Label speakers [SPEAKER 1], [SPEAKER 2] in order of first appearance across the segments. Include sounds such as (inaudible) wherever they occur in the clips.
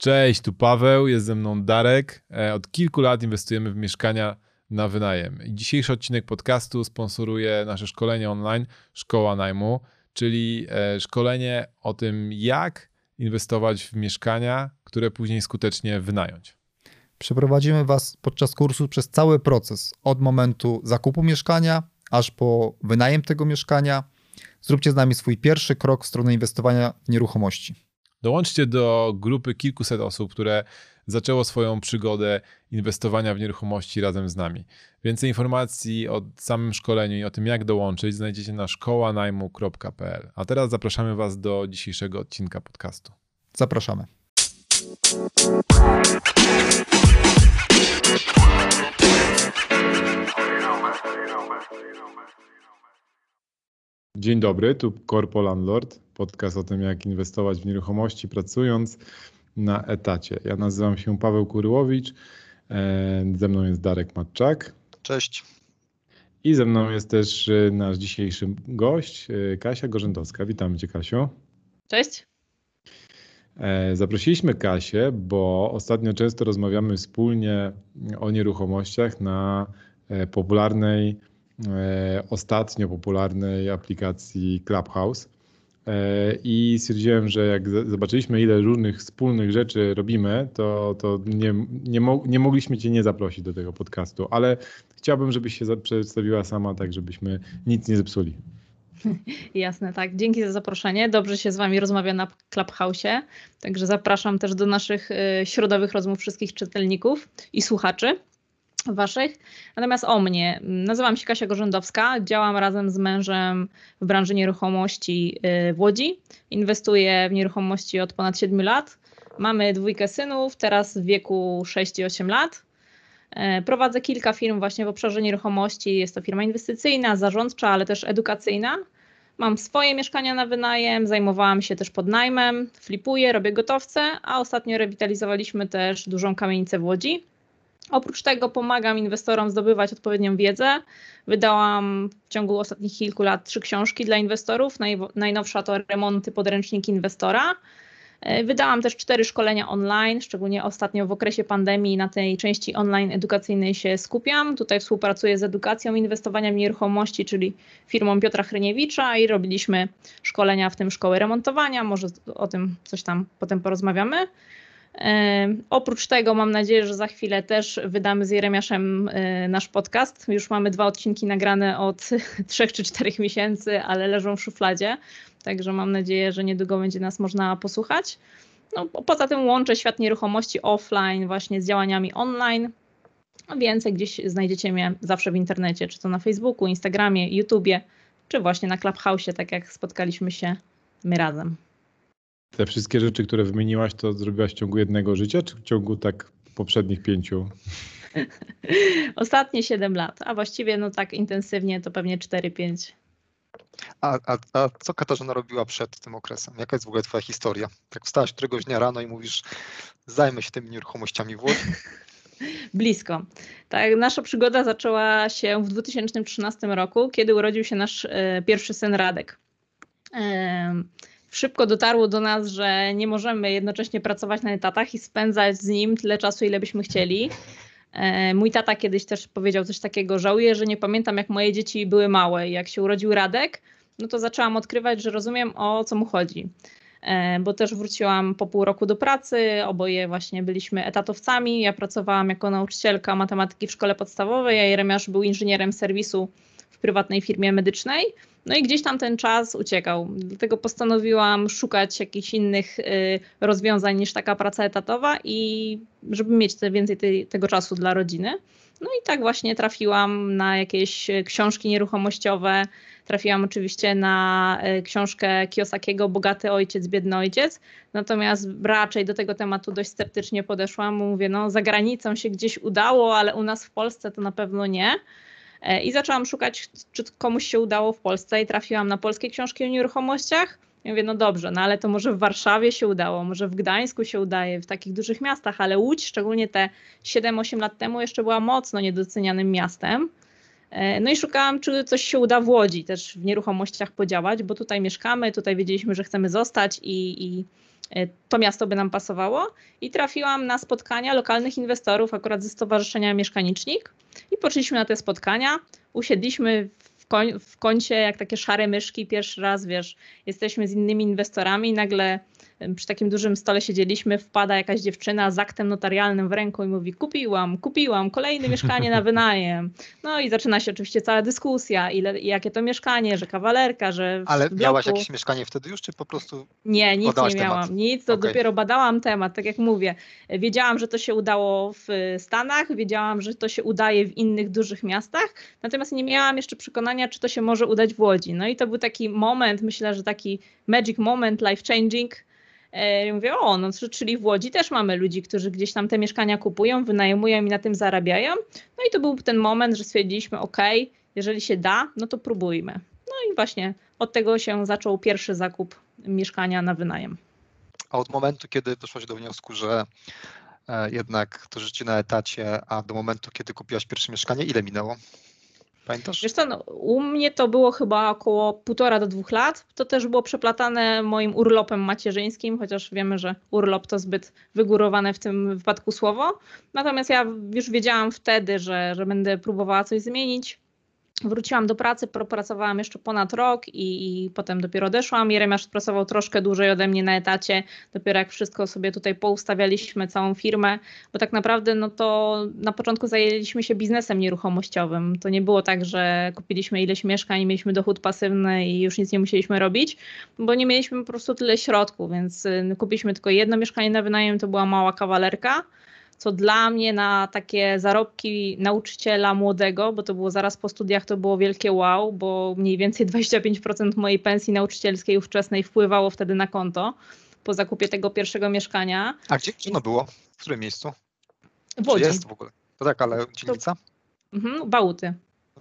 [SPEAKER 1] Cześć, tu Paweł, jest ze mną Darek. E, od kilku lat inwestujemy w mieszkania na wynajem. Dzisiejszy odcinek podcastu sponsoruje nasze szkolenie online Szkoła Najmu, czyli e, szkolenie o tym, jak inwestować w mieszkania, które później skutecznie wynająć.
[SPEAKER 2] Przeprowadzimy Was podczas kursu przez cały proces, od momentu zakupu mieszkania, aż po wynajem tego mieszkania. Zróbcie z nami swój pierwszy krok w stronę inwestowania w nieruchomości.
[SPEAKER 1] Dołączcie do grupy kilkuset osób, które zaczęło swoją przygodę inwestowania w nieruchomości razem z nami. Więcej informacji o samym szkoleniu i o tym, jak dołączyć, znajdziecie na szkołanajmu.pl. A teraz zapraszamy Was do dzisiejszego odcinka podcastu.
[SPEAKER 2] Zapraszamy.
[SPEAKER 1] Dzień dobry, tu Corpo Landlord, podcast o tym, jak inwestować w nieruchomości pracując na etacie. Ja nazywam się Paweł Kuryłowicz, e, ze mną jest Darek Matczak.
[SPEAKER 3] Cześć.
[SPEAKER 1] I ze mną jest też e, nasz dzisiejszy gość, e, Kasia Gorzędowska. Witamy Cię, Kasiu.
[SPEAKER 4] Cześć.
[SPEAKER 1] Zaprosiliśmy Kasię, bo ostatnio często rozmawiamy wspólnie o nieruchomościach na popularnej ostatnio popularnej aplikacji Clubhouse. E, I stwierdziłem, że jak zobaczyliśmy, ile różnych wspólnych rzeczy robimy, to, to nie, nie, mo nie mogliśmy Cię nie zaprosić do tego podcastu, ale chciałbym, żebyś się przedstawiła sama, tak żebyśmy nic nie zepsuli. (laughs)
[SPEAKER 4] Jasne, tak. Dzięki za zaproszenie. Dobrze się z Wami rozmawia na Clubhouse. Także zapraszam też do naszych e, środowych rozmów wszystkich czytelników i słuchaczy. Waszych. Natomiast o mnie. Nazywam się Kasia Gorzędowska, działam razem z mężem w branży nieruchomości y, w Łodzi. Inwestuję w nieruchomości od ponad 7 lat. Mamy dwójkę synów, teraz w wieku 6 i 8 lat. E, prowadzę kilka firm właśnie w obszarze nieruchomości. Jest to firma inwestycyjna, zarządcza, ale też edukacyjna. Mam swoje mieszkania na wynajem, zajmowałam się też podnajmem, flipuję, robię gotowce, a ostatnio rewitalizowaliśmy też dużą kamienicę w Łodzi. Oprócz tego pomagam inwestorom zdobywać odpowiednią wiedzę. Wydałam w ciągu ostatnich kilku lat trzy książki dla inwestorów. najnowsza to Remonty podręcznik inwestora. E, wydałam też cztery szkolenia online, szczególnie ostatnio w okresie pandemii na tej części online edukacyjnej się skupiam. Tutaj współpracuję z edukacją inwestowania w nieruchomości, czyli firmą Piotra Hryniewicza i robiliśmy szkolenia, w tym szkoły remontowania. Może o tym coś tam potem porozmawiamy. Oprócz tego mam nadzieję, że za chwilę też wydamy z Jeremiaszem e, nasz podcast. Już mamy dwa odcinki nagrane od (laughs) trzech czy czterech miesięcy, ale leżą w szufladzie, także mam nadzieję, że niedługo będzie nas można posłuchać. No, poza tym łączę świat nieruchomości offline właśnie z działaniami online. Więcej gdzieś znajdziecie mnie zawsze w internecie, czy to na Facebooku, Instagramie, YouTubie, czy właśnie na Clubhouse, tak jak spotkaliśmy się my razem.
[SPEAKER 1] Te wszystkie rzeczy, które wymieniłaś, to zrobiłaś w ciągu jednego życia, czy w ciągu tak poprzednich pięciu? (laughs)
[SPEAKER 4] Ostatnie 7 lat, a właściwie no tak intensywnie to pewnie 4-5.
[SPEAKER 3] A, a, a co Katarzyna robiła przed tym okresem? Jaka jest w ogóle twoja historia? Tak wstałaś któregoś dnia rano i mówisz, zajmę się tymi nieruchomościami w Łodzi? (laughs)
[SPEAKER 4] Blisko. Tak, nasza przygoda zaczęła się w 2013 roku, kiedy urodził się nasz e, pierwszy syn Radek. E, szybko dotarło do nas, że nie możemy jednocześnie pracować na etatach i spędzać z nim tyle czasu, ile byśmy chcieli. E, mój tata kiedyś też powiedział coś takiego, żałuję, że nie pamiętam jak moje dzieci były małe jak się urodził Radek, no to zaczęłam odkrywać, że rozumiem o co mu chodzi. E, bo też wróciłam po pół roku do pracy, oboje właśnie byliśmy etatowcami. Ja pracowałam jako nauczycielka matematyki w szkole podstawowej, a Jeremiasz był inżynierem serwisu w prywatnej firmie medycznej. No i gdzieś tam ten czas uciekał. Dlatego postanowiłam szukać jakichś innych y, rozwiązań niż taka praca etatowa i żeby mieć te, więcej tego czasu dla rodziny. No i tak właśnie trafiłam na jakieś książki nieruchomościowe. Trafiłam oczywiście na y, książkę Kiyosakiego Bogaty ojciec, biedny ojciec. Natomiast raczej do tego tematu dość sceptycznie podeszłam. Mówię, no za granicą się gdzieś udało, ale u nas w Polsce to na pewno nie. E, I zaczęłam szukać, czy komuś się udało w Polsce i trafiłam na polskie książki o nieruchomościach. I mówię, no dobrze, no ale to może w Warszawie się udało, może w Gdańsku się udaje, w takich dużych miastach, ale Łódź, szczególnie te 7-8 lat temu, jeszcze była mocno niedocenianym miastem. E, no i szukałam, czy coś się uda w Łodzi też w nieruchomościach podziałać, bo tutaj mieszkamy, tutaj wiedzieliśmy, że chcemy zostać i, i to miasto by nam pasowało. I trafiłam na spotkania lokalnych inwestorów akurat ze Stowarzyszenia Mieszkanicznik. I poszliśmy na te spotkania, usiedliśmy w, koń, w kącie jak takie szare myszki, pierwszy raz, wiesz, jesteśmy z innymi inwestorami nagle przy takim dużym stole siedzieliśmy, wpada jakaś dziewczyna z aktem notarialnym w ręku i mówi kupiłam, kupiłam, kolejne mieszkanie na wynajem. No i zaczyna się oczywiście cała dyskusja, ile, jakie to mieszkanie, że kawalerka, że
[SPEAKER 3] Ale miałaś jakieś mieszkanie wtedy już, czy po prostu
[SPEAKER 4] Nie, nic nie miałam,
[SPEAKER 3] temat?
[SPEAKER 4] nic, to
[SPEAKER 3] Okay.
[SPEAKER 4] dopiero badałam temat, tak jak mówię. Wiedziałam, że to się udało w Stanach, wiedziałam, że to się udaje w innych dużych miastach, natomiast nie miałam jeszcze przekonania, czy to się może udać w Łodzi. No i to był taki moment, myślę, że taki magic moment, life changing, I mówię, o, no czyli w Łodzi też mamy ludzi, którzy gdzieś tam te mieszkania kupują, wynajmują i na tym zarabiają. No i to był ten moment, że stwierdziliśmy, ok, jeżeli się da, no to próbujmy. No i właśnie od tego się zaczął pierwszy zakup mieszkania na wynajem.
[SPEAKER 3] A od momentu, kiedy doszłaś do wniosku, że e, jednak to życie na etacie, a do momentu, kiedy kupiłaś pierwsze mieszkanie, ile minęło? Pamiętasz?
[SPEAKER 4] Wiesz co, no, u mnie to było chyba około półtora do dwóch lat. To też było przeplatane moim urlopem macierzyńskim, chociaż wiemy, że urlop to zbyt wygórowane w tym wypadku słowo. Natomiast ja już wiedziałam wtedy, że, że będę próbowała coś zmienić. Wróciłam do pracy, pracowałam jeszcze ponad rok i, i, potem dopiero odeszłam. Jeremiasz pracował troszkę dłużej ode mnie na etacie, dopiero jak wszystko sobie tutaj poustawialiśmy, całą firmę, bo tak naprawdę no to na początku zajęliśmy się biznesem nieruchomościowym. To nie było tak, że kupiliśmy ileś mieszkań mieliśmy dochód pasywny i już nic nie musieliśmy robić, bo nie mieliśmy po prostu tyle środków, więc y, kupiliśmy tylko jedno mieszkanie na wynajem, to była mała kawalerka co dla mnie na takie zarobki nauczyciela młodego, bo to było zaraz po studiach, to było wielkie wow, bo mniej więcej 25% mojej pensji nauczycielskiej ówczesnej wpływało wtedy na konto po zakupie tego pierwszego mieszkania.
[SPEAKER 3] A gdzie, gdzie ono było? W którym miejscu?
[SPEAKER 4] W Łodzi.
[SPEAKER 3] Czy jest w ogóle? To tak, ale dzielnica?
[SPEAKER 4] Mhm, Bałuty.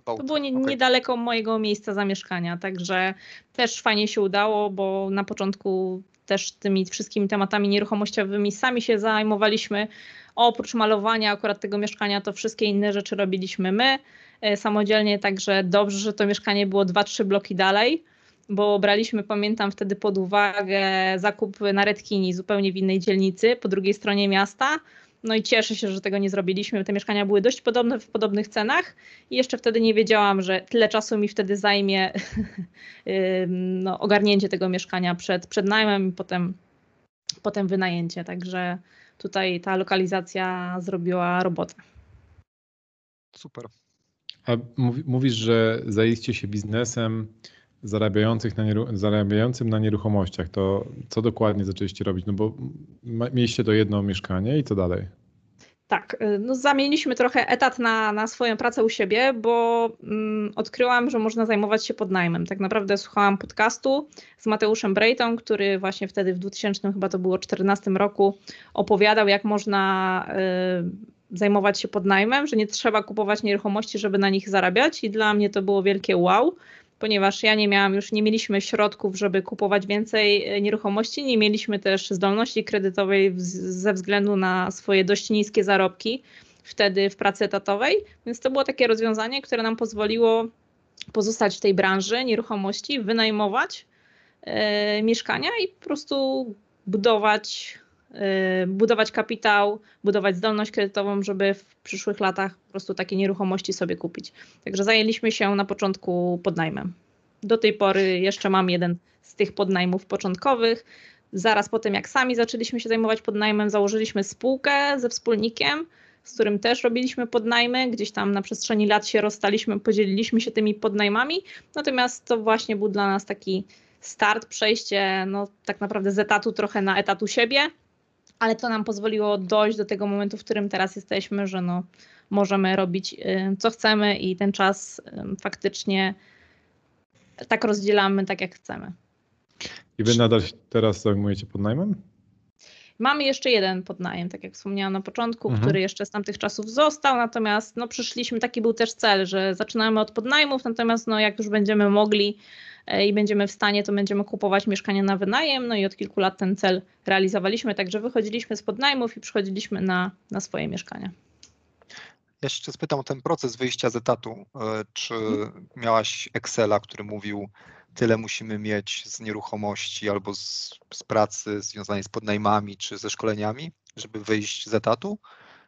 [SPEAKER 3] Bałty.
[SPEAKER 4] To było nie, niedaleko mojego miejsca zamieszkania, także też fajnie się udało, bo na początku też tymi wszystkimi tematami nieruchomościowymi sami się zajmowaliśmy. Oprócz malowania akurat tego mieszkania, to wszystkie inne rzeczy robiliśmy my e, samodzielnie, także dobrze, że to mieszkanie było 2-3 bloki dalej, bo braliśmy, pamiętam wtedy pod uwagę zakup na Redkini zupełnie w innej dzielnicy, po drugiej stronie miasta. No i cieszę się, że tego nie zrobiliśmy. Te mieszkania były dość podobne w podobnych cenach i jeszcze wtedy nie wiedziałam, że tyle czasu mi wtedy zajmie (laughs) ym, no, ogarnięcie tego mieszkania przed, przed najmem i potem, potem wynajęcie. Także tutaj ta lokalizacja zrobiła robotę.
[SPEAKER 3] Super.
[SPEAKER 1] A mówi- mówisz, że zajęliście się biznesem zarabiających na nieru- zarabiającym na nieruchomościach. To co dokładnie zaczęliście robić? No bo ma- mieliście to jedno mieszkanie i co dalej?
[SPEAKER 4] Tak, y, no zamieniliśmy trochę etat na, na swoją pracę u siebie, bo mm, odkryłam, że można zajmować się podnajmem. Tak naprawdę słuchałam podcastu z Mateuszem Brejtą, który właśnie wtedy w 2000 chyba to było 14 roku opowiadał, jak można y, zajmować się podnajmem, że nie trzeba kupować nieruchomości, żeby na nich zarabiać i dla mnie to było wielkie wow ponieważ ja nie miałam już, nie mieliśmy środków, żeby kupować więcej e, nieruchomości, nie mieliśmy też zdolności kredytowej ze względu na swoje dość niskie zarobki wtedy w pracy etatowej, więc to było takie rozwiązanie, które nam pozwoliło pozostać w tej branży nieruchomości, wynajmować e, mieszkania i po prostu budować, budować kapitał, budować zdolność kredytową, żeby w przyszłych latach po prostu takie nieruchomości sobie kupić. Także zajęliśmy się na początku podnajmem. Do tej pory jeszcze mam jeden z tych podnajmów początkowych. Zaraz po tym, jak sami zaczęliśmy się zajmować podnajmem, założyliśmy spółkę ze wspólnikiem, z którym też robiliśmy podnajmy. Gdzieś tam na przestrzeni lat się rozstaliśmy, podzieliliśmy się tymi podnajmami. Natomiast to właśnie był dla nas taki start, przejście no, tak naprawdę z etatu trochę na etat u siebie, ale to nam pozwoliło dojść do tego momentu, w którym teraz jesteśmy, że no, możemy robić y, co chcemy i ten czas y, faktycznie tak rozdzielamy, tak jak chcemy.
[SPEAKER 1] I wy nadal teraz zajmujecie podnajmem?
[SPEAKER 4] Mamy jeszcze jeden podnajem, tak jak wspomniałam na początku,
[SPEAKER 1] Mhm.
[SPEAKER 4] który jeszcze z tamtych czasów został, natomiast no, przyszliśmy, taki był też cel, że zaczynamy od podnajmów, natomiast no, jak już będziemy mogli i będziemy w stanie, to będziemy kupować mieszkania na wynajem, no i od kilku lat ten cel realizowaliśmy, także wychodziliśmy z podnajmów i przychodziliśmy na, na swoje mieszkania.
[SPEAKER 3] Ja jeszcze spytam o ten proces wyjścia z etatu. E, Czy miałaś Excela, który mówił, tyle musimy mieć z nieruchomości albo z, z pracy związanej z podnajmami czy ze szkoleniami, żeby wyjść z etatu?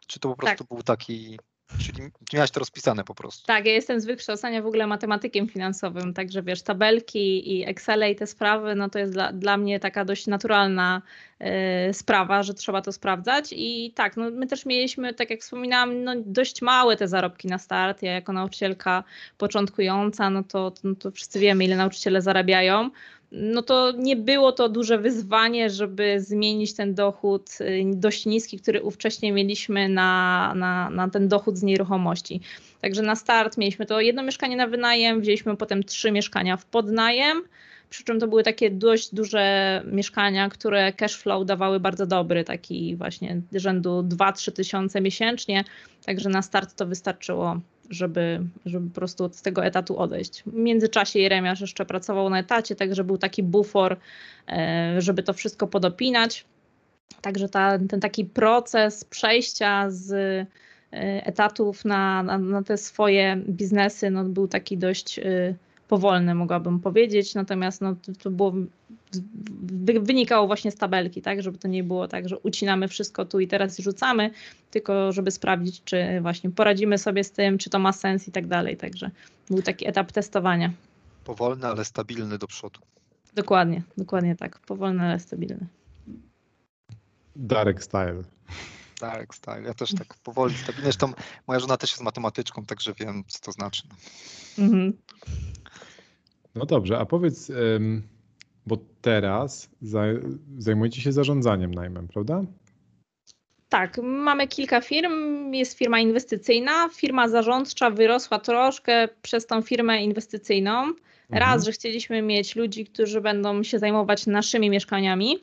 [SPEAKER 3] Czy to po prostu
[SPEAKER 4] Tak.
[SPEAKER 3] był taki, czyli miałaś to rozpisane po prostu?
[SPEAKER 4] Tak, ja jestem z wykształcenia w ogóle matematykiem finansowym, także wiesz, tabelki i Excele i te sprawy, no to jest dla, dla mnie taka dość naturalna e, sprawa, że trzeba to sprawdzać i tak, no my też mieliśmy, tak jak wspominałam, no dość małe te zarobki na start. Ja jako nauczycielka początkująca, no to, no to wszyscy wiemy, ile nauczyciele zarabiają. No to nie było to duże wyzwanie, żeby zmienić ten dochód y, dość niski, który ówcześnie mieliśmy na, na, na ten dochód z nieruchomości. Także na start mieliśmy to jedno mieszkanie na wynajem, wzięliśmy potem trzy mieszkania w podnajem, przy czym to były takie dość duże mieszkania, które cash flow dawały bardzo dobry, taki właśnie rzędu 2-3 tysiące miesięcznie, także na start to wystarczyło, żeby, żeby po prostu z tego etatu odejść. W międzyczasie Jeremiasz jeszcze pracował na etacie, także był taki bufor, e, żeby to wszystko podopinać. Także ta, ten taki proces przejścia z e, etatów na, na, na te swoje biznesy no, był taki dość e, powolny, mogłabym powiedzieć. Natomiast no, to, to było, wy- wynikało właśnie z tabelki, tak, żeby to nie było tak, że ucinamy wszystko tu i teraz i rzucamy, tylko żeby sprawdzić, czy właśnie poradzimy sobie z tym, czy to ma sens i tak dalej. Także był taki etap testowania.
[SPEAKER 3] Powolny, ale stabilny do przodu.
[SPEAKER 4] Dokładnie, dokładnie tak. Powolny, ale stabilny.
[SPEAKER 1] Darek Style.
[SPEAKER 3] Tak, tak. Ja też tak powoli, stabilnie. Zresztą moja żona też jest matematyczką, także wiem, co to znaczy.
[SPEAKER 4] Mhm.
[SPEAKER 1] No dobrze, a powiedz, bo teraz za, zajmujecie się zarządzaniem najmem, prawda?
[SPEAKER 4] Tak, mamy kilka firm. Jest firma inwestycyjna. Firma zarządcza wyrosła troszkę przez tą firmę inwestycyjną. Raz, że chcieliśmy mieć ludzi, którzy będą się zajmować naszymi mieszkaniami.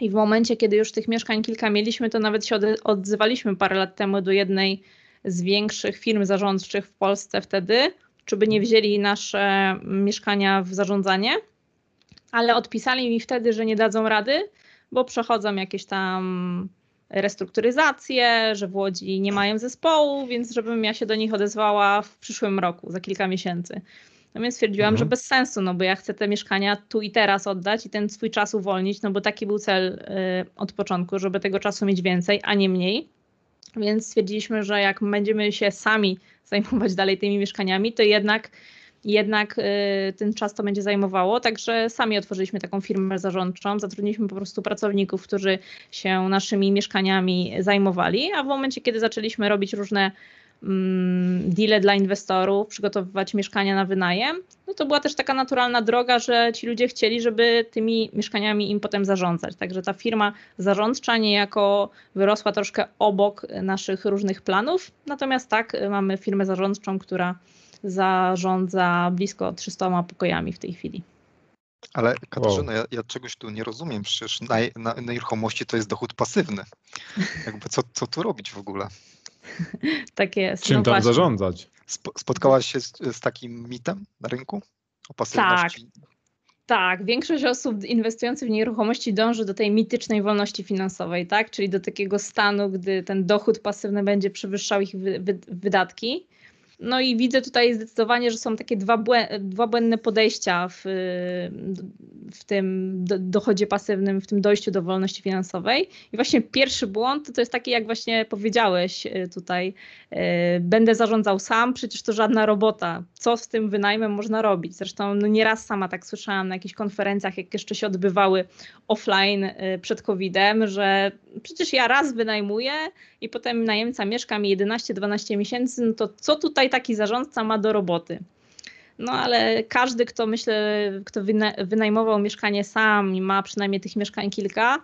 [SPEAKER 4] I w momencie, kiedy już tych mieszkań kilka mieliśmy, to nawet się odzywaliśmy parę lat temu do jednej z większych firm zarządczych w Polsce wtedy, czy by nie wzięli nasze mieszkania w zarządzanie, ale odpisali mi wtedy, że nie dadzą rady, bo przechodzą jakieś tam restrukturyzacje, że w Łodzi nie mają zespołu, więc żebym ja się do nich odezwała w przyszłym roku, za kilka miesięcy. No więc stwierdziłam,
[SPEAKER 1] Mhm.
[SPEAKER 4] że bez sensu, no bo ja chcę te mieszkania tu i teraz oddać i ten swój czas uwolnić, no bo taki był cel y, od początku, żeby tego czasu mieć więcej, a nie mniej. Więc stwierdziliśmy, że jak będziemy się sami zajmować dalej tymi mieszkaniami, to jednak, jednak y, ten czas to będzie zajmowało. Także sami otworzyliśmy taką firmę zarządczą, zatrudniliśmy po prostu pracowników, którzy się naszymi mieszkaniami zajmowali, a w momencie, kiedy zaczęliśmy robić różne deale dla inwestorów, przygotowywać mieszkania na wynajem, no to była też taka naturalna droga, że ci ludzie chcieli, żeby tymi mieszkaniami im potem zarządzać. Także ta firma zarządcza niejako wyrosła troszkę obok naszych różnych planów. Natomiast tak, mamy firmę zarządczą, która zarządza blisko 300 pokojami w tej chwili.
[SPEAKER 3] Ale Katarzyna, ja, ja czegoś tu nie rozumiem. Przecież na, na, na nieruchomości to jest dochód pasywny. Jakby co, co tu robić w ogóle? (laughs)
[SPEAKER 4] Tak jest.
[SPEAKER 1] Czym
[SPEAKER 4] no
[SPEAKER 1] tam
[SPEAKER 4] właśnie.
[SPEAKER 1] zarządzać?
[SPEAKER 3] Sp- spotkałaś się z, z takim mitem na rynku? O pasywności?
[SPEAKER 4] Tak, większość osób inwestujących w nieruchomości dąży do tej mitycznej wolności finansowej, tak? Czyli do takiego stanu, gdy ten dochód pasywny będzie przewyższał ich wy, wy, wydatki. No i widzę tutaj zdecydowanie, że są takie dwa, błę, dwa błędne podejścia w, w tym do, dochodzie pasywnym, w tym dojściu do wolności finansowej. I właśnie pierwszy błąd to, jest taki, jak właśnie powiedziałeś y, tutaj, y, będę zarządzał sam, przecież to żadna robota. Co z tym wynajmem można robić? Zresztą no nieraz sama tak słyszałam na jakichś konferencjach, jak jeszcze się odbywały offline y, przed COVID-em, że przecież ja raz wynajmuję i potem najemca mieszka mi 11-12 miesięcy, no to co tutaj taki zarządca ma do roboty? No ale każdy, kto myślę, kto wyna- wynajmował mieszkanie sam i ma przynajmniej tych mieszkań kilka,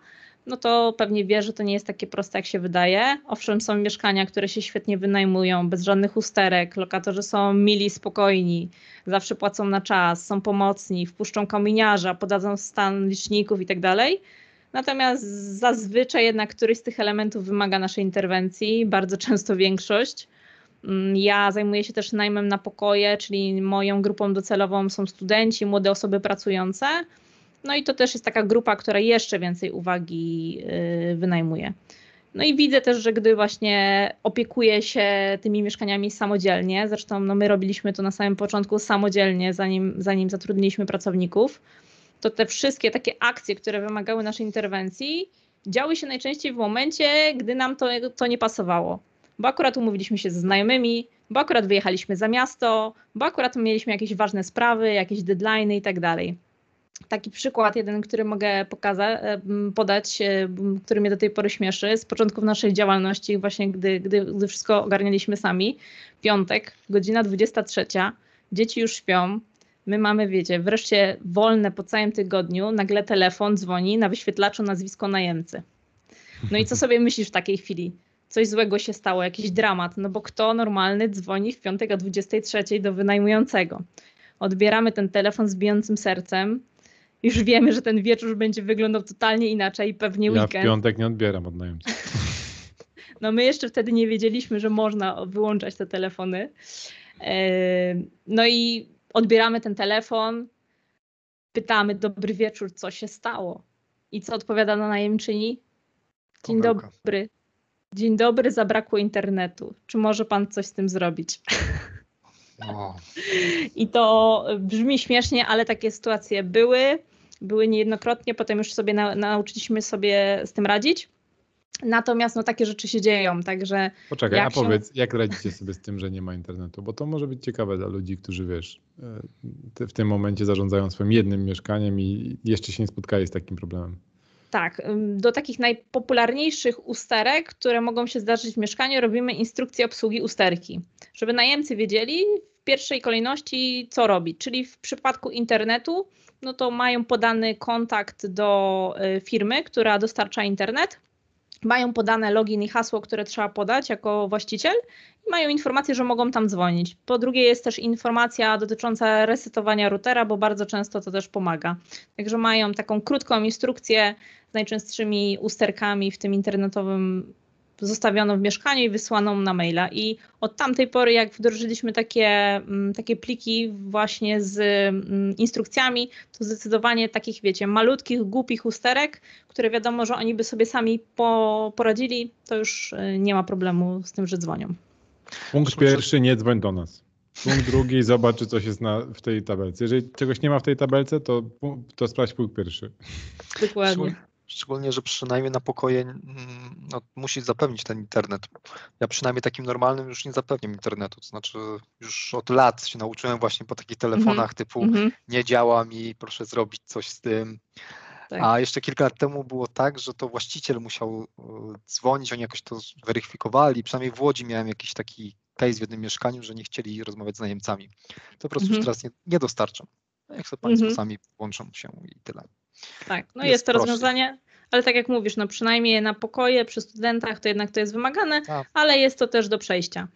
[SPEAKER 4] no to pewnie wie, że to nie jest takie proste, jak się wydaje. Owszem, są mieszkania, które się świetnie wynajmują, bez żadnych usterek, lokatorzy są mili, spokojni, zawsze płacą na czas, są pomocni, wpuszczą kominiarza, podadzą stan liczników i tak. Natomiast zazwyczaj jednak któryś z tych elementów wymaga naszej interwencji, bardzo często większość. Mm, Ja zajmuję się też najmem na pokoje, czyli moją grupą docelową są studenci, młode osoby pracujące. No i to też jest taka grupa, która jeszcze więcej uwagi y, wynajmuje. No i widzę też, że gdy właśnie opiekuję się tymi mieszkaniami samodzielnie, zresztą no my robiliśmy to na samym początku samodzielnie, zanim, zanim zatrudniliśmy pracowników, to te wszystkie takie akcje, które wymagały naszej interwencji, działy się najczęściej w momencie, gdy nam to, to nie pasowało. Bo akurat umówiliśmy się ze znajomymi, bo akurat wyjechaliśmy za miasto, bo akurat mieliśmy jakieś ważne sprawy, jakieś deadlines i tak dalej. Taki przykład, jeden, który mogę pokazać, podać, e, który mnie do tej pory śmieszy, z początków naszej działalności, właśnie gdy, gdy, gdy wszystko ogarnialiśmy sami. Piątek, godzina 23, dzieci już śpią, my mamy, wiecie, wreszcie wolne po całym tygodniu, nagle telefon dzwoni na wyświetlaczu nazwisko najemcy. No i co sobie myślisz w takiej chwili? Coś złego się stało, jakiś dramat, no bo kto normalny dzwoni w piątek o 23 do wynajmującego? Odbieramy ten telefon z bijącym sercem, już wiemy, że ten wieczór będzie wyglądał totalnie inaczej, pewnie
[SPEAKER 1] ja
[SPEAKER 4] weekend.
[SPEAKER 1] Ja w piątek nie odbieram od najemcy. (laughs)
[SPEAKER 4] No my jeszcze wtedy nie wiedzieliśmy, że można wyłączać te telefony. No i odbieramy ten telefon, pytamy, dobry wieczór, co się stało? I co odpowiada na najemczyni? Dzień
[SPEAKER 3] Pomyłka.
[SPEAKER 4] dobry. Dzień dobry, zabrakło internetu. Czy może pan coś z tym zrobić? I to brzmi śmiesznie, ale takie sytuacje były. Były niejednokrotnie, potem już sobie na, nauczyliśmy sobie z tym radzić. Natomiast no, takie rzeczy się dzieją, także
[SPEAKER 1] Poczekaj,
[SPEAKER 4] Jak
[SPEAKER 1] a
[SPEAKER 4] się-
[SPEAKER 1] powiedz, jak radzicie sobie z tym, że nie ma internetu? Bo to może być ciekawe dla ludzi, którzy wiesz, e, w tym momencie zarządzają swoim jednym mieszkaniem i jeszcze się nie spotkali z takim problemem.
[SPEAKER 4] Tak, do takich najpopularniejszych usterek, które mogą się zdarzyć w mieszkaniu, robimy instrukcję obsługi usterki, żeby najemcy wiedzieli w pierwszej kolejności, co robić. Czyli w przypadku internetu, no to mają podany kontakt do y, firmy, która dostarcza internet. Mają podane login i hasło, które trzeba podać jako właściciel i mają informację, że mogą tam dzwonić. Po drugie jest też informacja dotycząca resetowania routera, bo bardzo często to też pomaga. Także mają taką krótką instrukcję z najczęstszymi usterkami w tym internetowym zostawioną w mieszkaniu i wysłaną na maila. I od tamtej pory, jak wdrożyliśmy takie, mm, takie pliki właśnie z mm, instrukcjami, to zdecydowanie takich, wiecie, malutkich, głupich usterek, które wiadomo, że oni by sobie sami po, poradzili, to już y, nie ma problemu z tym, że dzwonią.
[SPEAKER 1] Punkt pierwszy, nie dzwoń do nas. Punkt drugi, zobacz, czy coś jest na, w tej tabelce. Jeżeli czegoś nie ma w tej tabelce, to, to sprawdź punkt pierwszy.
[SPEAKER 4] Dokładnie.
[SPEAKER 3] Szczególnie, że przynajmniej na pokoje mm, no, musi zapewnić ten internet. Ja przynajmniej takim normalnym już nie zapewniam internetu. To znaczy już od lat się nauczyłem właśnie po takich telefonach typu
[SPEAKER 4] Mhm,
[SPEAKER 3] nie działa mi, proszę zrobić coś z tym.
[SPEAKER 4] tak.
[SPEAKER 3] A jeszcze kilka lat temu było tak, że to właściciel musiał e, dzwonić, oni jakoś to zweryfikowali. Przynajmniej w Łodzi miałem jakiś taki case w jednym mieszkaniu, że nie chcieli rozmawiać z najemcami. To po prostu
[SPEAKER 4] Mhm.
[SPEAKER 3] już teraz nie, nie dostarczam. No Jak sobie Państwo
[SPEAKER 4] Mhm.
[SPEAKER 3] sami włączą się i tyle.
[SPEAKER 4] Tak, no
[SPEAKER 3] Jest
[SPEAKER 4] jest, to rozwiązanie, ale tak jak mówisz, no przynajmniej na pokoje przy studentach to jednak to jest wymagane,
[SPEAKER 3] Tak.
[SPEAKER 4] ale jest to też do przejścia.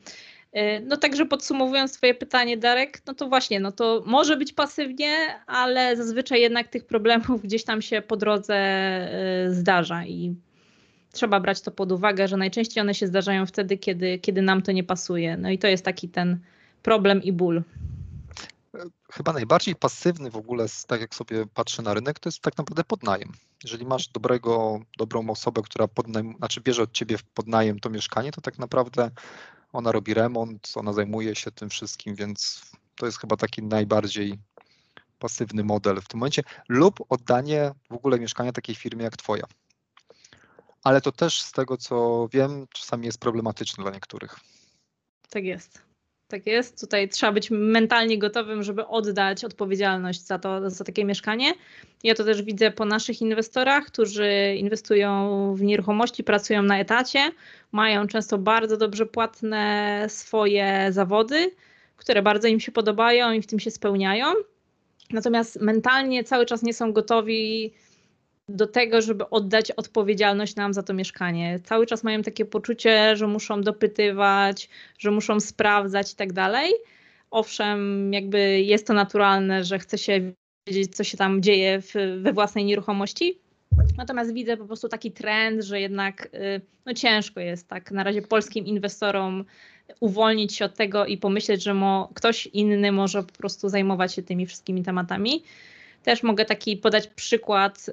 [SPEAKER 4] Y, No także podsumowując Twoje pytanie, Darek, no to właśnie, no to może być pasywnie, ale zazwyczaj jednak tych problemów gdzieś tam się po drodze y, zdarza i trzeba brać to pod uwagę, że najczęściej one się zdarzają wtedy, kiedy, kiedy nam to nie pasuje. No i to jest taki ten problem i ból.
[SPEAKER 3] Chyba najbardziej pasywny w ogóle, tak jak sobie patrzę na rynek, to jest tak naprawdę podnajem. Jeżeli masz dobrego, dobrą osobę, która podnajm, znaczy bierze od ciebie w podnajem to mieszkanie, to tak naprawdę ona robi remont, ona zajmuje się tym wszystkim, więc to jest chyba taki najbardziej pasywny model w tym momencie, lub oddanie w ogóle mieszkania takiej firmie jak twoja. Ale to też z tego co wiem, czasami jest problematyczne dla niektórych.
[SPEAKER 4] Tak jest. Tak jest. Tutaj trzeba być mentalnie gotowym, żeby oddać odpowiedzialność za to, za takie mieszkanie. Ja to też widzę po naszych inwestorach, którzy inwestują w nieruchomości, pracują na etacie, mają często bardzo dobrze płatne swoje zawody, które bardzo im się podobają i w tym się spełniają. Natomiast mentalnie cały czas nie są gotowi do tego, żeby oddać odpowiedzialność nam za to mieszkanie. Cały czas mają takie poczucie, że muszą dopytywać, że muszą sprawdzać i tak dalej. Owszem, jakby jest to naturalne, że chce się wiedzieć, co się tam dzieje w, we własnej nieruchomości. Natomiast widzę po prostu taki trend, że jednak y, no ciężko jest tak na razie polskim inwestorom uwolnić się od tego i pomyśleć, że mo, ktoś inny może po prostu zajmować się tymi wszystkimi tematami. Też mogę taki podać przykład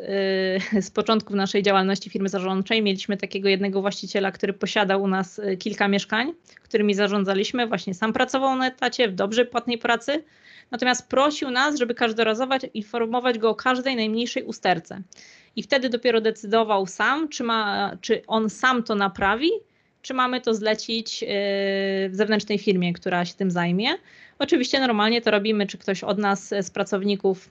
[SPEAKER 4] y, (laughs) z początków naszej działalności firmy zarządczej. Mieliśmy takiego jednego właściciela, który posiadał u nas y, kilka mieszkań, którymi zarządzaliśmy. Właśnie sam pracował na etacie w dobrze płatnej pracy. Natomiast prosił nas, żeby każdorazowo informować go o każdej najmniejszej usterce. I wtedy dopiero decydował sam, czy, ma, czy on sam to naprawi, czy mamy to zlecić y, w zewnętrznej firmie, która się tym zajmie. Oczywiście normalnie to robimy, czy ktoś od nas z pracowników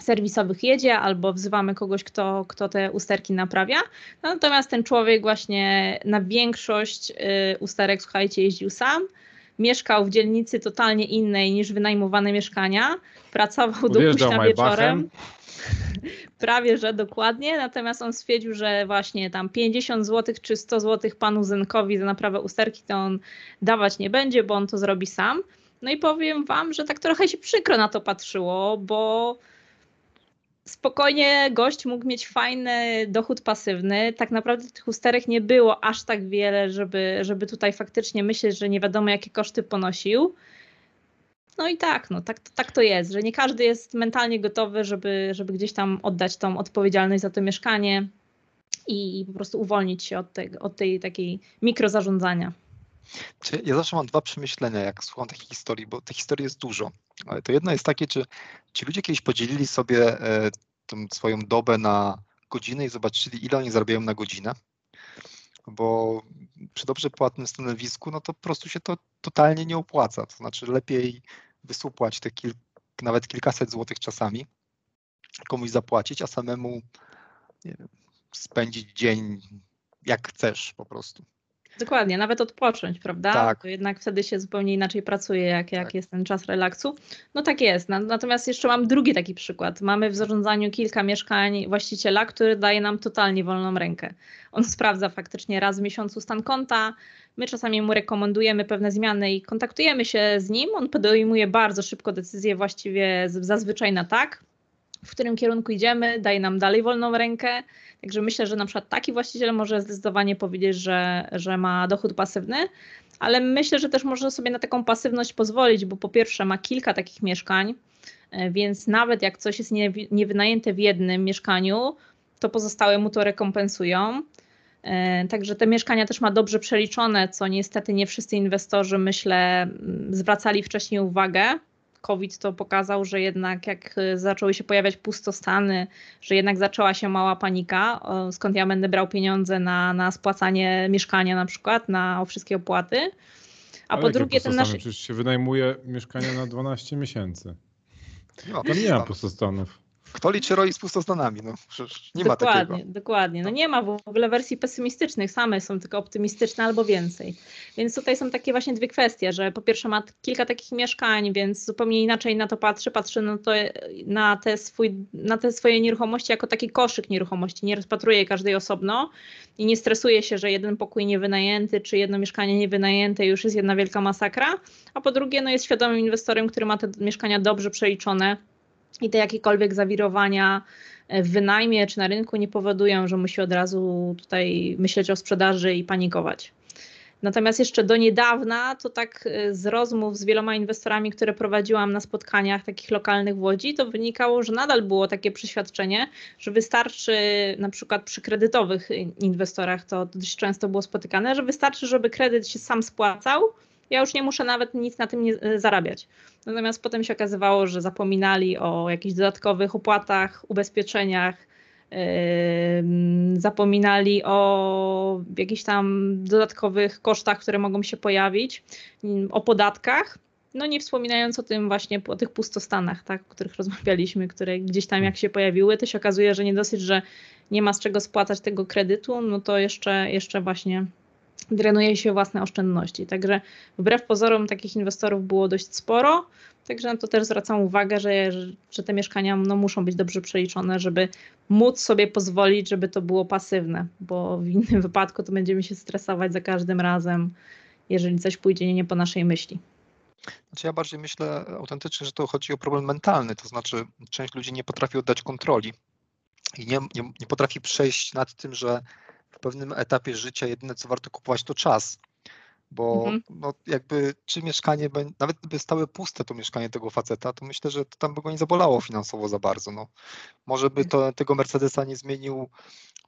[SPEAKER 4] serwisowych jedzie, albo wzywamy kogoś, kto, kto te usterki naprawia. Natomiast ten człowiek właśnie na większość y, usterek, słuchajcie, jeździł sam. Mieszkał w dzielnicy totalnie innej niż wynajmowane mieszkania. Pracował do późna wieczorem. (laughs) Prawie, że dokładnie. Natomiast on stwierdził, że właśnie tam 50 zł czy 100 zł panu Zenkowi za naprawę usterki to on dawać nie będzie, bo on to zrobi sam. No i powiem wam, że tak trochę się przykro na to patrzyło, bo spokojnie gość mógł mieć fajny dochód pasywny. Tak naprawdę tych usterek nie było aż tak wiele, żeby, żeby tutaj faktycznie myśleć, że nie wiadomo jakie koszty ponosił. No i tak, no tak, tak to jest, że nie każdy jest mentalnie gotowy, żeby, żeby gdzieś tam oddać tą odpowiedzialność za to mieszkanie i po prostu uwolnić się od, tej, od tej takiej mikrozarządzania.
[SPEAKER 3] Ja zawsze mam dwa przemyślenia, jak słucham takich historii, bo tych historii jest dużo. Ale to jedno jest takie, czy ci ludzie kiedyś podzielili sobie e, tą swoją dobę na godziny i zobaczyli, ile oni zarabiają na godzinę. Bo przy dobrze płatnym stanowisku, no to po prostu się to totalnie nie opłaca. To znaczy lepiej wysupłać te kil, nawet kilkaset złotych czasami, komuś zapłacić, a samemu wiem, spędzić dzień jak chcesz po prostu.
[SPEAKER 4] Dokładnie, nawet odpocząć, prawda?
[SPEAKER 3] Tak.
[SPEAKER 4] To jednak wtedy się zupełnie inaczej pracuje, jak, jak
[SPEAKER 3] Tak.
[SPEAKER 4] jest ten czas relaksu. No tak jest. Na- Natomiast jeszcze mam drugi taki przykład. Mamy w zarządzaniu kilka mieszkań właściciela, który daje nam totalnie wolną rękę. On sprawdza faktycznie raz w miesiącu stan konta. My czasami mu rekomendujemy pewne zmiany i kontaktujemy się z nim. On podejmuje bardzo szybko decyzję, właściwie zazwyczaj na tak, w którym kierunku idziemy, daje nam dalej wolną rękę. Także myślę, że na przykład taki właściciel może zdecydowanie powiedzieć, że, że ma dochód pasywny, ale myślę, że też może sobie na taką pasywność pozwolić, bo po pierwsze ma kilka takich mieszkań, e, więc nawet jak coś jest nie, niewynajęte w jednym mieszkaniu, to pozostałe mu to rekompensują. E, Także te mieszkania też ma dobrze przeliczone, co niestety nie wszyscy inwestorzy, myślę, m, zwracali wcześniej uwagę. COVID to pokazał, że jednak jak y, zaczęły się pojawiać pustostany, że jednak zaczęła się mała panika, skąd ja będę brał pieniądze na, na spłacanie mieszkania na przykład, na wszystkie opłaty. A
[SPEAKER 1] Ale
[SPEAKER 4] po drugie ten nasz...
[SPEAKER 1] Przecież się wynajmuje mieszkania na 12 miesięcy.
[SPEAKER 3] Nie ma
[SPEAKER 1] Tam nie ma
[SPEAKER 3] pustostanów. Kto liczy roi z pustostanami? No nie ma
[SPEAKER 4] dokładnie,
[SPEAKER 3] takiego.
[SPEAKER 4] Dokładnie. No nie ma w ogóle wersji pesymistycznych, same są tylko optymistyczne albo więcej. Więc tutaj są takie właśnie dwie kwestie, że po pierwsze ma kilka takich mieszkań, więc zupełnie inaczej na to patrzy, patrzy na, to, na, te, swój, na te swoje nieruchomości jako taki koszyk nieruchomości, nie rozpatruje każdej osobno i nie stresuje się, że jeden pokój niewynajęty, czy jedno mieszkanie niewynajęte już jest jedna wielka masakra, a po drugie no jest świadomym inwestorem, który ma te mieszkania dobrze przeliczone, i te jakiekolwiek zawirowania w wynajmie czy na rynku nie powodują, że musi od razu tutaj myśleć o sprzedaży i panikować. Natomiast jeszcze do niedawna, to tak y, z rozmów z wieloma inwestorami, które prowadziłam na spotkaniach takich lokalnych w Łodzi, to wynikało, że nadal było takie przeświadczenie, że wystarczy na przykład przy kredytowych inwestorach, to dość często było spotykane, że wystarczy, żeby kredyt się sam spłacał, ja już nie muszę nawet nic na tym nie, zarabiać. Natomiast potem się okazywało, że zapominali o jakichś dodatkowych opłatach, ubezpieczeniach, zapominali o jakichś tam dodatkowych kosztach, które mogą się pojawić, o podatkach. No nie wspominając o tym właśnie o tych pustostanach, tak, o których rozmawialiśmy, które gdzieś tam jak się pojawiły, to się okazuje, że nie dosyć, że nie ma z czego spłacać tego kredytu, no to jeszcze, jeszcze właśnie drenuje się własne oszczędności. Także wbrew pozorom takich inwestorów było dość sporo, także na to też zwracam uwagę, że, że te mieszkania no, muszą być dobrze przeliczone, żeby móc sobie pozwolić, żeby to było pasywne, bo w innym (laughs) wypadku to będziemy się stresować za każdym razem, jeżeli coś pójdzie nie po naszej myśli.
[SPEAKER 3] Znaczy ja bardziej myślę autentycznie, że to chodzi o problem mentalny, to znaczy część ludzi nie potrafi oddać kontroli i nie, nie, nie potrafi przejść nad tym, że pewnym etapie życia jedyne co warto kupować to czas. bo
[SPEAKER 4] Mhm.
[SPEAKER 3] no, jakby czy mieszkanie, nawet gdyby stały puste to mieszkanie tego faceta, to myślę, że to tam by go nie zabolało finansowo za bardzo. No. Może by to, tego Mercedesa nie zmienił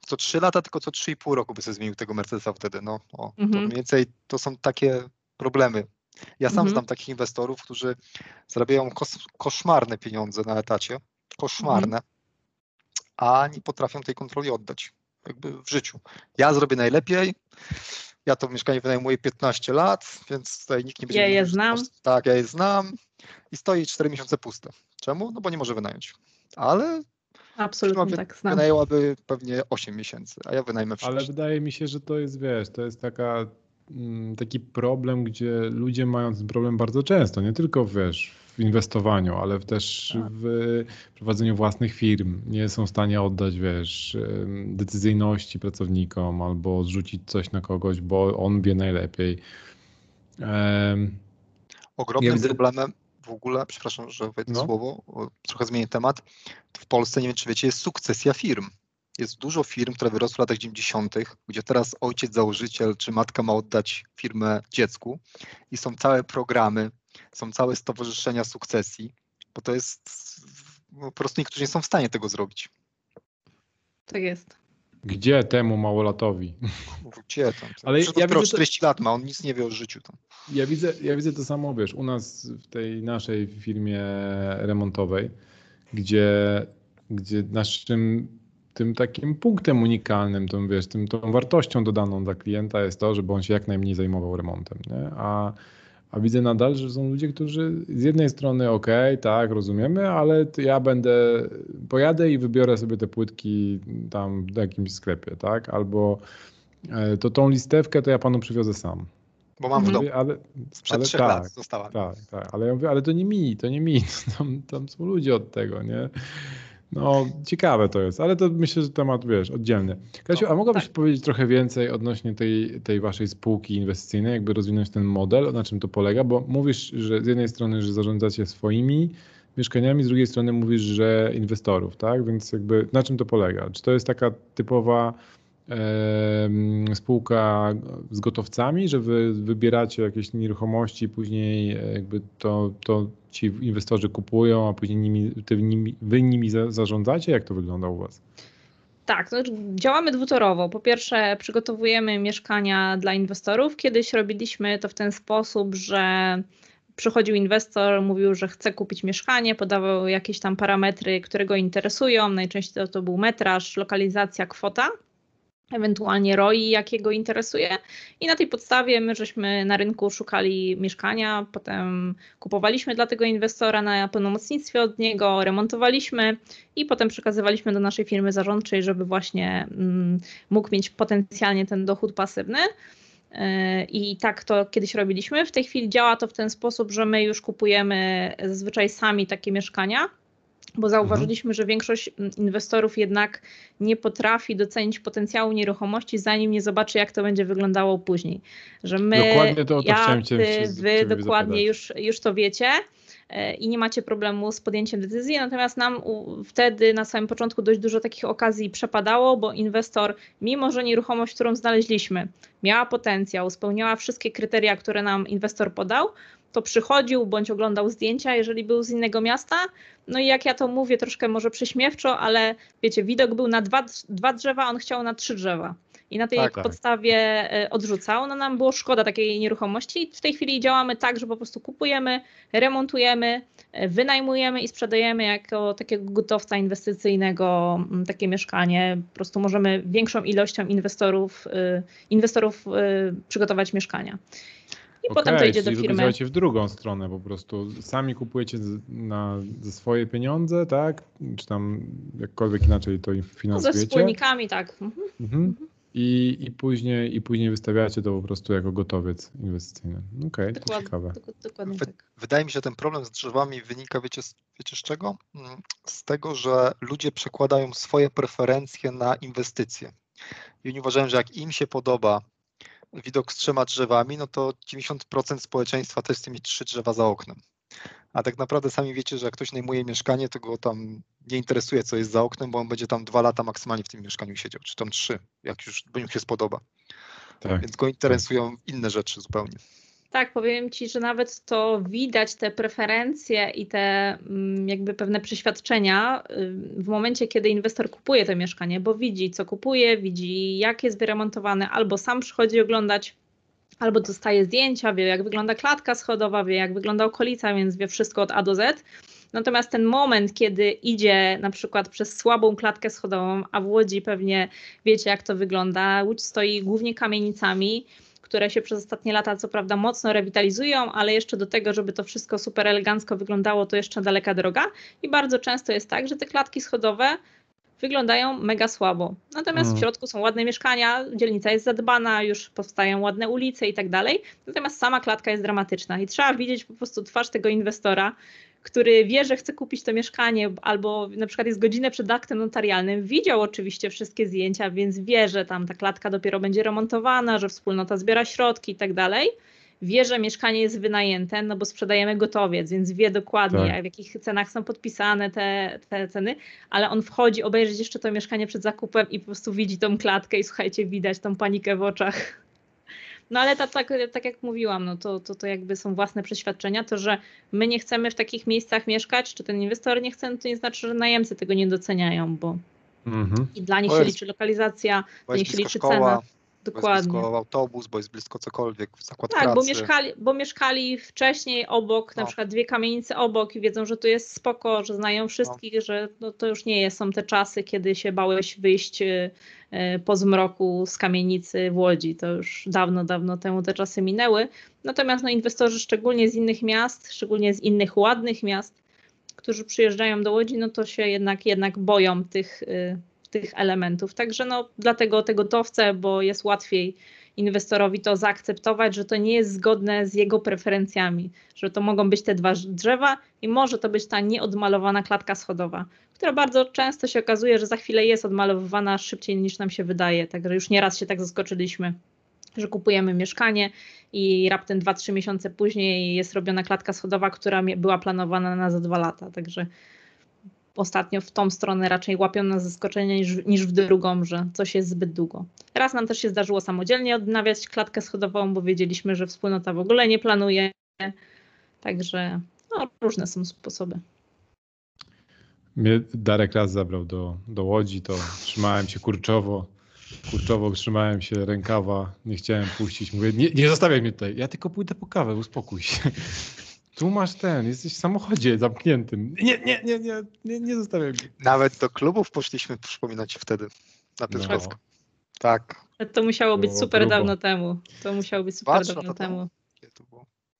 [SPEAKER 3] co 3 lata, tylko co 3,5 roku by sobie zmienił tego Mercedesa wtedy. No, o, to
[SPEAKER 4] Mhm.
[SPEAKER 3] mniej więcej to są takie problemy. Ja sam
[SPEAKER 4] Mhm.
[SPEAKER 3] znam takich inwestorów, którzy zarabiają kos, koszmarne pieniądze na etacie, koszmarne, a nie potrafią tej kontroli oddać jakby w życiu. Ja zrobię najlepiej, ja to mieszkanie wynajmuję 15 lat, więc tutaj nikt nie będzie
[SPEAKER 4] Ja je znam.
[SPEAKER 3] Tak, ja je znam i stoi 4 miesiące puste. Czemu? No bo nie może wynająć. Ale
[SPEAKER 4] Absolutnie
[SPEAKER 3] wy-
[SPEAKER 4] tak znam.
[SPEAKER 3] wynajęłaby pewnie 8 miesięcy, a ja wynajmę
[SPEAKER 1] Ale
[SPEAKER 3] wszystko.
[SPEAKER 1] wydaje mi się, że to jest, wiesz, to jest taka, taki problem, gdzie ludzie mają ten problem bardzo często, nie tylko wiesz, w inwestowaniu, ale też
[SPEAKER 4] Tak.
[SPEAKER 1] w prowadzeniu własnych firm. Nie są w stanie oddać, wiesz, decyzyjności pracownikom albo zrzucić coś na kogoś, bo on wie najlepiej. Em,
[SPEAKER 3] Ogromnym
[SPEAKER 1] Ja widzę-
[SPEAKER 3] problemem w ogóle, przepraszam, że wejdę
[SPEAKER 1] No.
[SPEAKER 3] słowo, trochę zmienię temat. W Polsce, nie wiem czy wiecie, jest sukcesja firm. Jest dużo firm, które wyrosły w latach 90., gdzie teraz ojciec założyciel czy matka ma oddać firmę dziecku i są całe programy, są całe stowarzyszenia sukcesji, bo to jest no, po prostu niektórzy nie są w stanie tego zrobić.
[SPEAKER 4] Tak jest.
[SPEAKER 1] Gdzie temu małolatowi?
[SPEAKER 3] Gdzie tam?
[SPEAKER 1] Ale
[SPEAKER 3] Ale ja
[SPEAKER 1] widzę to-
[SPEAKER 3] 40 lat ma, on nic nie wie o życiu tam.
[SPEAKER 1] Ja widzę, ja widzę to samo, wiesz, u nas w tej naszej firmie remontowej, gdzie, gdzie naszym tym takim punktem unikalnym, tą, wiesz, tym, tą wartością dodaną dla klienta jest to, żeby on się jak najmniej zajmował remontem, nie? A, a widzę nadal, że są ludzie, którzy z jednej strony ok, tak, rozumiemy, ale ja będę, pojadę i wybiorę sobie te płytki tam w jakimś sklepie, tak, albo e, to tą listewkę to ja panu przywiozę sam.
[SPEAKER 3] Bo mam w
[SPEAKER 4] Mhm.
[SPEAKER 3] domu.
[SPEAKER 1] Ale,
[SPEAKER 3] Sprzed
[SPEAKER 1] ale
[SPEAKER 3] trzech
[SPEAKER 1] tak,
[SPEAKER 3] lat została.
[SPEAKER 1] tak, tak, ale ja mówię, ale to nie mi, to nie mi, (laughs) tam, tam są ludzie od tego, nie? No, ciekawe to jest, ale to myślę, że temat, wiesz, oddzielny. Kasiu,
[SPEAKER 3] No,
[SPEAKER 1] a mogłabyś
[SPEAKER 4] tak.
[SPEAKER 1] powiedzieć trochę więcej odnośnie tej, tej waszej spółki inwestycyjnej, jakby rozwinąć ten model, na czym to polega, bo mówisz, że z jednej strony, że zarządzacie swoimi mieszkaniami, z drugiej strony mówisz, że inwestorów, tak? Więc jakby na czym to polega? Czy to jest taka typowa spółka z gotowcami, że wy wybieracie jakieś nieruchomości, później e, jakby to, to ci inwestorzy kupują, a później nimi, ty nimi, wy nimi za, zarządzacie? Jak to wygląda u was?
[SPEAKER 4] Tak, to działamy dwutorowo. Po pierwsze, przygotowujemy mieszkania dla inwestorów. Kiedyś robiliśmy to w ten sposób, że przychodził inwestor, mówił, że chce kupić mieszkanie, podawał jakieś tam parametry, które go interesują. Najczęściej to, to był metraż, lokalizacja, kwota, ewentualnie ROI, jakie go interesuje. I na tej podstawie my żeśmy na rynku szukali mieszkania, potem kupowaliśmy dla tego inwestora na pełnomocnictwie od niego, remontowaliśmy i potem przekazywaliśmy do naszej firmy zarządczej, żeby właśnie mm, mógł mieć potencjalnie ten dochód pasywny. Yy, I tak to kiedyś robiliśmy. W tej chwili działa to w ten sposób, że my już kupujemy zazwyczaj sami takie mieszkania, bo zauważyliśmy, że większość inwestorów jednak nie potrafi docenić potencjału nieruchomości, zanim nie zobaczy, jak to będzie wyglądało później. Że my,
[SPEAKER 1] Dokładnie to- to
[SPEAKER 4] ja,
[SPEAKER 1] chciałem cię-
[SPEAKER 4] ty,
[SPEAKER 1] się-
[SPEAKER 4] wy dokładnie
[SPEAKER 1] zapytać.
[SPEAKER 4] już, już to wiecie i nie macie problemu z podjęciem decyzji, natomiast nam wtedy na samym początku dość dużo takich okazji przepadało, bo inwestor, mimo że nieruchomość, którą znaleźliśmy, miała potencjał, spełniała wszystkie kryteria, które nam inwestor podał, to przychodził bądź oglądał zdjęcia, jeżeli był z innego miasta. No i jak ja to mówię, troszkę może prześmiewczo, ale wiecie, widok był na dwa, dwa drzewa, on chciał na trzy drzewa. I na tej
[SPEAKER 3] Tak, tak.
[SPEAKER 4] podstawie e, odrzucał. No nam było szkoda takiej nieruchomości. I w tej chwili działamy tak, że po prostu kupujemy, remontujemy, e, wynajmujemy i sprzedajemy jako takiego gotowca inwestycyjnego takie mieszkanie. Po prostu możemy większą ilością inwestorów, y, inwestorów przygotować mieszkania. I potem to idzie do firmy.
[SPEAKER 1] działacie w drugą stronę po prostu. Sami kupujecie na, ze swoje pieniądze, tak? Czy tam jakkolwiek inaczej to
[SPEAKER 4] No, ze
[SPEAKER 1] finansujecie?
[SPEAKER 4] wspólnikami, tak. Mhm.
[SPEAKER 1] Mhm. I, i, później, I później wystawiacie to po prostu jako gotowiec inwestycyjny. Okej, to
[SPEAKER 4] Dokładnie,
[SPEAKER 1] ciekawe.
[SPEAKER 4] dok- dokładnie
[SPEAKER 3] Wy-
[SPEAKER 4] tak.
[SPEAKER 3] Wydaje mi się, że ten problem z drzewami wynika, wiecie, z- wiecie z czego? Mm, Z tego, że ludzie przekładają swoje preferencje na inwestycje. I oni uważają, że jak im się podoba widok z trzema drzewami, no to 90% społeczeństwa też chce mieć trzy drzewa za oknem. A tak naprawdę sami wiecie, że jak ktoś najmuje mieszkanie, to go tam nie interesuje, co jest za oknem, bo on będzie tam dwa lata maksymalnie w tym mieszkaniu siedział, czy tam trzy, jak już mu się spodoba.
[SPEAKER 1] Tak.
[SPEAKER 3] Więc go interesują inne rzeczy zupełnie.
[SPEAKER 4] Tak, powiem Ci, że nawet to widać, te preferencje i te mm, jakby pewne przeświadczenia y, w momencie, kiedy inwestor kupuje to mieszkanie, bo widzi, co kupuje, widzi, jak jest wyremontowane, albo sam przychodzi oglądać, albo dostaje zdjęcia, wie, jak wygląda klatka schodowa, wie, jak wygląda okolica, więc wie wszystko od A do Z. Natomiast ten moment, kiedy idzie na przykład przez słabą klatkę schodową, a w Łodzi pewnie wiecie, jak to wygląda, Łódź stoi głównie kamienicami, które się przez ostatnie lata co prawda mocno rewitalizują, ale jeszcze do tego, żeby to wszystko super elegancko wyglądało, to jeszcze daleka droga. I bardzo często jest tak, że te klatki schodowe wyglądają mega słabo. Natomiast
[SPEAKER 1] Mm.
[SPEAKER 4] w środku są ładne mieszkania, dzielnica jest zadbana, już powstają ładne ulice i tak dalej. Natomiast sama klatka jest dramatyczna i trzeba widzieć po prostu twarz tego inwestora, który wie, że chce kupić to mieszkanie, albo na przykład jest godzinę przed aktem notarialnym, widział oczywiście wszystkie zdjęcia, więc wie, że tam ta klatka dopiero będzie remontowana, że wspólnota zbiera środki i tak dalej. Wie, że mieszkanie jest wynajęte, no bo sprzedajemy gotowiec, więc wie dokładnie,
[SPEAKER 1] Tak.
[SPEAKER 4] w jakich cenach są podpisane te, te ceny, ale on wchodzi obejrzeć jeszcze to mieszkanie przed zakupem i po prostu widzi tą klatkę i słuchajcie, widać tą panikę w oczach. No ale tak, tak, tak jak mówiłam, no to, to, to jakby są własne przeświadczenia. To, że my nie chcemy w takich miejscach mieszkać, czy ten inwestor nie chce, no to nie znaczy, że najemcy tego nie doceniają, bo
[SPEAKER 1] Mhm.
[SPEAKER 4] i dla nich się liczy lokalizacja, dla nich się liczy
[SPEAKER 3] szkoła,
[SPEAKER 4] cena.
[SPEAKER 3] Bo jest
[SPEAKER 4] Dokładnie.
[SPEAKER 3] blisko autobus, bo jest blisko cokolwiek, zakład
[SPEAKER 4] Tak,
[SPEAKER 3] pracy.
[SPEAKER 4] bo mieszkali, bo mieszkali wcześniej obok, na
[SPEAKER 3] No.
[SPEAKER 4] przykład dwie kamienice obok i wiedzą, że tu jest spoko, że znają wszystkich, że no, to już nie są te czasy, kiedy się bałeś wyjść y, po zmroku z kamienicy w Łodzi. To już dawno, dawno temu te czasy minęły. Natomiast no, inwestorzy, szczególnie z innych miast, szczególnie z innych ładnych miast, którzy przyjeżdżają do Łodzi, no to się jednak, jednak boją tych, y, tych elementów. Także no, dlatego te gotowce, bo jest łatwiej inwestorowi to zaakceptować, że to nie jest zgodne z jego preferencjami, że to mogą być te dwa drzewa i może to być ta nieodmalowana klatka schodowa, która bardzo często się okazuje, że za chwilę jest odmalowywana szybciej niż nam się wydaje. Także już nieraz się tak zaskoczyliśmy, że kupujemy mieszkanie i raptem 2-3 miesiące później jest robiona klatka schodowa, która była planowana na za dwa lata. Także ostatnio w tą stronę raczej łapią nas zaskoczenie niż, niż w drugą, że coś jest zbyt długo. Raz nam też się zdarzyło samodzielnie odnawiać klatkę schodową, bo wiedzieliśmy, że wspólnota w ogóle nie planuje. Także no, różne są sposoby.
[SPEAKER 1] Mnie Darek raz zabrał do, do Łodzi, to trzymałem się kurczowo. Kurczowo trzymałem się rękawa, nie chciałem puścić. Mówię, nie, nie zostawiaj mnie tutaj, ja tylko pójdę po kawę, uspokój się. Tu masz ten, jesteś w samochodzie zamkniętym. Nie, nie, nie, nie, nie, nie zostawiaj mnie.
[SPEAKER 3] Nawet do klubów poszliśmy przypominać wtedy na
[SPEAKER 1] No.
[SPEAKER 3] Piotrkowską. Tak.
[SPEAKER 4] To musiało być
[SPEAKER 1] Było
[SPEAKER 4] super
[SPEAKER 1] grubo.
[SPEAKER 4] dawno temu. To musiało być super
[SPEAKER 3] Patrz,
[SPEAKER 4] dawno
[SPEAKER 3] temu.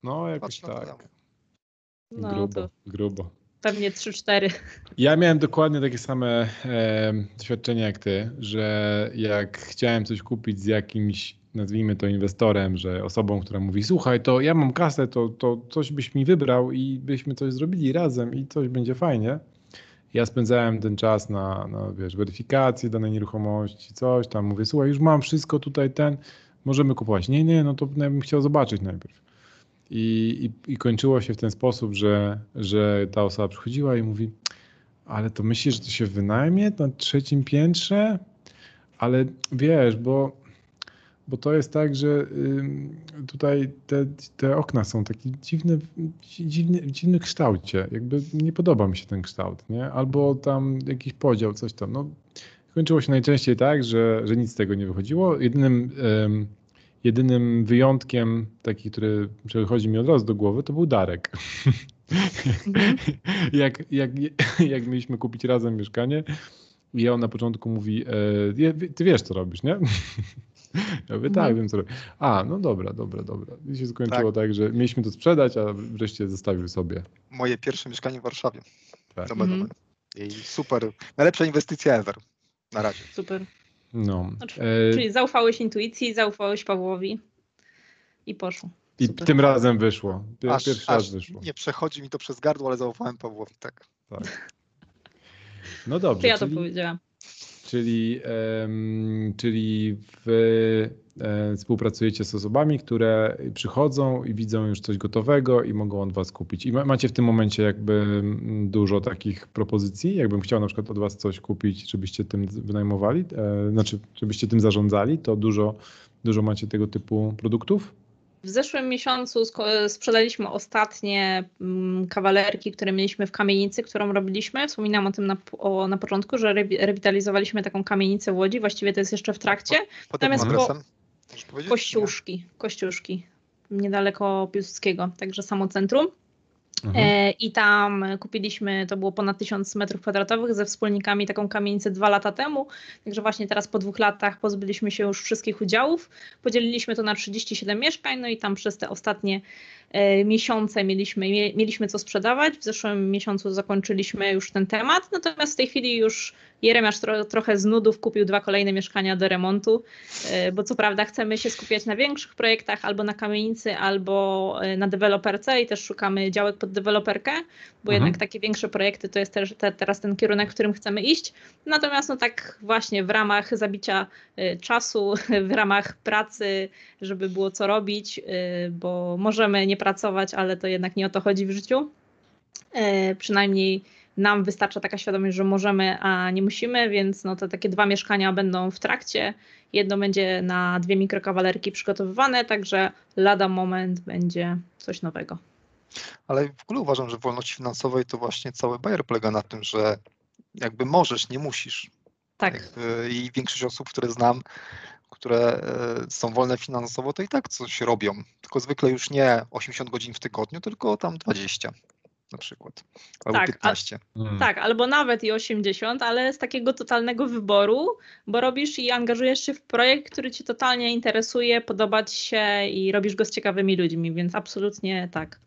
[SPEAKER 1] No jakoś
[SPEAKER 3] Patrz
[SPEAKER 1] tak.
[SPEAKER 4] No
[SPEAKER 1] grubo,
[SPEAKER 4] to
[SPEAKER 1] grubo.
[SPEAKER 4] pewnie 3-4.
[SPEAKER 1] Ja miałem dokładnie takie same e, doświadczenia jak ty, że jak chciałem coś kupić z jakimś, nazwijmy to inwestorem, że osobą, która mówi, słuchaj, to ja mam kasę, to, to coś byś mi wybrał i byśmy coś zrobili razem i coś będzie fajnie. Ja spędzałem ten czas na, na wiesz, weryfikację danej nieruchomości, coś tam, mówię, słuchaj, już mam wszystko tutaj, ten, możemy kupować. Nie, nie, no to ja bym chciał zobaczyć najpierw. I, i, I kończyło się w ten sposób, że, że ta osoba przychodziła i mówi, ale to myślisz, że to się wynajmie na trzecim piętrze? Ale wiesz, bo, bo to jest tak, że tutaj te, te okna są takie dziwne, dziwne, w dziwnym kształcie. Jakby nie podoba mi się ten kształt, nie? Albo tam jakiś podział, coś tam. No, kończyło się najczęściej tak, że, że nic z tego nie wychodziło. Jedynym, ym, jedynym wyjątkiem, taki, który przychodzi mi od razu do głowy, to był Darek.
[SPEAKER 4] Mhm. (laughs)
[SPEAKER 1] jak, jak, jak mieliśmy kupić razem mieszkanie i on na początku mówi, e, ty wiesz co robisz, nie? (laughs) Ja mówię, tak,
[SPEAKER 4] Mhm.
[SPEAKER 1] wiem co robię. A, no dobra, dobra, dobra. I się skończyło tak. że mieliśmy to sprzedać, a wreszcie zostawił sobie.
[SPEAKER 3] Moje pierwsze mieszkanie w Warszawie.
[SPEAKER 1] Tak.
[SPEAKER 3] Nomen,
[SPEAKER 4] Mhm.
[SPEAKER 3] nomen. I super. Najlepsza inwestycja ever. Na razie.
[SPEAKER 4] Super.
[SPEAKER 1] No.
[SPEAKER 4] Znaczy,
[SPEAKER 1] E,
[SPEAKER 4] Czyli zaufałeś intuicji, zaufałeś Pawłowi i poszło.
[SPEAKER 1] I
[SPEAKER 4] super.
[SPEAKER 1] tym razem wyszło. Pier,
[SPEAKER 3] Aż,
[SPEAKER 1] pierwszy
[SPEAKER 3] aż
[SPEAKER 1] raz wyszło.
[SPEAKER 3] nie przechodzi mi to przez gardło, ale zaufałem Pawłowi, tak.
[SPEAKER 1] Tak. No dobrze.
[SPEAKER 4] To ja to
[SPEAKER 1] czyli-
[SPEAKER 4] powiedziałam.
[SPEAKER 1] Czyli, czyli wy e, współpracujecie z osobami, które przychodzą i widzą już coś gotowego i mogą od was kupić. I ma, macie w tym momencie jakby dużo takich propozycji. Jakbym chciał na przykład od was coś kupić, żebyście tym wynajmowali, e, znaczy żebyście tym zarządzali, to dużo, Dużo macie tego typu produktów?
[SPEAKER 4] W zeszłym miesiącu sprzedaliśmy ostatnie mm, kawalerki, które mieliśmy w kamienicy, którą robiliśmy. Wspominałam o tym na, o, na początku, że rewitalizowaliśmy taką kamienicę w Łodzi. Właściwie to jest jeszcze w trakcie.
[SPEAKER 3] Pod Natomiast po,
[SPEAKER 4] Kościuszki, Kościuszki, niedaleko Piłsudskiego, także samo centrum. Mhm. E, I tam kupiliśmy, to było ponad 1000 metrów kwadratowych ze wspólnikami taką kamienicę dwa lata temu. Także właśnie teraz po dwóch latach pozbyliśmy się już wszystkich udziałów. Podzieliliśmy to na 37 mieszkań, no i tam przez te ostatnie e, miesiące mieliśmy, mieliśmy co sprzedawać. W zeszłym miesiącu zakończyliśmy już ten temat, natomiast w tej chwili już Jeremiasz tro, trochę z nudów kupił dwa kolejne mieszkania do remontu, e, bo co prawda chcemy się skupiać na większych projektach, albo na kamienicy, albo na deweloperce i też szukamy działek pod deweloperkę, bo mhm. jednak takie większe projekty to jest też te, teraz ten kierunek, w którym chcemy iść. Natomiast no tak właśnie w ramach zabicia e, czasu, (laughs) w ramach pracy, żeby było co robić, bo możemy nie pracować, ale to jednak nie o to chodzi w życiu. Przynajmniej nam wystarcza taka świadomość, że możemy, a nie musimy, więc no to takie dwa mieszkania będą w trakcie. Jedno będzie na dwie mikrokawalerki przygotowywane, także lada moment będzie coś nowego.
[SPEAKER 3] Ale w ogóle uważam, że w wolności finansowej to właśnie cały bajer polega na tym, że jakby możesz, nie musisz.
[SPEAKER 4] Tak.
[SPEAKER 3] Jakby I większość osób, które znam, które e, są wolne finansowo, to i tak coś robią. Tylko zwykle już nie 80 godzin w tygodniu, tylko tam 20 na przykład, albo tak, 15.
[SPEAKER 4] A, hmm. Tak, albo nawet i 80, ale z takiego totalnego wyboru, bo robisz i angażujesz się w projekt, który ci totalnie interesuje, podoba ci się i robisz go z ciekawymi ludźmi, więc absolutnie tak.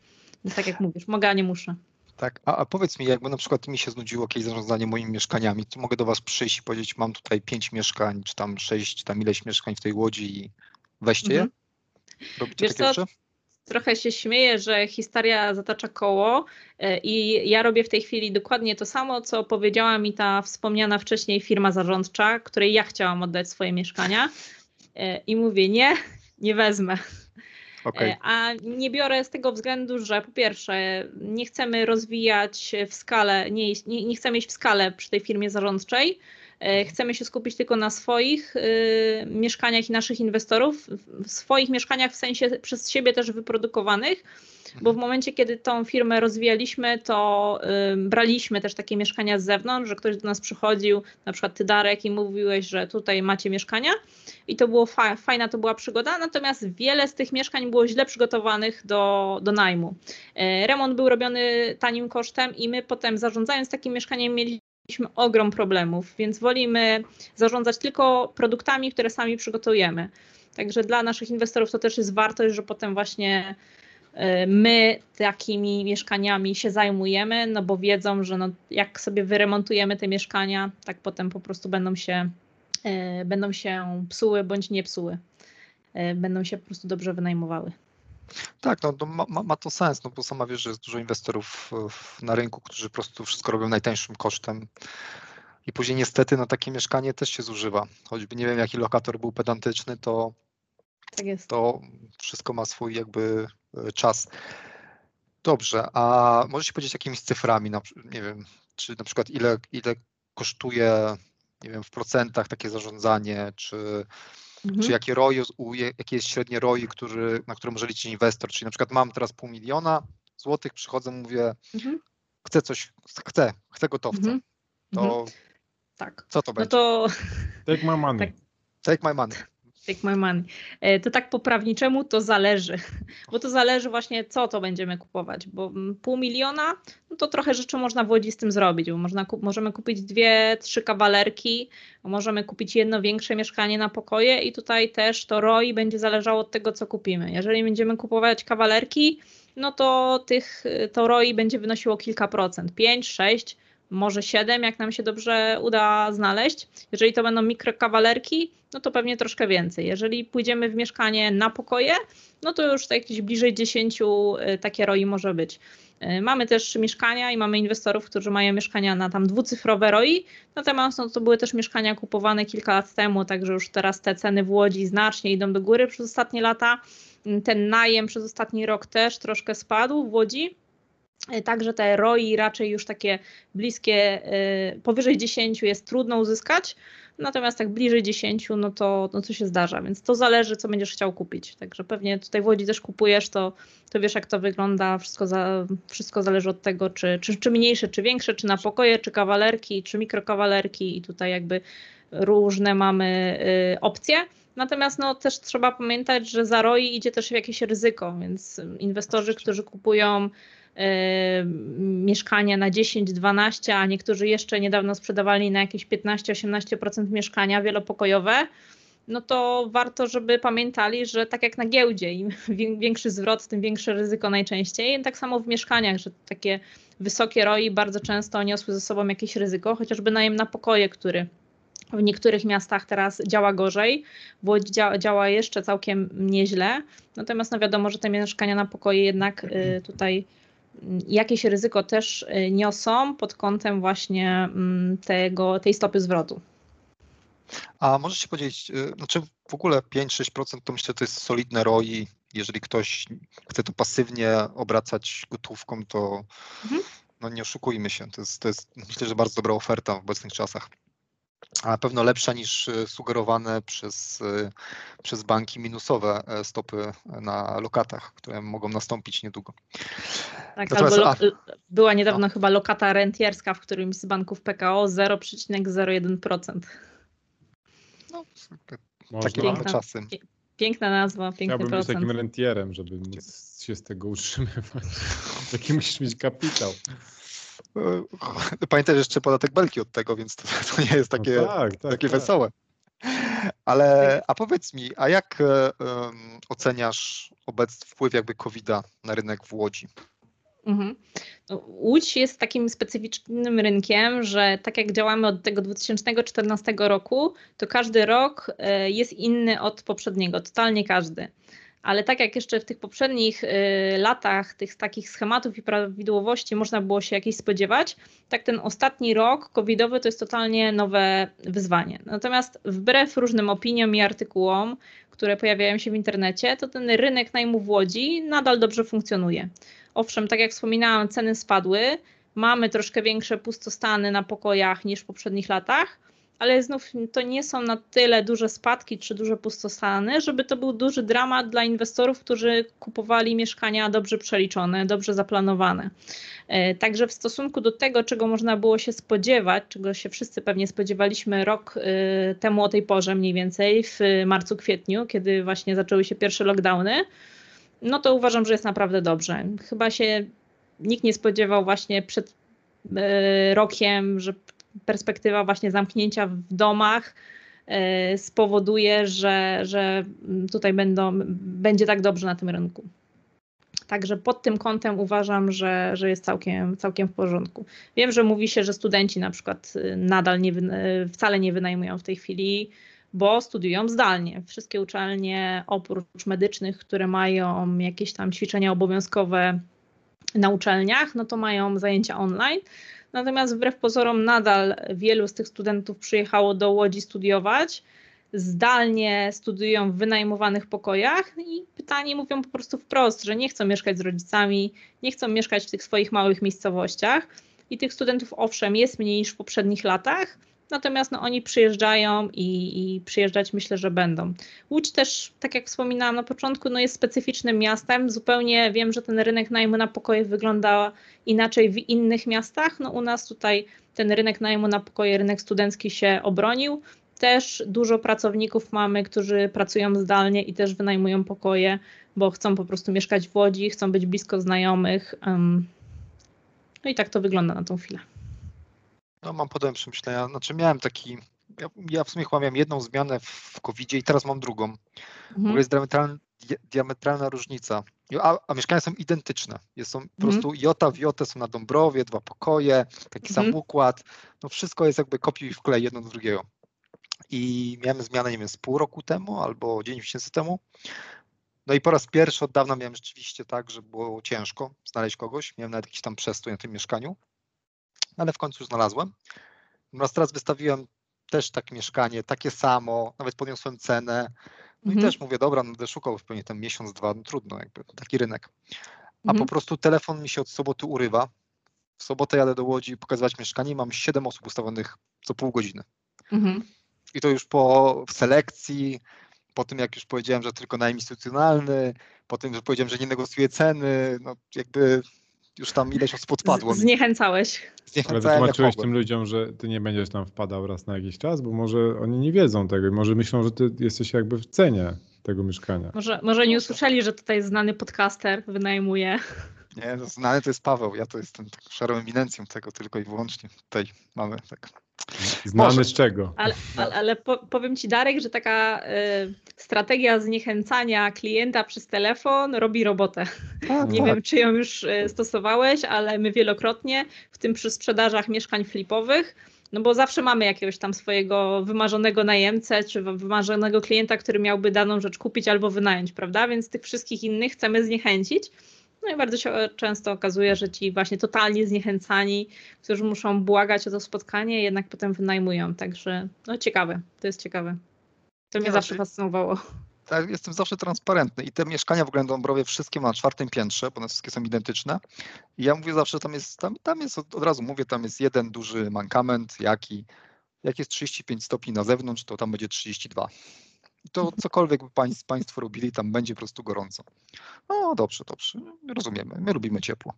[SPEAKER 4] Tak jak mówisz, mogę, a nie muszę.
[SPEAKER 3] Tak, a, a, powiedz mi, jakby na przykład mi się znudziło jakieś zarządzanie moimi mieszkaniami, to mogę do Was przyjść i powiedzieć, mam tutaj pięć mieszkań, czy tam sześć, czy tam ileś mieszkań w tej łodzi i weźcie mhm. je? Robicie Wiesz takie co, rzeczy?
[SPEAKER 4] trochę się śmieję, że historia zatacza koło e, i ja robię w tej chwili dokładnie to samo, co powiedziała mi ta wspomniana wcześniej firma zarządcza, której ja chciałam oddać swoje mieszkania e, i mówię nie, nie wezmę. Okay. E, a nie biorę z tego względu, że po pierwsze nie chcemy rozwijać w skalę, nie, nie, nie chcemy iść w skalę przy tej firmie zarządczej, E, chcemy się skupić tylko na swoich y, mieszkaniach i naszych inwestorów, w swoich mieszkaniach w sensie przez siebie też wyprodukowanych, bo w momencie, kiedy tą firmę rozwijaliśmy, to y, braliśmy też takie mieszkania z zewnątrz, że ktoś do nas przychodził, na przykład ty Darek i mówiłeś, że tutaj macie mieszkania i to było fa fajna, to była przygoda, natomiast wiele z tych mieszkań było źle przygotowanych do, do najmu. E, remont był robiony tanim kosztem i my potem zarządzając takim mieszkaniem mieli mieliśmy ogrom problemów, więc wolimy zarządzać tylko produktami, które sami przygotujemy. Także dla naszych inwestorów to też jest wartość, że potem właśnie my takimi mieszkaniami się zajmujemy, no bo wiedzą, że no jak sobie wyremontujemy te mieszkania, tak potem po prostu będą się, y, będą się psuły bądź nie psuły. Y, będą się po prostu dobrze wynajmowały.
[SPEAKER 3] Tak, no, ma, ma, to sens, no bo sama wiesz, że jest dużo inwestorów na rynku, którzy po prostu wszystko robią najtańszym kosztem. I później niestety no, takie mieszkanie też się zużywa. Choćby nie wiem, jaki lokator był pedantyczny, to,
[SPEAKER 4] tak
[SPEAKER 3] to wszystko ma swój jakby e, czas. Dobrze, a możesz się powiedzieć jakimiś cyframi, na, nie wiem, czy na przykład ile, ile kosztuje, nie wiem, w procentach takie zarządzanie, czy Mhm. Czy jakie ROI, jakie jest średnie ROI, który, na które może liczyć inwestor? Czyli na przykład mam teraz pół miliona złotych, przychodzę, mówię, mhm. chcę coś, chcę, chcę gotowca. Mhm. To mhm.
[SPEAKER 4] tak.
[SPEAKER 3] co to no będzie?
[SPEAKER 4] To...
[SPEAKER 1] Take my money. Tak.
[SPEAKER 3] Take my money.
[SPEAKER 4] Take my money. E, to tak po prawniczemu to zależy, bo to zależy właśnie co to będziemy kupować, bo mm, pół miliona, no to trochę rzeczy można w Łodzi z tym zrobić, bo można, możemy kupić dwie, trzy kawalerki, możemy kupić jedno większe mieszkanie na pokoje i tutaj też to ROI będzie zależało od tego, co kupimy. Jeżeli będziemy kupować kawalerki, no to tych, to ROI będzie wynosiło kilka procent, 5, 6, może 7, jak nam się dobrze uda znaleźć. Jeżeli to będą mikrokawalerki, no to pewnie troszkę więcej. Jeżeli pójdziemy w mieszkanie na pokoje, no to już jakieś bliżej 10 y, takie ROI może być. Y, mamy też mieszkania i mamy inwestorów, którzy mają mieszkania na tam dwucyfrowe ROI, natomiast no, to były też mieszkania kupowane kilka lat temu, także już teraz te ceny w Łodzi znacznie idą do góry przez ostatnie lata. Ten najem przez ostatni rok też troszkę spadł w Łodzi, Także te ROI raczej już takie bliskie, powyżej 10 jest trudno uzyskać, natomiast tak bliżej 10, no to, no to się zdarza, więc to zależy, co będziesz chciał kupić. Także pewnie tutaj w Łodzi też kupujesz, to, to wiesz, jak to wygląda. Wszystko, za, wszystko zależy od tego, czy, czy, czy mniejsze, czy większe, czy na pokoje, czy kawalerki, czy mikrokawalerki i tutaj jakby różne mamy y, opcje. Natomiast no, też trzeba pamiętać, że za ROI idzie też jakieś ryzyko, więc inwestorzy, którzy kupują mieszkania na 10-12, a niektórzy jeszcze niedawno sprzedawali na jakieś 15-18% mieszkania wielopokojowe, no to warto, żeby pamiętali, że tak jak na giełdzie, im (laughs) większy zwrot, tym większe ryzyko najczęściej. Tak samo w mieszkaniach, że takie wysokie ROI bardzo często niosły ze sobą jakieś ryzyko, chociażby najem na pokoje, który w niektórych miastach teraz działa gorzej, działa, działa jeszcze całkiem nieźle, natomiast no wiadomo, że te mieszkania na pokoje jednak y, tutaj jakieś ryzyko też y, niosą pod kątem właśnie mm, tego, tej stopy zwrotu.
[SPEAKER 3] A możesz się podzielić, y, znaczy w ogóle 5-6% to myślę, to jest solidne ROI. Jeżeli ktoś chce to pasywnie obracać gotówką, to mhm. no nie oszukujmy się. To jest, to jest myślę, że bardzo dobra oferta w obecnych czasach a na pewno lepsza niż e, sugerowane przez, e, przez banki minusowe e, stopy na lokatach, które mogą nastąpić niedługo.
[SPEAKER 4] Tak, Natomiast, albo lo, była niedawno no. chyba lokata rentierska w którymś z banków PKO 0,01%. No,
[SPEAKER 3] takie piękna, mamy czasy.
[SPEAKER 4] Piękna nazwa, piękny
[SPEAKER 1] Chciałbym
[SPEAKER 4] procent.
[SPEAKER 1] być takim rentierem, żeby móc się z tego utrzymywać. (laughs) Taki musisz mieć kapitał.
[SPEAKER 3] E, pamiętaj jeszcze podatek belki od tego, więc to, to nie jest takie, no tak, tak, takie tak. wesołe. Ale, a powiedz mi, a jak um, oceniasz obecny wpływ jakby COVID-a na rynek w Łodzi?
[SPEAKER 4] Mhm. No, Łódź jest takim specyficznym rynkiem, że tak jak działamy od tego 2014 roku, to każdy rok e, jest inny od poprzedniego, totalnie każdy ale tak jak jeszcze w tych poprzednich y, latach tych takich schematów i prawidłowości można było się jakieś spodziewać, tak ten ostatni rok covidowy to jest totalnie nowe wyzwanie. Natomiast wbrew różnym opiniom i artykułom, które pojawiają się w internecie, to ten rynek najmu w Łodzi nadal dobrze funkcjonuje. Owszem, tak jak wspominałam, ceny spadły, mamy troszkę większe pustostany na pokojach niż w poprzednich latach, ale znów to nie są na tyle duże spadki czy duże pustostany, żeby to był duży dramat dla inwestorów, którzy kupowali mieszkania dobrze przeliczone, dobrze zaplanowane. E, także w stosunku do tego, czego można było się spodziewać, czego się wszyscy pewnie spodziewaliśmy rok e, temu o tej porze mniej więcej, w marcu, kwietniu, kiedy właśnie zaczęły się pierwsze lockdowny, no to uważam, że jest naprawdę dobrze. Chyba się nikt nie spodziewał właśnie przed e, rokiem, że perspektywa właśnie zamknięcia w domach e, spowoduje, że, że tutaj będą, będzie tak dobrze na tym rynku. Także pod tym kątem uważam, że, że jest całkiem, całkiem w porządku. Wiem, że mówi się, że studenci na przykład y, nadal nie, y, wcale nie wynajmują w tej chwili, bo studiują zdalnie. Wszystkie uczelnie oprócz medycznych, które mają jakieś tam ćwiczenia obowiązkowe na uczelniach, no to mają zajęcia online. Natomiast wbrew pozorom nadal wielu z tych studentów przyjechało do Łodzi studiować. Zdalnie studiują w wynajmowanych pokojach i pytanie mówią po prostu wprost, że nie chcą mieszkać z rodzicami, nie chcą mieszkać w tych swoich małych miejscowościach. I tych studentów owszem jest mniej niż w poprzednich latach, Natomiast no, oni przyjeżdżają i, i, przyjeżdżać myślę, że będą. Łódź też, tak jak wspominałam na początku, no jest specyficznym miastem. Zupełnie wiem, że ten rynek najmu na pokoje wygląda inaczej w innych miastach. No u nas tutaj ten rynek najmu na pokoje, rynek studencki się obronił. Też dużo pracowników mamy, którzy pracują zdalnie i też wynajmują pokoje, bo chcą po prostu mieszkać w Łodzi, chcą być blisko znajomych. No i tak to wygląda na tą chwilę.
[SPEAKER 3] No mam podobne przemyślenia. Znaczy miałem taki, ja, ja w sumie chyba miałem jedną zmianę w covid i teraz mam drugą. Mhm. jest diametralna, diametralna różnica. A, a, mieszkania są identyczne. Jest są po mhm. prostu jota w jotę, są na Dąbrowie, dwa pokoje, taki mhm. sam układ. No wszystko jest jakby kopiuj w klej jedno do drugiego. I miałem zmianę, nie wiem, z pół roku temu albo 9 miesięcy temu. No i po raz pierwszy od dawna miałem rzeczywiście tak, że było ciężko znaleźć kogoś. Miałem nawet jakiś tam przestój na tym mieszkaniu ale w końcu znalazłem. Natomiast teraz wystawiłem też takie mieszkanie, takie samo, nawet podniosłem cenę. No mhm. i też mówię, dobra, no będę szukał pewnie ten miesiąc, dwa, no trudno, jakby taki rynek. a
[SPEAKER 4] Mhm.
[SPEAKER 3] po prostu telefon mi się od soboty urywa. W sobotę jadę do Łodzi pokazywać mieszkanie i mam 7 osób ustawionych co pół godziny.
[SPEAKER 4] Mhm.
[SPEAKER 3] I to już po selekcji, po tym jak już powiedziałem, że tylko najem instytucjonalny, po tym, że powiedziałem, że nie negocjuję ceny, no jakby już tam ileś osób mi.
[SPEAKER 4] Zniechęcałeś.
[SPEAKER 1] Ale wytłumaczyłeś tym ludziom, że ty nie będziesz tam wpadał raz na jakiś czas, bo może oni nie wiedzą tego i może myślą, że ty jesteś jakby w cenie tego mieszkania.
[SPEAKER 4] Może, może nie usłyszeli, że tutaj znany podcaster wynajmuje.
[SPEAKER 3] Nie, no, znany to jest Paweł, ja to jestem tak szarą eminencją tego tylko i wyłącznie. Tutaj mamy tak. Może.
[SPEAKER 1] z czego?
[SPEAKER 4] Ale, ale, ale po, powiem Ci, Darek, że taka y, strategia zniechęcania klienta przez telefon robi robotę.
[SPEAKER 3] Tak, (laughs)
[SPEAKER 4] Nie
[SPEAKER 3] tak.
[SPEAKER 4] wiem, czy ją już y, stosowałeś, ale my wielokrotnie, w tym przy sprzedażach mieszkań flipowych, no bo zawsze mamy jakiegoś tam swojego wymarzonego najemcę, czy wy- wymarzonego klienta, który miałby daną rzecz kupić albo wynająć, prawda? Więc tych wszystkich innych chcemy zniechęcić. No i bardzo się e, często okazuje, że ci właśnie totalnie zniechęcani, którzy muszą błagać o to spotkanie, jednak potem wynajmują. Także no ciekawe, to jest ciekawe. To mnie
[SPEAKER 3] Nie,
[SPEAKER 4] zawsze
[SPEAKER 3] znaczy-
[SPEAKER 4] fascynowało.
[SPEAKER 3] Tak, jestem zawsze transparentny i te mieszkania w ogóle na Dąbrowie wszystkie ma na czwartym piętrze, bo one wszystkie są identyczne. I ja mówię zawsze, że tam jest, tam, tam jest od, od razu mówię, tam jest jeden duży mankament, jaki, jak jest 35 stopni na zewnątrz, to tam będzie 32. I to cokolwiek by państw, państwo robili, tam będzie po prostu gorąco. No dobrze, dobrze, rozumiemy, my lubimy ciepło.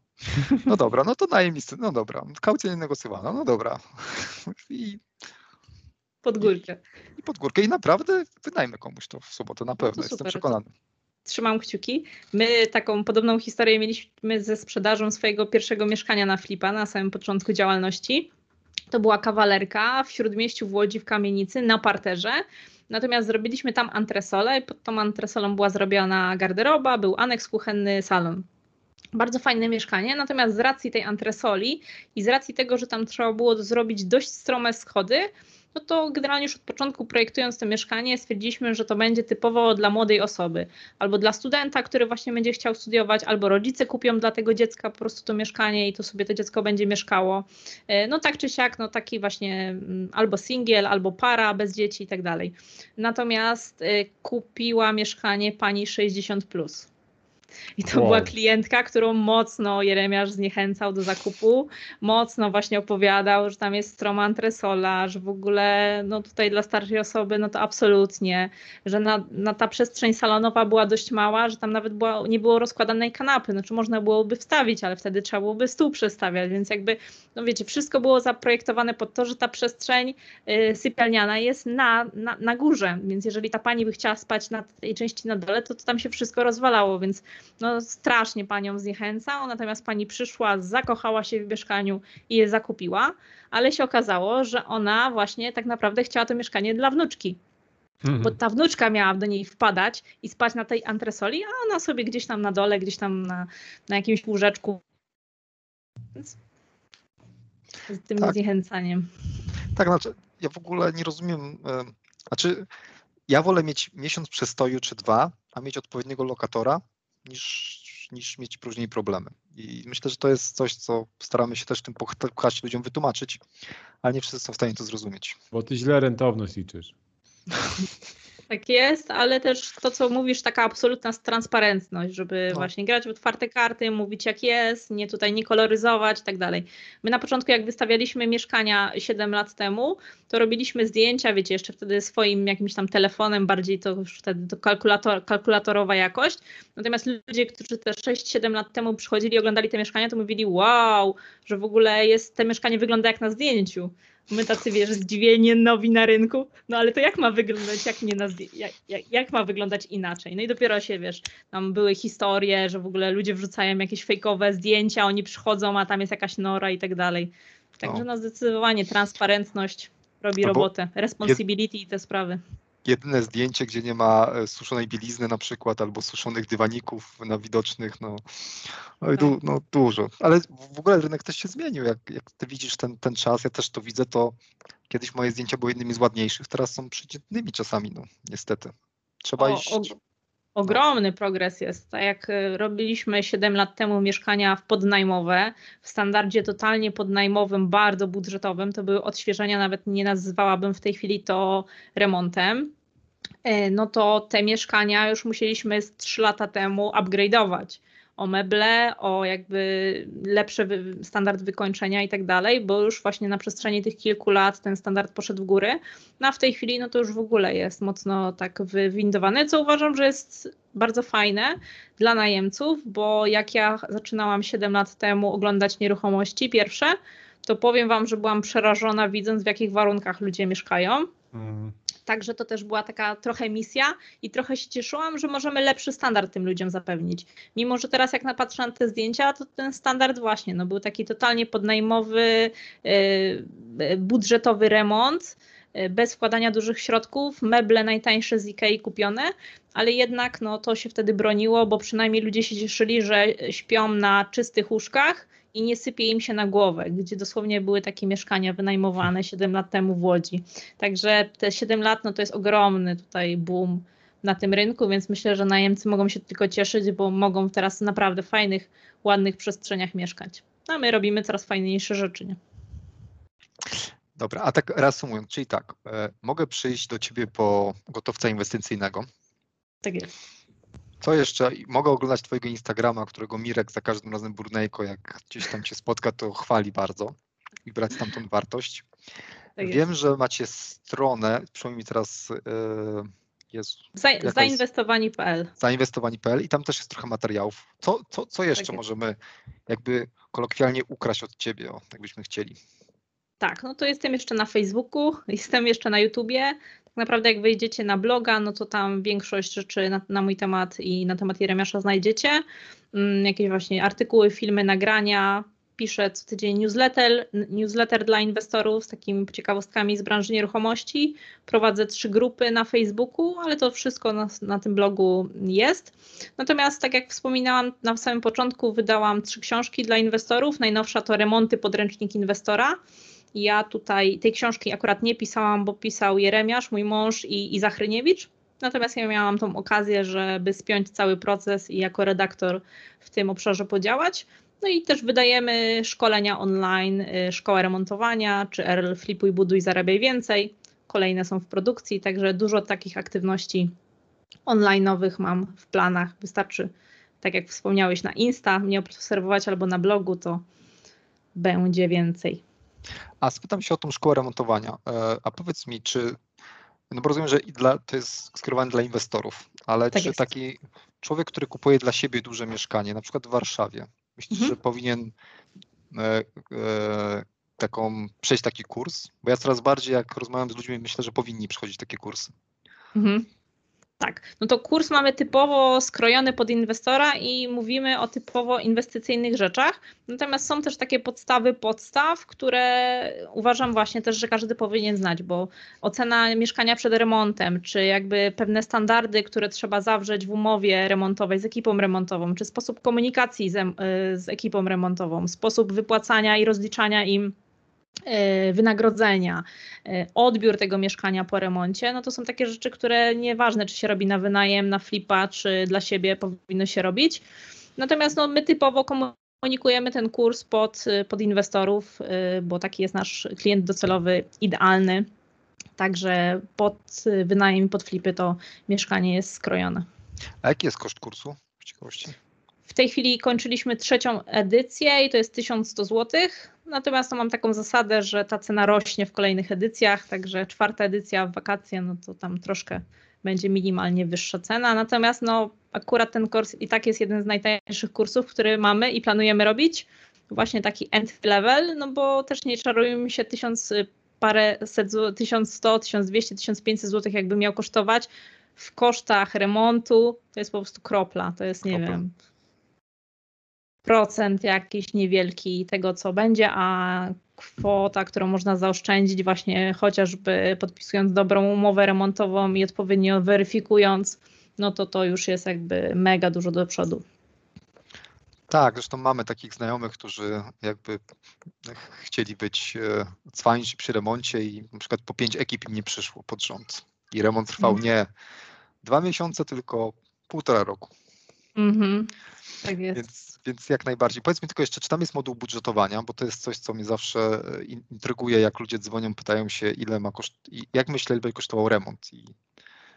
[SPEAKER 3] No dobra, no to najemnicy, no dobra, kaucja nie negocjowana, no dobra. I,
[SPEAKER 4] Pod górkę.
[SPEAKER 3] I pod górkę i naprawdę wynajmę komuś to w sobotę, na pewno, jestem
[SPEAKER 4] super.
[SPEAKER 3] przekonany.
[SPEAKER 4] trzymam kciuki. My taką podobną historię mieliśmy ze sprzedażą swojego pierwszego mieszkania na Flipa na samym początku działalności. To była kawalerka w śródmieściu w Łodzi w kamienicy na parterze. Natomiast zrobiliśmy tam antresolę i pod tą antresolą była zrobiona garderoba, był aneks kuchenny, salon. Bardzo fajne mieszkanie, natomiast z racji tej antresoli i z racji tego, że tam trzeba było zrobić dość strome schody, no to generalnie już od początku projektując to mieszkanie stwierdziliśmy, że to będzie typowo dla młodej osoby, albo dla studenta, który właśnie będzie chciał studiować, albo rodzice kupią dla tego dziecka po prostu to mieszkanie i to sobie to dziecko będzie mieszkało. E, No tak czy siak, no taki właśnie mm, albo singiel, albo para bez dzieci i tak dalej. Natomiast e, kupiła mieszkanie pani 60+. Plus. I to
[SPEAKER 1] Wow.
[SPEAKER 4] była klientka, którą mocno Jeremiasz zniechęcał do zakupu, mocno właśnie opowiadał, że tam jest stroma antresola, że w ogóle no tutaj dla starszej osoby no to absolutnie, że na, na ta przestrzeń salonowa była dość mała, że tam nawet była, nie było rozkładanej kanapy, znaczy można byłoby wstawić, ale wtedy trzeba byłoby stół przestawiać, więc jakby, no wiecie, wszystko było zaprojektowane pod to, że ta przestrzeń y, sypialniana jest na, na, na górze, więc jeżeli ta pani by chciała spać na tej części na dole, to, to tam się wszystko rozwalało, więc no strasznie panią zniechęcał, natomiast pani przyszła, zakochała się w mieszkaniu i je zakupiła, ale się okazało, że ona właśnie tak naprawdę chciała to mieszkanie dla wnuczki,
[SPEAKER 1] Mhm.
[SPEAKER 4] bo ta wnuczka miała do niej wpadać i spać na tej antresoli, a ona sobie gdzieś tam na dole, gdzieś tam na, na jakimś łóżeczku. Więc z tym
[SPEAKER 3] Tak.
[SPEAKER 4] zniechęcaniem.
[SPEAKER 3] Tak, znaczy, ja w ogóle nie rozumiem. Znaczy, ja wolę mieć miesiąc przestoju czy dwa, a mieć odpowiedniego lokatora, niż, niż mieć później problemy. I myślę, że to jest coś, co staramy się też tym pchać ludziom wytłumaczyć, ale nie wszyscy są w stanie to zrozumieć.
[SPEAKER 1] Bo ty źle rentowność liczysz. (laughs)
[SPEAKER 4] Tak jest, ale też to, co mówisz, taka absolutna transparentność, żeby
[SPEAKER 3] No.
[SPEAKER 4] właśnie grać w otwarte karty, mówić jak jest, nie tutaj nie koloryzować i tak dalej. My na początku, jak wystawialiśmy mieszkania 7 lat temu, to robiliśmy zdjęcia, wiecie, jeszcze wtedy swoim jakimś tam telefonem, bardziej to już wtedy to kalkulator, kalkulatorowa jakość. Natomiast ludzie, którzy te 6-7 lat temu przychodzili i oglądali te mieszkania, to mówili, wow, że w ogóle jest, te mieszkanie wygląda jak na zdjęciu. My tacy, wiesz, zdziwieni, nowi na rynku, no ale to jak ma wyglądać, jak, nie na jak, jak, jak ma wyglądać inaczej? No i dopiero się, wiesz, tam były historie, że w ogóle ludzie wrzucają jakieś fejkowe zdjęcia, oni przychodzą, a tam jest jakaś nora i tak dalej. Także
[SPEAKER 3] No.
[SPEAKER 4] no zdecydowanie transparentność robi
[SPEAKER 3] Albo
[SPEAKER 4] robotę, responsibility i te sprawy.
[SPEAKER 3] Jedyne zdjęcie, gdzie nie ma e, suszonej bielizny na przykład, albo suszonych dywaników na widocznych, no, no, du,
[SPEAKER 4] Tak.
[SPEAKER 3] no dużo. Ale w ogóle rynek też się zmienił. Jak, jak ty widzisz ten, ten czas, ja też to widzę, to kiedyś moje zdjęcia były jednymi z ładniejszych, teraz są przeciętnymi czasami, no niestety. Trzeba
[SPEAKER 4] O,
[SPEAKER 3] iść.
[SPEAKER 4] o, Ogromny progres jest. Tak jak y, robiliśmy 7 lat temu mieszkania w podnajmowe, w standardzie totalnie podnajmowym, bardzo budżetowym, to były odświeżenia, nawet nie nazywałabym w tej chwili to remontem. E, No to te mieszkania już musieliśmy z 3 lata temu upgrade'ować. O meble, o jakby lepszy standard wykończenia i tak dalej, bo już właśnie na przestrzeni tych kilku lat ten standard poszedł w górę. No a w tej chwili no to już w ogóle jest mocno tak wywindowany, co uważam, że jest bardzo fajne dla najemców, bo jak ja zaczynałam 7 lat temu oglądać nieruchomości pierwsze, to powiem Wam, że byłam przerażona widząc w jakich warunkach ludzie mieszkają. Mm. Także to też była taka trochę misja i trochę się cieszyłam, że możemy lepszy standard tym ludziom zapewnić. Mimo, że teraz jak napatrzę na te zdjęcia, to ten standard właśnie no, był taki totalnie podnajmowy, yy, budżetowy remont, yy, bez wkładania dużych środków, meble najtańsze z Ikei kupione, ale jednak no, to się wtedy broniło, bo przynajmniej ludzie się cieszyli, że śpią na czystych łóżkach, i nie sypie im się na głowę, gdzie dosłownie były takie mieszkania wynajmowane 7 lat temu w Łodzi. Także te 7 lat no to jest ogromny tutaj boom na tym rynku, więc myślę, że najemcy mogą się tylko cieszyć, bo mogą teraz naprawdę fajnych, ładnych przestrzeniach mieszkać. A my robimy coraz fajniejsze rzeczy. Nie?
[SPEAKER 3] Dobra, a tak reasumując, czyli tak, e, mogę przyjść do Ciebie po gotowca inwestycyjnego.
[SPEAKER 4] Tak jest.
[SPEAKER 3] Co jeszcze? Mogę oglądać Twojego Instagrama, którego Mirek za każdym razem Burnejko, jak gdzieś tam Cię spotka, to chwali bardzo i brać stamtąd wartość. Tak Wiem, że macie stronę, przynajmniej teraz yy,
[SPEAKER 4] jest. zainwestowani.pl.
[SPEAKER 3] Zainwestowani.pl i tam też jest trochę materiałów. Co, co, co jeszcze tak możemy jakby kolokwialnie ukraść od Ciebie, o, jakbyśmy chcieli?
[SPEAKER 4] Tak, no to jestem jeszcze na Facebooku, (laughs) jestem jeszcze na YouTubie, tak naprawdę jak wejdziecie na bloga, no to tam większość rzeczy na, na mój temat i na temat Jeremiasza znajdziecie. Mm, jakieś właśnie artykuły, filmy, nagrania. Piszę co tydzień newsletter, newsletter dla inwestorów z takimi ciekawostkami z branży nieruchomości. Prowadzę trzy grupy na Facebooku, ale to wszystko na, na tym blogu jest. Natomiast, tak jak wspominałam na samym początku, wydałam trzy książki dla inwestorów. Najnowsza to Remonty Podręcznik Inwestora ja tutaj tej książki akurat nie pisałam, bo pisał Jeremiasz, mój mąż i, Zachryniewicz. Natomiast ja miałam tą okazję, żeby spiąć cały proces i jako redaktor w tym obszarze podziałać. No i też wydajemy szkolenia online, y, szkoła remontowania, czy RL Flipuj, Buduj, Zarabiaj Więcej. Kolejne są w produkcji, także dużo takich aktywności online'owych mam w planach. Wystarczy, tak jak wspomniałeś, na Insta mnie obserwować albo na blogu, to będzie więcej.
[SPEAKER 3] A spytam się o tą szkołę remontowania. E, a powiedz mi, czy, no bo rozumiem, że dla, to jest skierowane dla inwestorów, ale tak czy jest. taki człowiek, który kupuje dla siebie duże mieszkanie, na przykład w Warszawie, myślisz, mhm. że powinien e, e, taką, przejść taki kurs? Bo ja coraz bardziej, jak rozmawiam z ludźmi, myślę, że powinni przechodzić takie kursy. Mhm.
[SPEAKER 4] Tak, no to kurs mamy typowo skrojony pod inwestora i mówimy o typowo inwestycyjnych rzeczach. Natomiast są też takie podstawy podstaw, które uważam właśnie też, że każdy powinien znać, bo ocena mieszkania przed remontem, czy jakby pewne standardy, które trzeba zawrzeć w umowie remontowej z ekipą remontową, czy sposób komunikacji z, z ekipą remontową, sposób wypłacania i rozliczania im wynagrodzenia, e, odbiór tego mieszkania po remoncie, no to są takie rzeczy, które nieważne, czy się robi na wynajem, na flipa, czy dla siebie powinno się robić. Natomiast no, my typowo komunikujemy ten kurs pod, pod inwestorów, e, bo taki jest nasz klient docelowy idealny. Także pod wynajem pod flipy to mieszkanie jest skrojone.
[SPEAKER 3] A jaki jest koszt kursu? W ciekawości.
[SPEAKER 4] W tej chwili kończyliśmy trzecią edycję i to jest 1100 zł. Natomiast no, mam taką zasadę, że ta cena rośnie w kolejnych edycjach, także czwarta edycja w wakacje, no to tam troszkę będzie minimalnie wyższa cena. Natomiast no, akurat ten kurs i tak jest jeden z najtańszych kursów, który mamy i planujemy robić. Właśnie taki entry level, no bo też nie czarujmy się tysiąc parę set, 1100, 1200, 1500 zł jakby miał kosztować. W kosztach remontu to jest po prostu kropla, to jest nie kropla. wiem procent jakiś niewielki tego, co będzie, a kwota, którą można zaoszczędzić właśnie chociażby podpisując dobrą umowę remontową i odpowiednio weryfikując, no to to już jest jakby mega dużo do przodu.
[SPEAKER 3] Tak, zresztą mamy takich znajomych, którzy jakby chcieli być e, cwanić przy remoncie i na przykład po pięć ekip im nie przyszło pod rząd. I remont trwał mm. nie dwa miesiące, tylko półtora roku. Mhm.
[SPEAKER 4] Tak jest.
[SPEAKER 3] Więc, więc jak najbardziej. Powiedz mi tylko jeszcze, czy tam jest moduł budżetowania, bo to jest coś, co mnie zawsze e, intryguje, jak ludzie dzwonią, pytają się, ile ma koszt, jak myślę, ile by kosztował remont. I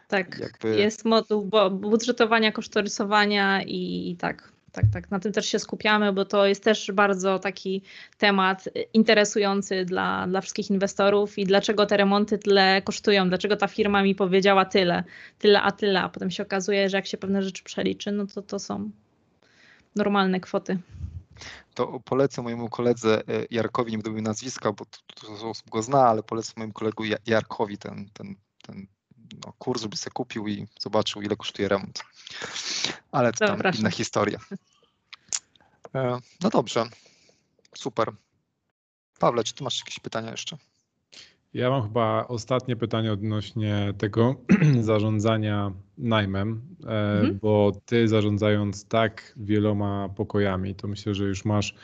[SPEAKER 4] tak, jakby... jest moduł budżetowania, kosztorysowania i, i tak. tak, tak. Na tym też się skupiamy, bo to jest też bardzo taki temat interesujący dla, dla wszystkich inwestorów i dlaczego te remonty tyle kosztują, dlaczego ta firma mi powiedziała tyle, tyle, a tyle, a potem się okazuje, że jak się pewne rzeczy przeliczy, no to to są normalne kwoty.
[SPEAKER 3] To polecę mojemu koledze e, Jarkowi, nie będę mówił nazwiska, bo dużo osób go zna, ale polecę mojemu kolegu Jarkowi ten, ten, ten no, kurs, żeby sobie kupił i zobaczył, ile kosztuje remont. Ale to tam inna historia. E, no dobrze, super. Pawle, czy ty masz jakieś pytania jeszcze?
[SPEAKER 1] Ja mam chyba ostatnie pytanie odnośnie tego (clears throat) zarządzania najmem, e, mhm. bo ty zarządzając tak wieloma pokojami, to myślę, że już masz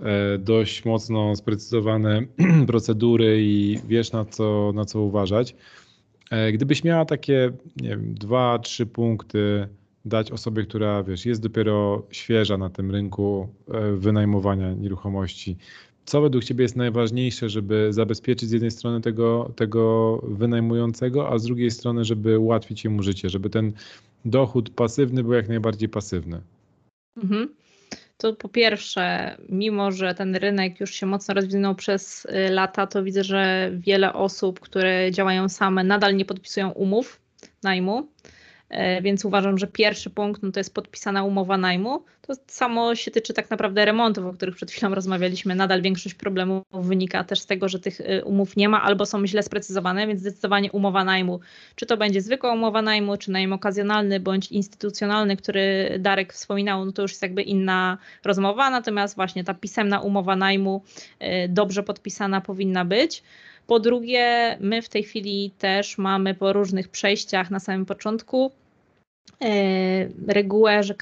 [SPEAKER 1] e, dość mocno sprecyzowane (clears throat) procedury i wiesz na co, na co uważać. E, gdybyś miała takie, nie wiem, dwa, trzy punkty dać osobie, która wiesz, jest dopiero świeża na tym rynku wynajmowania nieruchomości, co według Ciebie jest najważniejsze, żeby zabezpieczyć z jednej strony tego, tego wynajmującego, a z drugiej strony, żeby ułatwić mu życie, żeby ten dochód pasywny był jak najbardziej pasywny?
[SPEAKER 4] Mhm. To po pierwsze, mimo że ten rynek już się mocno rozwinął przez y, lata, to widzę, że wiele osób, które działają same, nadal nie podpisują umów najmu. E, więc uważam, że pierwszy punkt no to jest podpisana umowa najmu. To samo się tyczy tak naprawdę remontów, o których przed chwilą rozmawialiśmy. Nadal większość problemów wynika też z tego, że tych y, umów nie ma albo są źle sprecyzowane, więc zdecydowanie umowa najmu. Czy to będzie zwykła umowa najmu, czy najem okazjonalny bądź instytucjonalny, który Darek wspominał, no to już jest jakby inna rozmowa. Natomiast właśnie ta pisemna umowa najmu y, dobrze podpisana powinna być. Po drugie, my w tej chwili też mamy po różnych przejściach na samym początku e, regułę, że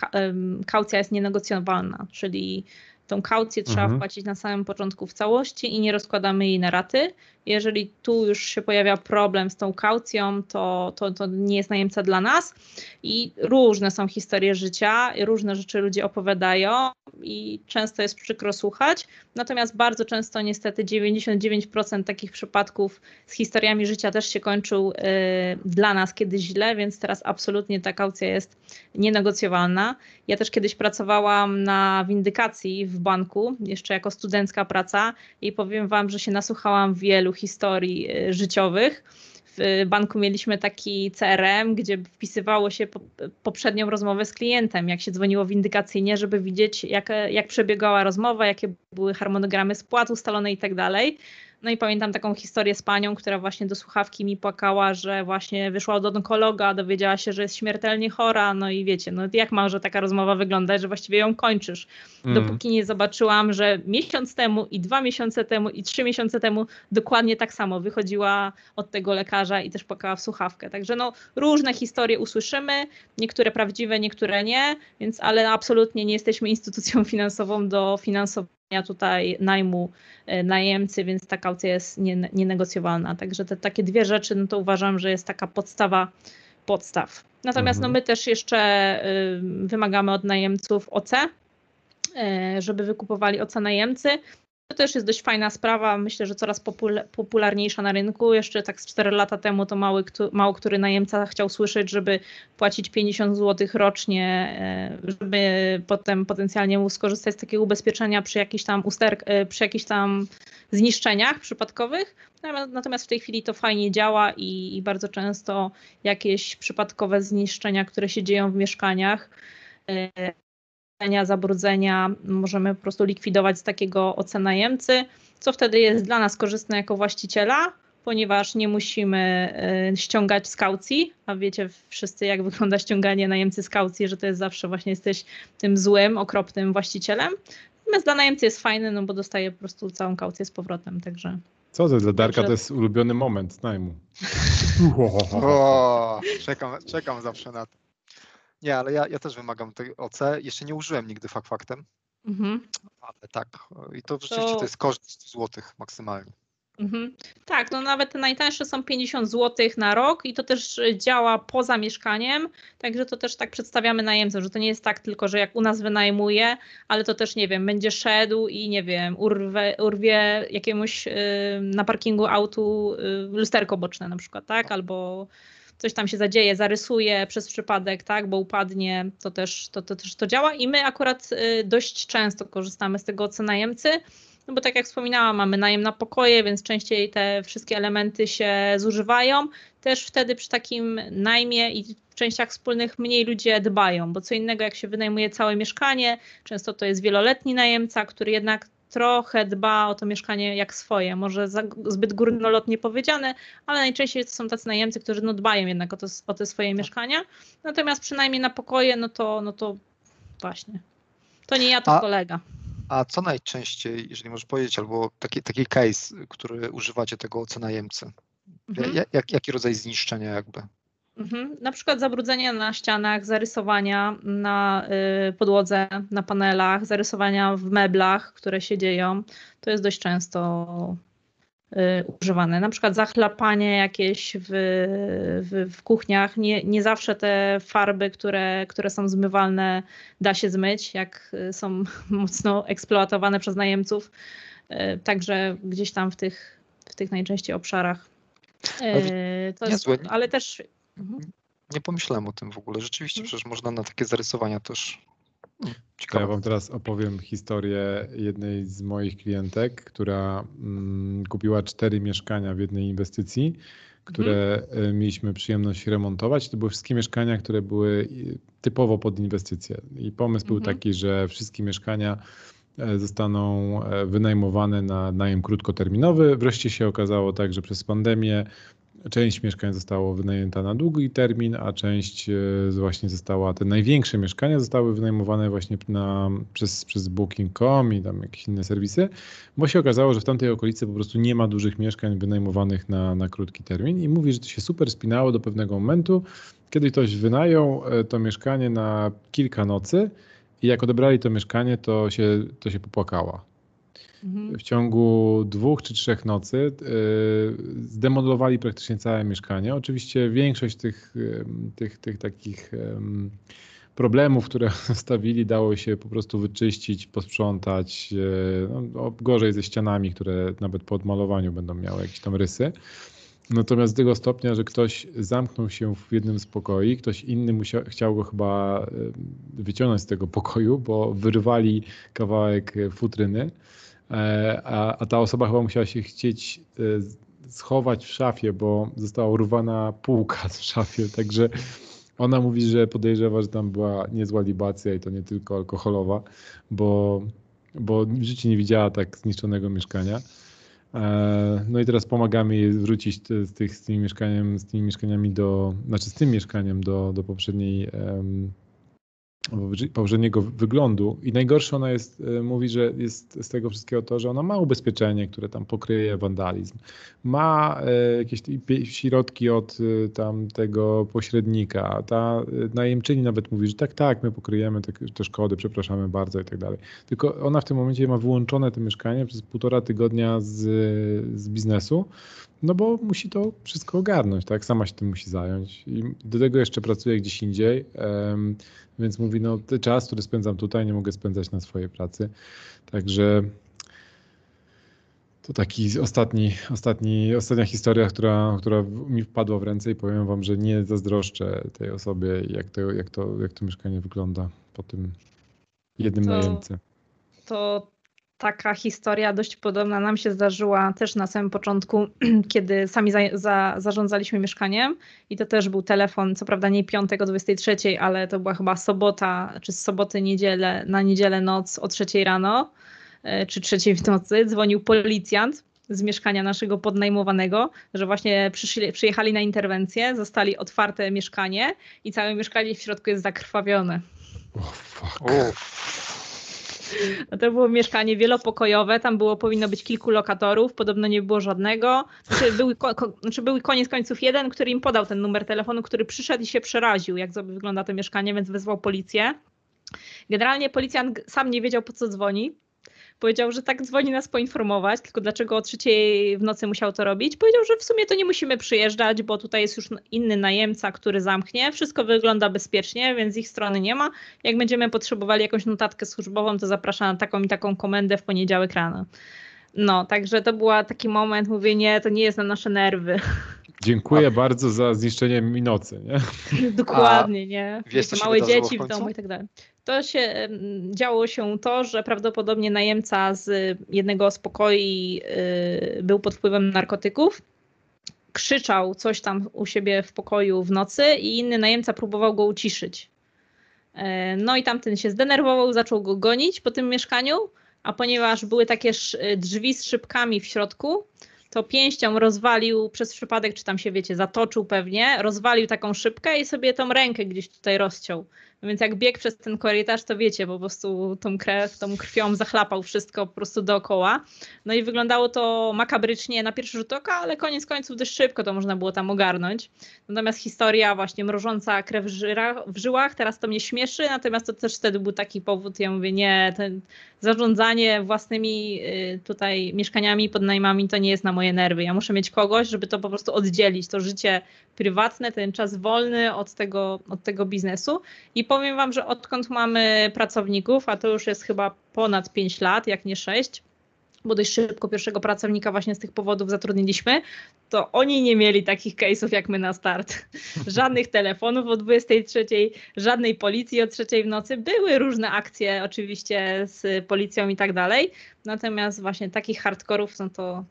[SPEAKER 4] kaucja jest nienegocjowalna, czyli tą kaucję trzeba mhm. wpłacić na samym początku w całości i nie rozkładamy jej na raty. Jeżeli tu już się pojawia problem z tą kaucją, to, to, to nie jest najemca dla nas. I różne są historie życia, różne rzeczy ludzie opowiadają i często jest przykro słuchać. Natomiast bardzo często niestety 99% takich przypadków z historiami życia też się kończył y, dla nas kiedyś źle, więc teraz absolutnie ta kaucja jest nienegocjowalna. Ja też kiedyś pracowałam na windykacji w banku, jeszcze jako studencka praca i powiem Wam, że się nasłuchałam wielu historii y, życiowych. W banku mieliśmy taki CRM, gdzie wpisywało się poprzednią rozmowę z klientem, jak się dzwoniło windykacyjnie, żeby widzieć, jak, jak przebiegała rozmowa, jakie były harmonogramy spłat ustalone i tak dalej. No i pamiętam taką historię z panią, która właśnie do słuchawki mi płakała, że właśnie wyszła do onkologa, dowiedziała się, że jest śmiertelnie chora, no i wiecie, no jak może taka rozmowa wyglądać, że właściwie ją kończysz. Mm. Dopóki nie zobaczyłam, że miesiąc temu i dwa miesiące temu i trzy miesiące temu dokładnie tak samo wychodziła od tego lekarza i też płakała w słuchawkę. Także no różne historie usłyszymy, niektóre prawdziwe, niektóre nie, więc ale absolutnie nie jesteśmy instytucją (laughs) finansową do finansowania tutaj najmu e, najemcy, więc ta kaucja jest nienegocjowalna. Także te takie dwie rzeczy, no to uważam, że jest taka podstawa podstaw. Natomiast no mhm. no my też jeszcze y, wymagamy od najemców OC, e, żeby wykupowali OC najemcy. To też jest dość fajna sprawa, myślę, że coraz popularniejsza na rynku. Jeszcze tak z 4 lata temu to mały, mało który najemca chciał słyszeć, żeby płacić 50 zł rocznie, e, żeby potem potencjalnie móc skorzystać z takiego ubezpieczenia przy jakichś tam usterk, e, przy jakichś tam zniszczeniach przypadkowych. Natomiast w tej chwili to fajnie działa i, i bardzo często jakieś przypadkowe zniszczenia, które się dzieją w mieszkaniach, e, zabrudzenia możemy po prostu likwidować z takiego ocenajemcy, co wtedy jest dla nas korzystne jako właściciela, ponieważ nie musimy y, ściągać z kaucji, a wiecie wszyscy jak wygląda ściąganie najemcy z kaucji, że to jest zawsze właśnie jesteś tym złym, okropnym właścicielem. Natomiast dla najemcy jest fajny, no bo dostaje po prostu całą kaucję z powrotem, także...
[SPEAKER 1] Co to dla Darka to jest ulubiony moment najmu. (laughs)
[SPEAKER 3] O, czekam, czekam zawsze na to. Nie, ale ja, ja też wymagam tej OC. Jeszcze nie użyłem nigdy fakt faktem. Mhm. Ale tak. I to rzeczywiście to, to jest koszt 100 zł maksymalnie.
[SPEAKER 4] Mhm. Tak, no nawet te najtańsze są 50 zł na rok i to też działa poza mieszkaniem, także to też tak przedstawiamy najemcom, że to nie jest tak tylko, że jak u nas wynajmuje, ale to też nie wiem, będzie szedł i nie wiem, urwie, urwie jakiemuś y, na parkingu autu y, lusterko boczne na przykład, tak, albo coś tam się zadzieje, zarysuje przez przypadek, tak, bo upadnie, to też to, to, też to działa i my akurat y, dość często korzystamy z tego ocenajemcy, no bo tak jak wspominałam, mamy najem na pokoje, więc częściej te wszystkie elementy się zużywają. Też wtedy przy takim najmie i częściach wspólnych mniej ludzie dbają, bo co innego jak się wynajmuje całe mieszkanie, często to jest wieloletni najemca, który jednak trochę dba o to mieszkanie jak swoje. Może za, zbyt górnolotnie powiedziane, ale najczęściej to są tacy najemcy, którzy no dbają jednak o, to, o te swoje mieszkania. Natomiast przynajmniej na pokoje, no to, no to właśnie. To nie ja, to A... kolega.
[SPEAKER 3] A co najczęściej, jeżeli możesz powiedzieć, albo taki, taki case, który używacie tego ocenajemcy? Mhm. Jak, jaki rodzaj zniszczenia jakby?
[SPEAKER 4] Mhm. Na przykład zabrudzenia na ścianach, zarysowania na y, podłodze, na panelach, zarysowania w meblach, które się dzieją. To jest dość często y, używane. Na przykład zachlapanie jakieś w, w, w, kuchniach. Nie, nie zawsze te farby, które, które są zmywalne, da się zmyć, jak y, są (laughs) mocno eksploatowane przez najemców. Y, także gdzieś tam w tych, w tych najczęściej obszarach. Y, to jest, ale też.
[SPEAKER 3] Nie pomyślałem o tym w ogóle. Rzeczywiście, mhm. przecież można na takie zarysowania też.
[SPEAKER 1] Hmm, ciekawe. Ja Wam teraz opowiem historię jednej z moich klientek, która mm, kupiła cztery mieszkania w jednej inwestycji, które mhm. mieliśmy przyjemność remontować. To były wszystkie mieszkania, które były typowo pod inwestycje. I pomysł mhm. był taki, że wszystkie mieszkania e, zostaną e, wynajmowane na najem krótkoterminowy. Wreszcie się okazało tak, że przez pandemię Część mieszkań zostało wynajęta na długi termin, a część e, właśnie została, te największe mieszkania zostały wynajmowane właśnie na, przez, przez Booking.com i tam jakieś inne serwisy, bo się okazało, że w tamtej okolicy po prostu nie ma dużych mieszkań wynajmowanych na, na krótki termin i mówi, że to się super spinało do pewnego momentu, kiedy ktoś wynajął e, to mieszkanie na kilka nocy i jak odebrali to mieszkanie, to się, to się popłakała w ciągu dwóch czy trzech nocy y, zdemolowali praktycznie całe mieszkanie. Oczywiście większość tych, tych, tych takich problemów, które (laughs) stawili, dało się po prostu wyczyścić, posprzątać. E, no, gorzej ze ścianami, które nawet po odmalowaniu będą miały jakieś tam rysy. Natomiast do tego stopnia, że ktoś zamknął się w jednym z pokoi, ktoś inny musiał, chciał go chyba wyciągnąć z tego pokoju, bo wyrwali kawałek futryny E, a, a ta osoba chyba musiała się chcieć e, schować w szafie, bo została urwana półka w szafie, także ona mówi, że podejrzewa, że tam była niezła libacja i to nie tylko alkoholowa, bo, bo w życiu nie widziała tak zniszczonego mieszkania. E, no i teraz pomagamy jej wrócić z, tych, z, tymi, mieszkaniem, z tymi mieszkaniami do, znaczy z tym mieszkaniem do, do poprzedniej poprzedniego wyglądu. I najgorsze ona jest, e, mówi, że jest z tego wszystkiego to, że ona ma ubezpieczenie, które tam pokryje wandalizm. Ma e, jakieś środki od e, tam tego pośrednika. Ta najemczyni nawet mówi, że tak, tak, my pokryjemy te, te szkody, przepraszamy bardzo i tak dalej. Tylko ona w tym momencie ma wyłączone to mieszkanie przez półtora tygodnia z, z biznesu, no bo musi to wszystko ogarnąć, tak? Sama się tym musi zająć. I do tego jeszcze pracuje gdzieś indziej. Więc mówi, no ten czas, który spędzam tutaj, nie mogę spędzać na swojej pracy. Także to taki ostatni, ostatni, ostatnia historia, która, która mi wpadła w ręce i powiem wam, że nie zazdroszczę tej osobie, jak to, jak to, jak to mieszkanie wygląda po tym jednym to, najemcy.
[SPEAKER 4] To taka historia dość podobna nam się zdarzyła też na samym początku, (clears throat) kiedy sami za, za, zarządzaliśmy mieszkaniem i to też był telefon, co prawda nie piątek o 23, ale to była chyba sobota, czy z soboty niedzielę, na niedzielę noc o 3 rano, e, czy trzeciej w nocy, dzwonił policjant z mieszkania naszego podnajmowanego, że właśnie przyszli, przyjechali na interwencję, zostali otwarte mieszkanie i całe mieszkanie w środku jest zakrwawione.
[SPEAKER 1] Oh, fuck. Oh.
[SPEAKER 4] No to było mieszkanie wielopokojowe, tam było powinno być kilku lokatorów, podobno nie było żadnego. Znaczy, był, ko, znaczy był koniec końców jeden, który im podał ten numer telefonu, który przyszedł i się przeraził, jak wygląda to mieszkanie, więc wezwał policję. Generalnie policjant sam nie wiedział po co dzwoni, Powiedział, że tak dzwoni nas poinformować, tylko dlaczego o trzeciej w nocy musiał to robić. Powiedział, że w sumie to nie musimy przyjeżdżać, bo tutaj jest już inny najemca, który zamknie. Wszystko wygląda bezpiecznie, więc ich strony nie ma. Jak będziemy potrzebowali jakąś notatkę służbową, to zapraszam na taką i taką komendę w poniedziałek rano. No, także to był taki moment, mówię, nie, to nie jest na nasze nerwy.
[SPEAKER 1] Dziękuję bardzo za zniszczenie mi nocy. Nie? (laughs)
[SPEAKER 4] Dokładnie, nie?
[SPEAKER 3] wiesz,
[SPEAKER 4] Wiecie, małe
[SPEAKER 3] w
[SPEAKER 4] dzieci w,
[SPEAKER 3] końcu?
[SPEAKER 4] domu i tak dalej. To się działo się to, że prawdopodobnie najemca z jednego z pokoi y, był pod wpływem narkotyków. Krzyczał coś tam u siebie w pokoju w nocy i inny najemca próbował go uciszyć. E, No i tamten się zdenerwował, zaczął go gonić po tym mieszkaniu, a ponieważ były takie sz- drzwi z szybkami w środku, to pięścią rozwalił przez przypadek, czy tam się wiecie, zatoczył pewnie, rozwalił taką szybkę i sobie tą rękę gdzieś tutaj rozciął. No Więc jak biegł przez ten korytarz, to wiecie, po prostu tą krew, tą krwią zachlapał wszystko po prostu dookoła. No i wyglądało to makabrycznie na pierwszy rzut oka, ale koniec końców dość szybko to można było tam ogarnąć. Natomiast historia właśnie mrożąca krew w, w żyłach, teraz to mnie śmieszy, natomiast to też wtedy był taki powód, ja mówię, nie, ten zarządzanie własnymi y, tutaj mieszkaniami, podnajmami to nie jest na moje nerwy. Ja muszę mieć kogoś, żeby to po prostu oddzielić, to życie prywatne, ten czas wolny od tego, od tego biznesu. I powiem Wam, że odkąd mamy pracowników, a to już jest chyba ponad 5 lat, jak nie 6, bo dość szybko pierwszego pracownika właśnie z tych powodów zatrudniliśmy, to oni nie mieli takich case'ów jak my na start. (laughs) Żadnych telefonów o 23, żadnej policji o 3 w nocy. Były różne akcje oczywiście z policją i tak dalej, natomiast właśnie takich hardkorów no to,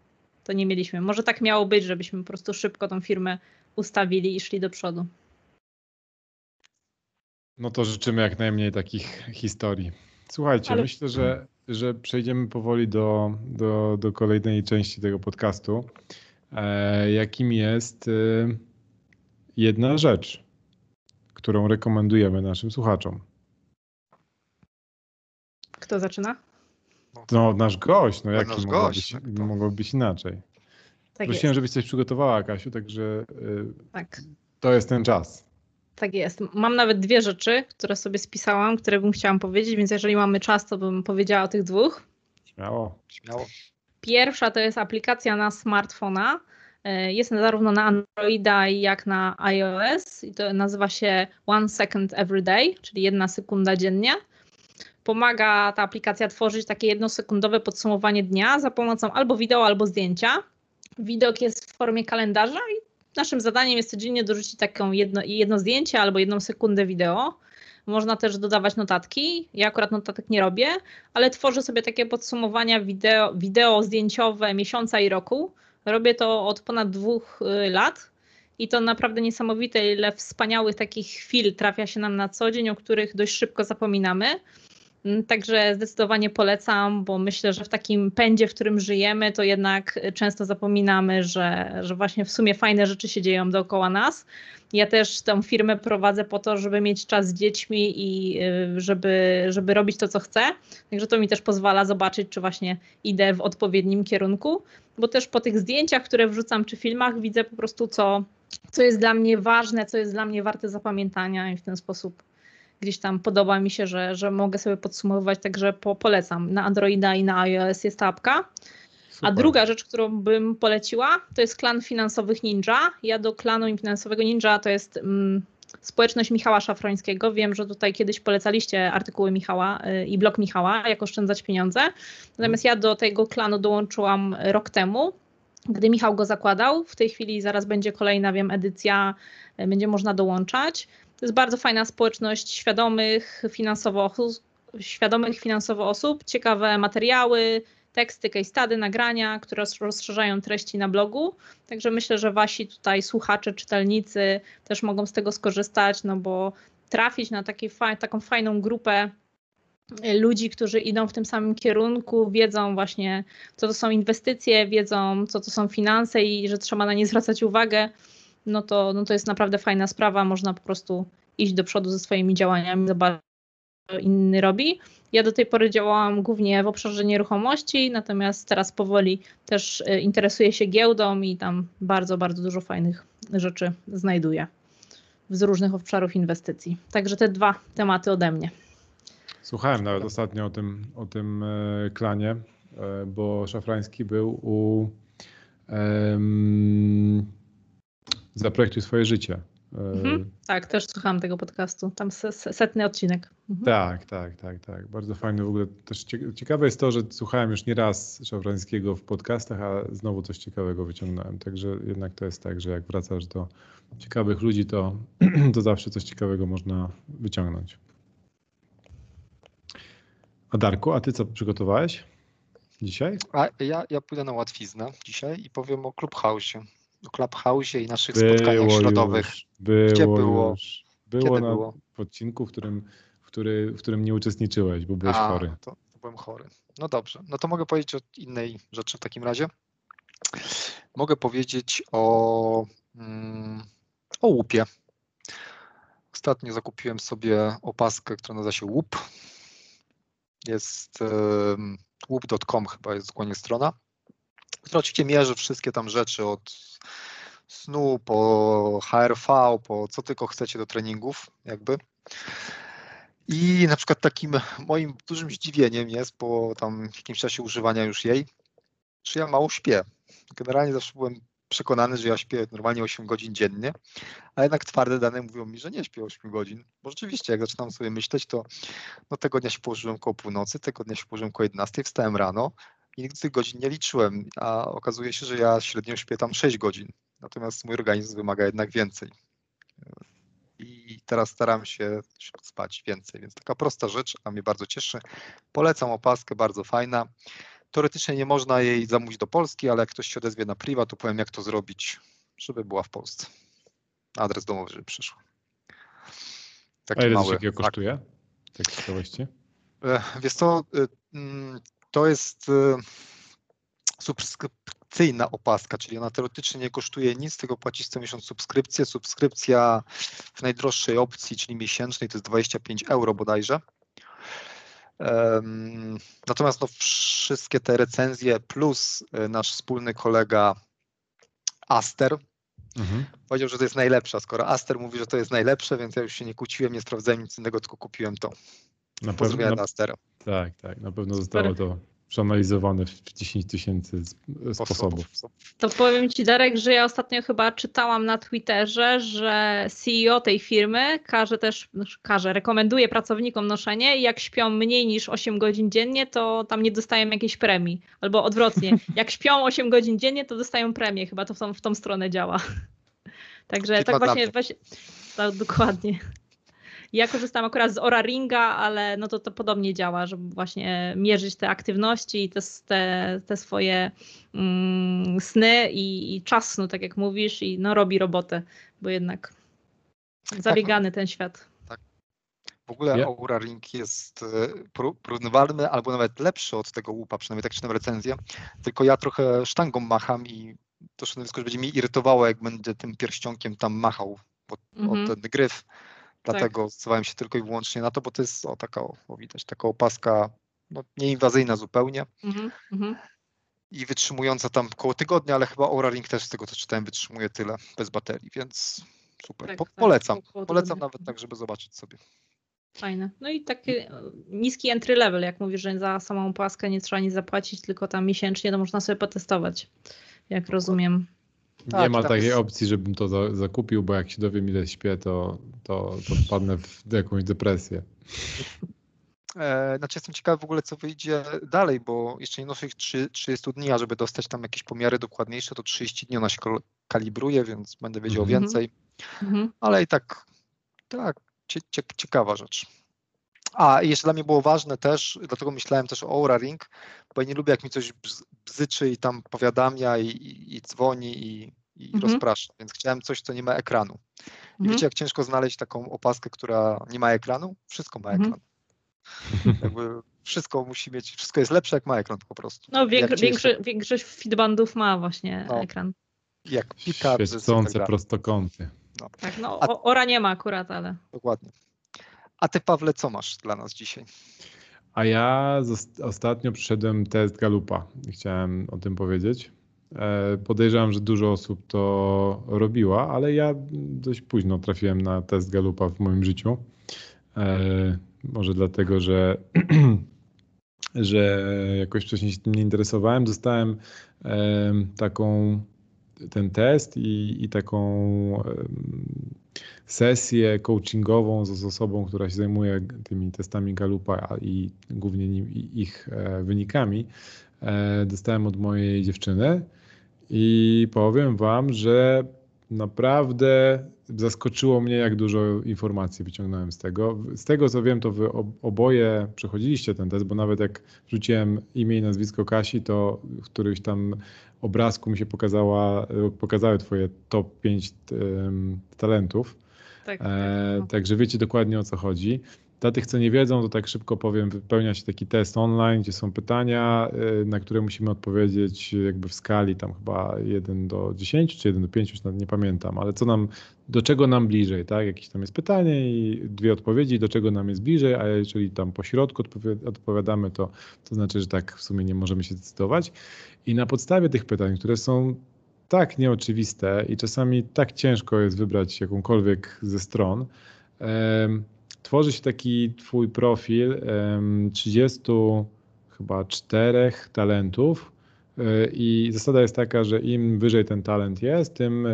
[SPEAKER 4] to nie mieliśmy. Może tak miało być, żebyśmy po prostu szybko tą firmę ustawili i szli do przodu.
[SPEAKER 1] No to życzymy jak najmniej takich historii. Słuchajcie,
[SPEAKER 4] Ale-
[SPEAKER 1] myślę, że, że przejdziemy powoli do, do, do kolejnej części tego podcastu, e, jakim jest e, jedna rzecz, którą rekomendujemy naszym słuchaczom.
[SPEAKER 4] Kto zaczyna?
[SPEAKER 1] No, nasz gość, no jaki
[SPEAKER 3] nasz
[SPEAKER 1] mogło,
[SPEAKER 3] gość,
[SPEAKER 1] być,
[SPEAKER 3] tak
[SPEAKER 1] mogło być inaczej.
[SPEAKER 4] Tak
[SPEAKER 1] Prosiłem,
[SPEAKER 4] jest.
[SPEAKER 1] żebyś coś przygotowała, Kasiu, także e,
[SPEAKER 4] Tak.
[SPEAKER 1] to jest ten czas.
[SPEAKER 4] Tak jest. Mam nawet dwie rzeczy, które sobie spisałam, które bym chciała powiedzieć, więc jeżeli mamy czas, to bym powiedziała o tych dwóch.
[SPEAKER 1] Śmiało.
[SPEAKER 3] Śmiało.
[SPEAKER 4] Pierwsza to jest aplikacja na smartfona. E, Jest zarówno na Androida, jak na iOS i to nazywa się One Second Every Day, czyli jedna sekunda dziennie. Pomaga ta aplikacja tworzyć takie jednosekundowe podsumowanie dnia za pomocą albo wideo, albo zdjęcia. Widok jest w formie kalendarza i naszym zadaniem jest codziennie dorzucić taką jedno, jedno zdjęcie albo jedną sekundę wideo. Można też dodawać notatki. Ja akurat notatek nie robię, ale tworzę sobie takie podsumowania wideo, wideo zdjęciowe miesiąca i roku. Robię to od ponad dwóch y, lat i to naprawdę niesamowite, ile wspaniałych takich chwil trafia się nam na co dzień, o których dość szybko zapominamy. Mm, Także zdecydowanie polecam, bo myślę, że w takim pędzie, w którym żyjemy, to jednak często zapominamy, że, że właśnie w sumie fajne rzeczy się dzieją dookoła nas. Ja też tę firmę prowadzę po to, żeby mieć czas z dziećmi i y, żeby, żeby robić to, co chcę. Także to mi też pozwala zobaczyć, czy właśnie idę w odpowiednim kierunku, bo też po tych zdjęciach, które wrzucam, czy filmach, widzę po prostu, co, co jest dla mnie ważne, co jest dla mnie warte zapamiętania i w ten sposób gdzieś tam podoba mi się, że, że mogę sobie podsumowywać, także po, polecam. Na Androida i na iOS jest ta apka. A
[SPEAKER 1] Super.
[SPEAKER 4] druga rzecz, którą bym poleciła, to jest klan finansowych Ninja. Ja do klanu finansowego Ninja to jest mm, społeczność Michała Szafrońskiego. Wiem, że tutaj kiedyś polecaliście artykuły Michała y, i blog Michała, jak oszczędzać pieniądze. Natomiast ja do tego klanu dołączyłam rok temu, gdy Michał go zakładał. W tej chwili zaraz będzie kolejna, wiem, edycja, y, będzie można dołączać. To jest bardzo fajna społeczność świadomych finansowo świadomych finansowo osób, ciekawe materiały, teksty, case study, nagrania, które roz- rozszerzają treści na blogu. Także myślę, że wasi tutaj słuchacze, czytelnicy też mogą z tego skorzystać, no bo trafić na taki taką fajną grupę y, ludzi, którzy idą w tym samym kierunku, wiedzą właśnie, co to są inwestycje, wiedzą, co to są finanse i że trzeba na nie zwracać uwagę, no to, no to jest naprawdę fajna sprawa. Można po prostu iść do przodu ze swoimi działaniami, zobaczyć, co inny robi. Ja do tej pory działałam głównie w obszarze nieruchomości, natomiast teraz powoli też y, interesuję się giełdą i tam bardzo, bardzo dużo fajnych rzeczy znajduję z różnych obszarów inwestycji. Także te dwa tematy ode mnie.
[SPEAKER 1] Słuchałem nawet ostatnio o tym, o tym e, klanie, e, bo Szafrański był u Zaprojektuj swoje życie.
[SPEAKER 4] Mhm. Tak, też słuchałam tego podcastu. Tam setny odcinek.
[SPEAKER 1] Mhm. Tak, tak, tak, tak. Bardzo fajny. W ogóle też ciekawe jest to, że słuchałem już nie raz Szafrańskiego w podcastach, a znowu coś ciekawego wyciągnąłem. Także jednak to jest tak, że jak wracasz do ciekawych ludzi, to, (clears throat) to zawsze coś ciekawego można wyciągnąć. A Darku, a ty co przygotowałeś dzisiaj?
[SPEAKER 3] A ja, ja pójdę na łatwiznę dzisiaj i powiem o Clubhouse. O Clubhouse i naszych było spotkaniach środowych.
[SPEAKER 1] Już, było Gdzie było? Już. Było Kiedy na było? odcinku, w którym, w, który, w którym nie uczestniczyłeś, bo byłeś a, chory.
[SPEAKER 3] To, to byłem chory. No dobrze. No to mogę powiedzieć o innej rzeczy w takim razie. Mogę powiedzieć o, mm, o łupie. Ostatnio zakupiłem sobie opaskę, która nazywa się łup jest whoop.com chyba jest dokładnie strona, która oczywiście mierzy wszystkie tam rzeczy od snu po HRV, po co tylko chcecie do treningów jakby. I na przykład takim moim dużym zdziwieniem jest po tam jakimś czasie używania już jej, że ja mało śpię. Generalnie zawsze byłem przekonany, że ja śpię normalnie 8 godzin dziennie, a jednak twarde dane mówią mi, że nie śpię 8 godzin. Bo rzeczywiście, jak zaczynam sobie myśleć, to no, tego dnia się położyłem koło północy, tego dnia się położyłem koło 11, wstałem rano nigdy tych godzin nie liczyłem, a okazuje się, że ja średnio śpię tam 6 godzin. Natomiast mój organizm wymaga jednak więcej. I teraz staram się spać więcej, więc taka prosta rzecz, a mnie bardzo cieszy. Polecam opaskę, bardzo fajna. Teoretycznie nie można jej zamówić do Polski, ale jak ktoś się odezwie na priwa, to powiem jak to zrobić, żeby była w Polsce. Adres domowy, żeby przyszła.
[SPEAKER 1] Taki A ile mały takiego kosztuje? Tak z ciekawości?
[SPEAKER 3] E, wiesz co, e, mm, to jest e, subskrypcyjna opaska, czyli ona teoretycznie nie kosztuje nic, tylko płacisz co miesiąc subskrypcję. Subskrypcja w najdroższej opcji, czyli miesięcznej, to jest 25 euro bodajże. Natomiast no, wszystkie te recenzje plus e, nasz wspólny kolega Aster mhm. powiedział, że to jest najlepsza. Skoro Aster mówi, że to jest najlepsze, więc ja już się nie kłóciłem, nie sprawdzałem nic innego, tylko kupiłem to. Na pewno, na.
[SPEAKER 1] Tak, tak. Na pewno zostało to przeanalizowane w 10 tysięcy sposobów.
[SPEAKER 4] To powiem Ci, Darek, że ja ostatnio chyba czytałam na Twitterze, że CEO tej firmy każe też, każe, rekomenduje pracownikom noszenie i jak śpią mniej niż 8 godzin dziennie, to tam nie dostają jakiejś premii. Albo odwrotnie, (laughs) jak śpią 8 godzin dziennie, to dostają premię. Chyba to w tą, w tą stronę działa. (laughs) Także tak właśnie, właśnie tak, dokładnie. Ja korzystam akurat z Ora Ringa, ale no to, to podobnie działa, żeby właśnie mierzyć te aktywności i te, te, te swoje mm, sny i, i czas snu, tak jak mówisz, i no robi robotę, bo jednak zabiegany tak. ten świat. Tak.
[SPEAKER 3] W ogóle yeah. Aura Ring jest e, porównywalny albo nawet lepszy od tego łupa, przynajmniej tak czytam recenzję, tylko ja trochę sztangą macham i to środowisko będzie mi irytowało, jak będę tym pierścionkiem tam machał, bo mm -hmm. ten gryf Dlatego tak. zdecydowałem się tylko i wyłącznie na to, bo to jest o, taka, o, widać, taka opaska no, nieinwazyjna zupełnie. Mm -hmm. I wytrzymująca tam koło tygodnia, ale chyba Aura Ring też z tego co czytałem wytrzymuje tyle bez baterii, więc super. Tak, po, tak, polecam. Polecam nawet tak, żeby zobaczyć sobie.
[SPEAKER 4] Fajne. No i taki niski entry level, jak mówisz, że za samą opaskę nie trzeba nic zapłacić, tylko tam miesięcznie to można sobie potestować, jak rozumiem.
[SPEAKER 1] Tak, nie ma takiej jest... opcji, żebym to za, zakupił, bo jak się dowiem ile śpię, to, to, to wpadnę w jakąś depresję.
[SPEAKER 3] E, znaczy jestem ciekawy w ogóle, co wyjdzie dalej, bo jeszcze nie noszę ich 30 dni, a żeby dostać tam jakieś pomiary dokładniejsze, to 30 dni ona się kalibruje, więc będę wiedział mm -hmm. więcej. Mm -hmm. Ale i tak, tak, ciekawa rzecz. A i jeszcze dla mnie było ważne też, dlatego myślałem też o Aura Ring, bo ja nie lubię jak mi coś bzyczy i tam powiadamia i, i, i dzwoni i, i mhm. rozprasza, więc chciałem coś, co nie ma ekranu. I mhm. wiecie, jak ciężko znaleźć taką opaskę, która nie ma ekranu? Wszystko ma mhm. ekran. Jakby wszystko musi mieć, wszystko jest lepsze, jak ma ekran po prostu.
[SPEAKER 4] No większość, większość, większość fitbandów ma właśnie no, ekran.
[SPEAKER 3] Jak pika,
[SPEAKER 1] Świecące tak prostokąty.
[SPEAKER 4] No. Tak, no A, Ora nie ma akurat, ale.
[SPEAKER 3] Dokładnie. A ty, Pawle, co masz dla nas dzisiaj?
[SPEAKER 1] A ja ostatnio przyszedłem test Galupa i chciałem o tym powiedzieć. E, podejrzewam, że dużo osób to robiła, ale ja dość późno trafiłem na test Galupa w moim życiu. E, może dlatego, że, (clears throat) że jakoś wcześniej się tym nie interesowałem. Dostałem taką ten test i, i taką sesję coachingową z osobą, która się zajmuje tymi testami Galupa i głównie ich e, wynikami, e, dostałem od mojej dziewczyny i powiem Wam, że naprawdę zaskoczyło mnie, jak dużo informacji wyciągnąłem z tego. Z tego co wiem, to wy oboje przechodziliście ten test, bo nawet jak wrzuciłem imię i nazwisko Kasi, to w którymś tam obrazku mi się pokazała, pokazały Twoje top 5 um, talentów. Tak, e, tak. Także wiecie dokładnie o co chodzi. Dla tych, co nie wiedzą, to tak szybko powiem, wypełnia się taki test online, gdzie są pytania, y, na które musimy odpowiedzieć jakby w skali tam chyba 1 do 10 czy 1 do 5, już nie pamiętam, ale co nam, do czego nam bliżej, tak? Jakieś tam jest pytanie i dwie odpowiedzi, do czego nam jest bliżej, a jeżeli tam po środku odpowiadamy, to, to znaczy, że tak w sumie nie możemy się zdecydować. I na podstawie tych pytań, które są tak nieoczywiste i czasami tak ciężko jest wybrać jakąkolwiek ze stron, tworzy się taki twój profil 30 chyba czterech talentów e, i zasada jest taka, że im wyżej ten talent jest, tym,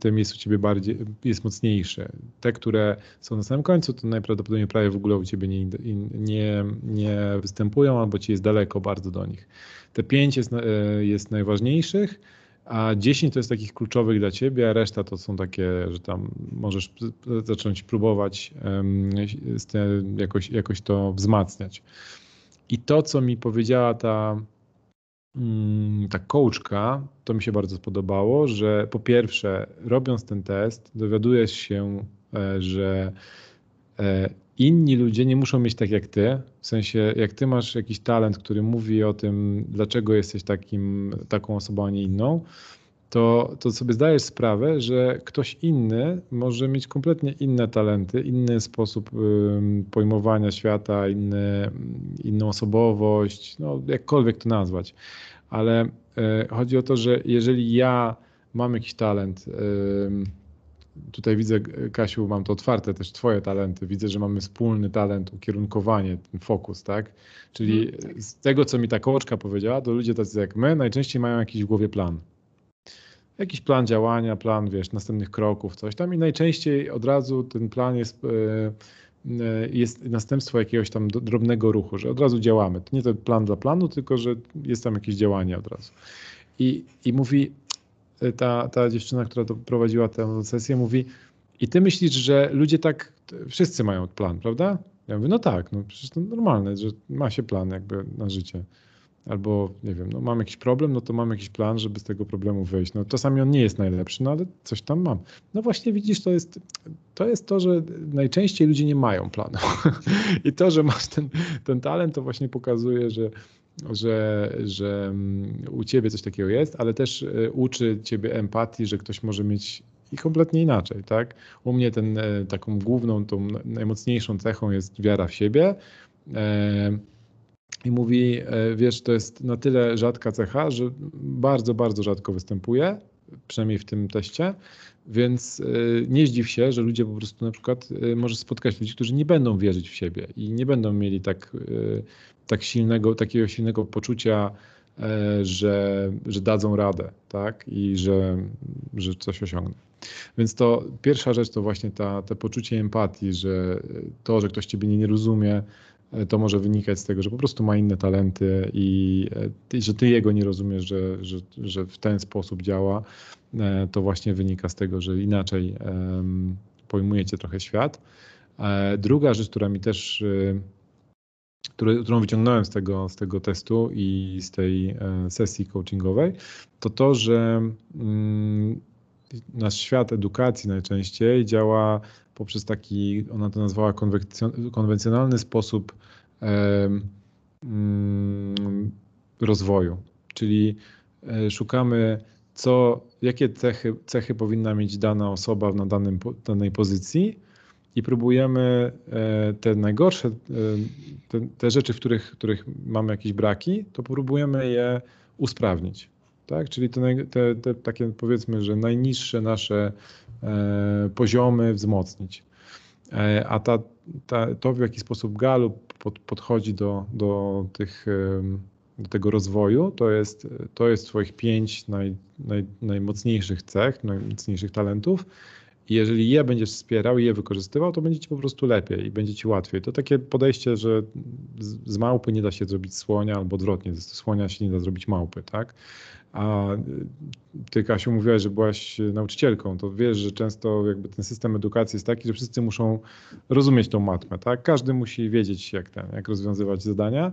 [SPEAKER 1] tym jest u ciebie bardziej, jest mocniejszy. Te, które są na samym końcu, to najprawdopodobniej prawie w ogóle u ciebie nie, nie, nie występują albo ci jest daleko bardzo do nich. Te pięć jest, e, jest najważniejszych, a 10 to jest takich kluczowych dla ciebie, a reszta to są takie, że tam możesz zacząć próbować jakoś, jakoś to wzmacniać. I to, co mi powiedziała ta, mm, ta coachka, to mi się bardzo spodobało, że po pierwsze, robiąc ten test, dowiadujesz się, e, że e, inni ludzie nie muszą mieć tak jak ty. W sensie, jak ty masz jakiś talent, który mówi o tym, dlaczego jesteś takim, taką osobą, a nie inną, to, to sobie zdajesz sprawę, że ktoś inny może mieć kompletnie inne talenty, inny sposób pojmowania świata, inny, inną osobowość, no jakkolwiek to nazwać. Ale y, chodzi o to, że jeżeli ja mam jakiś talent, tutaj widzę, Kasiu, mam to otwarte, też twoje talenty. Widzę, że mamy wspólny talent, ukierunkowanie, ten fokus, tak? Czyli mm, z tego, co mi ta kołczka powiedziała, to ludzie tacy jak my najczęściej mają jakiś w głowie plan. Jakiś plan działania, plan, wiesz, następnych kroków, coś tam i najczęściej od razu ten plan jest, e, e, jest następstwo jakiegoś tam drobnego ruchu, że od razu działamy. To nie to plan dla planu, tylko że jest tam jakieś działanie od razu. I, i mówi, ta, ta dziewczyna, która to prowadziła tę sesję, mówi, i ty myślisz, że ludzie tak, wszyscy mają plan, prawda? Ja mówię, no tak, no przecież to normalne, że ma się plan jakby na życie. Albo, nie wiem, no mam jakiś problem, no to mam jakiś plan, żeby z tego problemu wyjść. No czasami on nie jest najlepszy, no ale coś tam mam. No właśnie widzisz, to jest to, jest to że najczęściej ludzie nie mają planu. (laughs) I to, że masz ten, ten talent, to właśnie pokazuje, że że, że mm, u ciebie coś takiego jest, ale też e, uczy ciebie empatii, że ktoś może mieć i kompletnie inaczej, tak? U mnie ten, e, taką główną, tą najmocniejszą cechą jest wiara w siebie. E, I mówi, wiesz, to jest na tyle rzadka cecha, że bardzo, bardzo rzadko występuje, przynajmniej w tym teście, więc nie zdziw się, że ludzie po prostu na przykład może spotkać ludzi, którzy nie będą wierzyć w siebie i nie będą mieli tak tak silnego, takiego silnego poczucia, e, że, że dadzą radę, tak? I że, że coś osiągną. Więc to pierwsza rzecz to właśnie ta, to poczucie empatii, że to, że ktoś ciebie nie, rozumie, to może wynikać z tego, że po prostu ma inne talenty i, i e, że ty jego nie rozumiesz, że, że, że w ten sposób działa. To właśnie wynika z tego, że inaczej pojmujecie trochę świat. Druga rzecz, która mi też którą wyciągnąłem z tego, z tego testu i z tej e, sesji coachingowej, to to, że mm, nasz świat edukacji najczęściej działa poprzez taki, ona to nazwała konwencjonalny sposób mm, rozwoju, czyli e, szukamy co, jakie cechy, cechy powinna mieć dana osoba na danym, danej pozycji, i próbujemy e, te najgorsze, e, te, te rzeczy, w których, których mamy jakieś braki, to próbujemy je usprawnić. Tak? Czyli te, te, te takie powiedzmy, że najniższe nasze poziomy wzmocnić. A ta, ta, to, w jaki sposób Galup pod, podchodzi do, do tych do tego rozwoju, to jest, to jest Twoich pięć naj, naj, najmocniejszych cech, najmocniejszych talentów. I jeżeli je będziesz wspierał i je wykorzystywał, to będzie ci po prostu lepiej i będzie ci łatwiej. To takie podejście, że z, z małpy nie da się zrobić słonia, albo odwrotnie, z słonia się nie da zrobić małpy, tak? A y, ty, Kasiu, mówiłaś, że byłaś nauczycielką, to wiesz, że często jakby ten system edukacji jest taki, że wszyscy muszą rozumieć tą matmę, tak? Każdy musi wiedzieć, jak, ten, jak rozwiązywać zadania,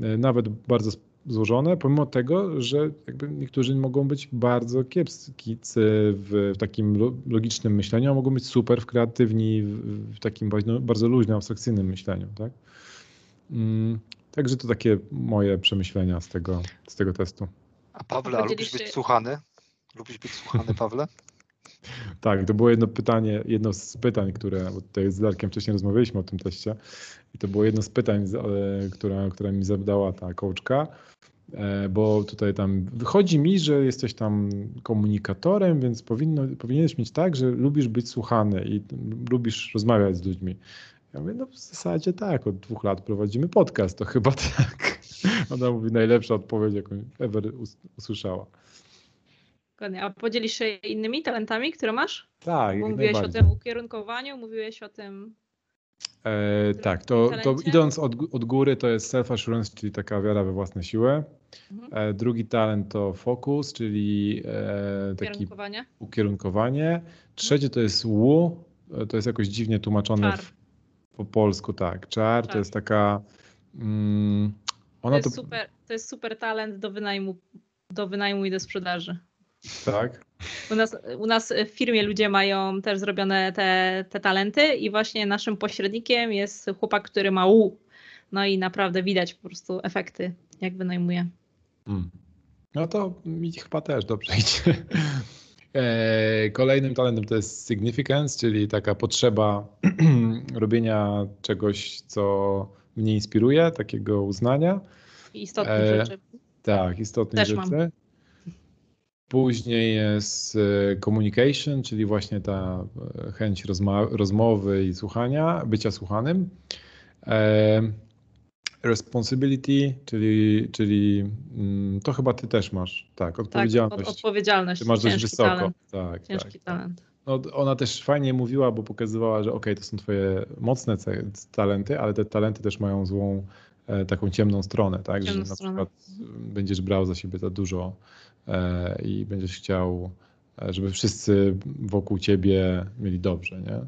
[SPEAKER 1] y, nawet bardzo złożone, pomimo tego, że jakby niektórzy mogą być bardzo kiepscy w, takim logicznym myśleniu, a mogą być super w kreatywni, w, takim bardzo, bardzo luźnym, abstrakcyjnym myśleniu, tak? Mm, także to takie moje przemyślenia z tego, z tego testu.
[SPEAKER 3] A Pawle, a lubisz być słuchany? Lubisz być słuchany, Pawle? (laughs)
[SPEAKER 1] Tak, to było jedno pytanie, jedno z pytań, które, bo tutaj z Darkiem wcześniej rozmawialiśmy o tym teście i to było jedno z pytań, e, która, która mi zadała ta kołczka, e, bo tutaj tam wychodzi mi, że jesteś tam komunikatorem, więc powinno, powinieneś mieć tak, że lubisz być słuchany i lubisz rozmawiać z ludźmi. Ja mówię, no w zasadzie tak, od dwóch lat prowadzimy podcast, to chyba (laughs) tak. Ona mówi najlepsza odpowiedź, jaką ever usłyszała.
[SPEAKER 4] A podzielisz się innymi talentami, które masz?
[SPEAKER 1] Tak.
[SPEAKER 4] Mówiłeś o tym ukierunkowaniu, mówiłeś o tym.
[SPEAKER 1] E, tak, to, to idąc od, od góry, to jest self-assurance, czyli taka wiara we własne siły. Mhm. E, drugi talent to focus, czyli e, taki ukierunkowanie. ukierunkowanie. Trzecie to jest wu, e, to jest jakoś dziwnie tłumaczone w, po polsku, tak. Czar, to jest taka. Mm,
[SPEAKER 4] ona to, jest to... Super, to jest super talent do wynajmu, do wynajmu i do sprzedaży.
[SPEAKER 1] Tak.
[SPEAKER 4] U nas, u nas w firmie ludzie mają też zrobione te, te talenty i właśnie naszym pośrednikiem jest chłopak, który ma U. No i naprawdę widać po prostu efekty, jak wynajmuje. Hmm.
[SPEAKER 1] No to mi chyba też dobrze (laughs) idzie. E, kolejnym talentem to jest significance, czyli taka potrzeba (clears throat) robienia czegoś, co mnie inspiruje, takiego uznania.
[SPEAKER 4] Istotnych e, rzeczy.
[SPEAKER 1] Tak, istotnych Też rzeczy. Mam. Później jest e, communication, czyli właśnie ta e, chęć rozmowy i słuchania, bycia słuchanym. E, responsibility, czyli, czyli mm, to chyba ty też masz, tak, odpowiedzialność.
[SPEAKER 4] Tak, odpowiedzialność.
[SPEAKER 1] Ty masz dość wysoko. Talent. Tak,
[SPEAKER 4] ciężki
[SPEAKER 1] tak,
[SPEAKER 4] talent.
[SPEAKER 1] No, ona też fajnie mówiła, bo pokazywała, że ok, to są twoje mocne talenty, ale te talenty też mają złą, taką ciemną stronę, tak,
[SPEAKER 4] ciemną
[SPEAKER 1] że na
[SPEAKER 4] stronę.
[SPEAKER 1] przykład będziesz brał za siebie za dużo E, i będziesz chciał, e, żeby wszyscy wokół ciebie mieli dobrze, nie?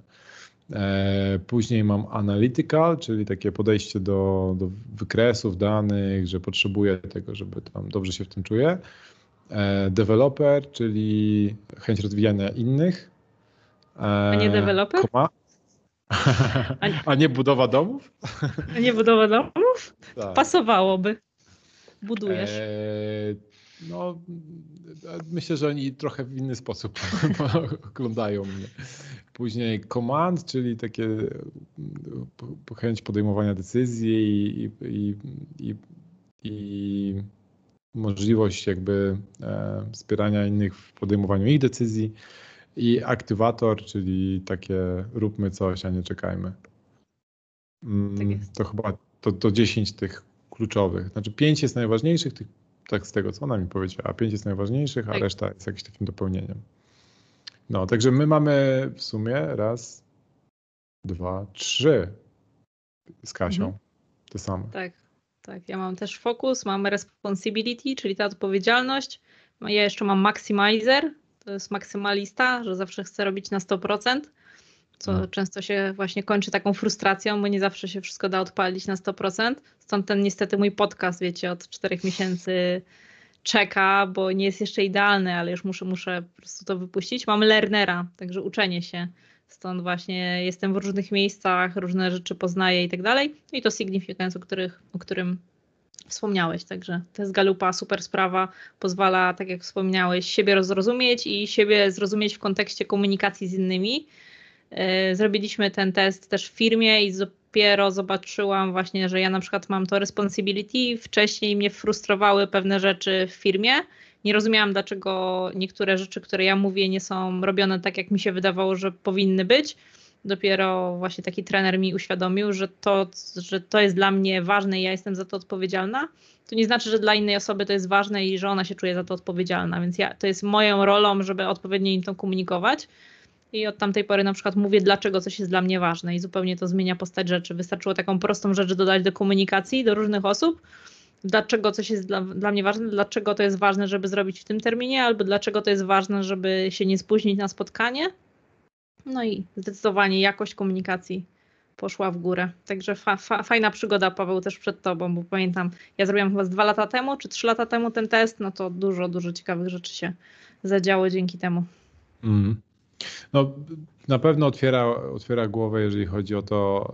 [SPEAKER 1] E, później mam analytical, czyli takie podejście do, do wykresów danych, że potrzebuję tego, żeby tam dobrze się w tym czuję. Developer, czyli chęć rozwijania innych.
[SPEAKER 4] A nie developer? Koma. (laughs)
[SPEAKER 1] A nie budowa domów?
[SPEAKER 4] A nie budowa domów? Tak. Pasowałoby. Budujesz.
[SPEAKER 1] No, myślę, że oni trochę w inny sposób (laughs) oglądają mnie. Później command, czyli takie chęć podejmowania decyzji i, i, i, i możliwość jakby e, wspierania innych w podejmowaniu ich decyzji. I aktywator, czyli takie róbmy coś, a nie czekajmy. Mm, tak to chyba to, to 10 tych kluczowych. Znaczy 5 jest najważniejszych, tych tak z tego, co ona mi powiedziała. Pięć jest najważniejszych, a tak. reszta jest jakimś takim dopełnieniem. No, także my mamy w sumie raz, dwa, trzy z Kasią. Mhm. Te same.
[SPEAKER 4] Tak, tak. Ja mam też fokus, mam responsibility, czyli ta odpowiedzialność. Ja jeszcze mam maximizer, jest maksymalista, że zawsze chcę robić na 100% co no. często się właśnie kończy taką frustracją, bo nie zawsze się wszystko da odpalić na 100%. Stąd ten niestety mój podcast, wiecie, od czterech miesięcy czeka, bo nie jest jeszcze idealny, ale już muszę, muszę po prostu to wypuścić. Mam learnera, także uczenie się. Stąd właśnie jestem w różnych miejscach, różne rzeczy poznaję i tak dalej. I to significance, o, których, o którym wspomniałeś. Także to jest Galupa, super sprawa. Pozwala, tak jak wspomniałeś, siebie zrozumieć i siebie zrozumieć w kontekście komunikacji z innymi E, zrobiliśmy ten test też w firmie i dopiero zobaczyłam właśnie, że ja na przykład mam to responsibility. Wcześniej mnie frustrowały pewne rzeczy w firmie. Nie rozumiałam, dlaczego niektóre rzeczy, które ja mówię, nie są robione tak, jak mi się wydawało, że powinny być. Dopiero właśnie taki trener mi uświadomił, że to, że to jest dla mnie ważne i ja jestem za to odpowiedzialna, to nie znaczy, że dla innej osoby to jest ważne i że ona się czuje za to odpowiedzialna, więc ja, to jest moją rolą, żeby odpowiednio im to komunikować. I od tamtej pory na przykład mówię, dlaczego coś jest dla mnie ważne i zupełnie to zmienia postać rzeczy. Wystarczyło taką prostą rzecz dodać do komunikacji do różnych osób, dlaczego coś jest dla, dla mnie ważne, dlaczego to jest ważne, żeby zrobić w tym terminie, albo dlaczego to jest ważne, żeby się nie spóźnić na spotkanie. No i zdecydowanie jakość komunikacji poszła w górę. Także fa, fa, fajna przygoda, Paweł, też przed Tobą, bo pamiętam, ja zrobiłam chyba dwa lata temu, czy trzy lata temu ten test, no to dużo, dużo ciekawych rzeczy się zadziało dzięki temu. Mm.
[SPEAKER 1] No, na pewno otwiera, otwiera głowę, jeżeli chodzi o to,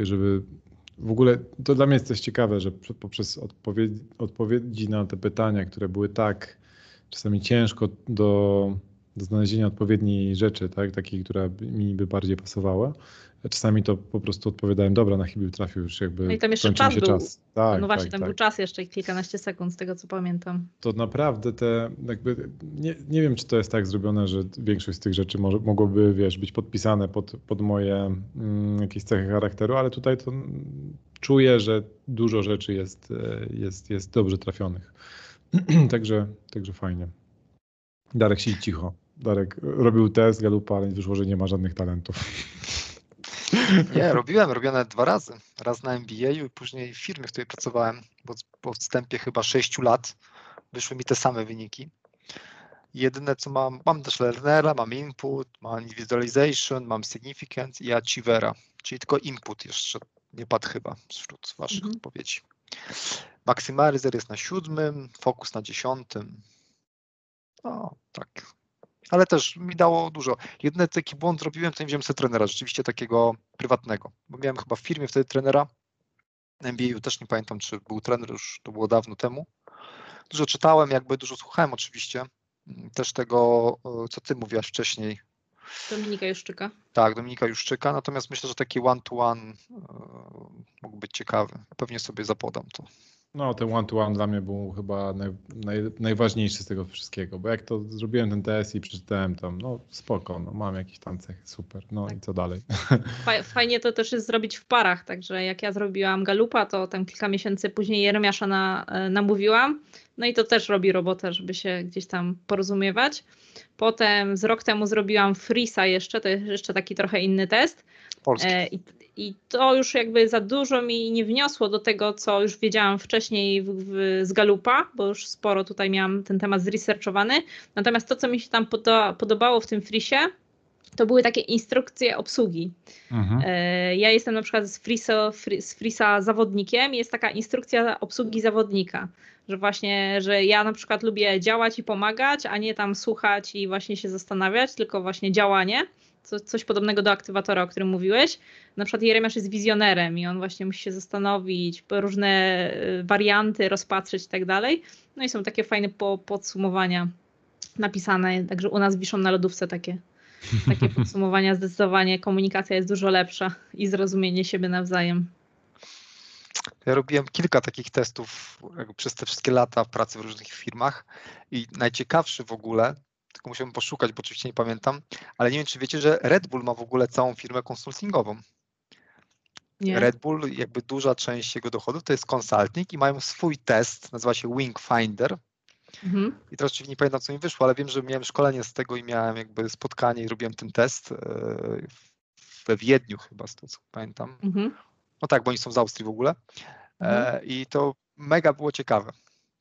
[SPEAKER 1] e, żeby w ogóle to dla mnie jest coś ciekawe, że poprzez odpowiedzi, odpowiedzi na te pytania, które były tak czasami ciężko do, do znalezienia odpowiedniej rzeczy, tak, takiej, która mi by bardziej pasowała, Czasami to po prostu odpowiadałem, dobra, na chybił trafił już jakby.
[SPEAKER 4] No i tam jeszcze czas był. Czas. Tak, no właśnie, tak, tam tak. był czas jeszcze kilkanaście sekund z tego co pamiętam.
[SPEAKER 1] To naprawdę te jakby, nie, nie wiem czy to jest tak zrobione, że większość z tych rzeczy może, mogłoby, wiesz, być podpisane pod, pod moje mm, jakieś cechy charakteru, ale tutaj to czuję, że dużo rzeczy jest, e, jest, jest dobrze trafionych. (clears throat) także, także fajnie. Darek siedzi cicho. Darek robił test Galupa, ale wyszło, że nie ma żadnych talentów.
[SPEAKER 3] Nie, robiłem, robione dwa razy. Raz na MBA i później w firmie, w której pracowałem, bo po wstępie chyba 6 lat wyszły mi te same wyniki. Jedyne co mam, mam też learnera, mam input, mam individualization, mam significant i achievera, czyli tylko input jeszcze nie padł chyba wśród waszych mhm. odpowiedzi. Maximalizer jest na siódmym, fokus na dziesiątym. No, tak, ale też mi dało dużo. Jedyny taki błąd zrobiłem, to nie wziąłem sobie trenera, rzeczywiście takiego prywatnego, bo miałem chyba w firmie wtedy trenera, na MBA też nie pamiętam, czy był trener, już to było dawno temu. Dużo czytałem, jakby dużo słuchałem oczywiście, też tego, co ty mówiłaś wcześniej.
[SPEAKER 4] Dominika Juszczyka.
[SPEAKER 3] Tak, Dominika Juszczyka, natomiast myślę, że taki one-to-one -one, e, mógł być ciekawy. Pewnie sobie zapodam to.
[SPEAKER 1] No, ten one-to-one dla mnie był chyba naj, naj, najważniejszy z tego wszystkiego, bo jak to zrobiłem ten test i przeczytałem tam, no spoko, no, mam jakieś tam cechy, super, no tak. i co dalej. (laughs)
[SPEAKER 4] Fajnie to też jest zrobić w parach, także jak ja zrobiłam Galupa, to tam kilka miesięcy później Jeremiasza na, e, namówiłam, no i to też robi robotę, żeby się gdzieś tam porozumiewać. Potem z rok temu zrobiłam Frisa jeszcze, to jest jeszcze taki trochę inny test.
[SPEAKER 3] E,
[SPEAKER 4] I, I, to już jakby za dużo mi nie wniosło do tego, co już wiedziałam wcześniej w, w, z Galupa, bo już sporo tutaj miałam ten temat zresearchowany. Natomiast to, co mi się tam poda, podobało w tym frisie, to były takie instrukcje obsługi. Mhm. E, ja jestem na przykład z Frisa, z Frisa zawodnikiem, jest taka instrukcja obsługi zawodnika, że właśnie, że ja na przykład lubię działać i pomagać, a nie tam słuchać i właśnie się zastanawiać, tylko właśnie działanie co, coś podobnego do aktywatora, o którym mówiłeś. Na przykład Jeremiasz jest wizjonerem i on właśnie musi się zastanowić, różne y, warianty rozpatrzeć i tak dalej. No i są takie fajne po, podsumowania napisane, także u nas wiszą na lodówce takie, (laughs) takie podsumowania. Zdecydowanie komunikacja jest dużo lepsza i zrozumienie siebie nawzajem.
[SPEAKER 3] Ja robiłem kilka takich testów przez te wszystkie lata pracy w różnych firmach i najciekawszy w ogóle tylko musiałbym poszukać, bo oczywiście nie pamiętam, ale nie wiem, czy wiecie, że Red Bull ma w ogóle całą firmę konsultingową. Nie. Red Bull, jakby duża część jego dochodów to jest consulting i mają swój test, nazywa się Wing Finder. Mhm. I teraz oczywiście nie pamiętam, co mi wyszło, ale wiem, że miałem szkolenie z tego i miałem jakby spotkanie i robiłem ten test e, we Wiedniu chyba, z tego co pamiętam. Mhm. No tak, bo oni są z Austrii w ogóle. E, mhm. I to mega było ciekawe.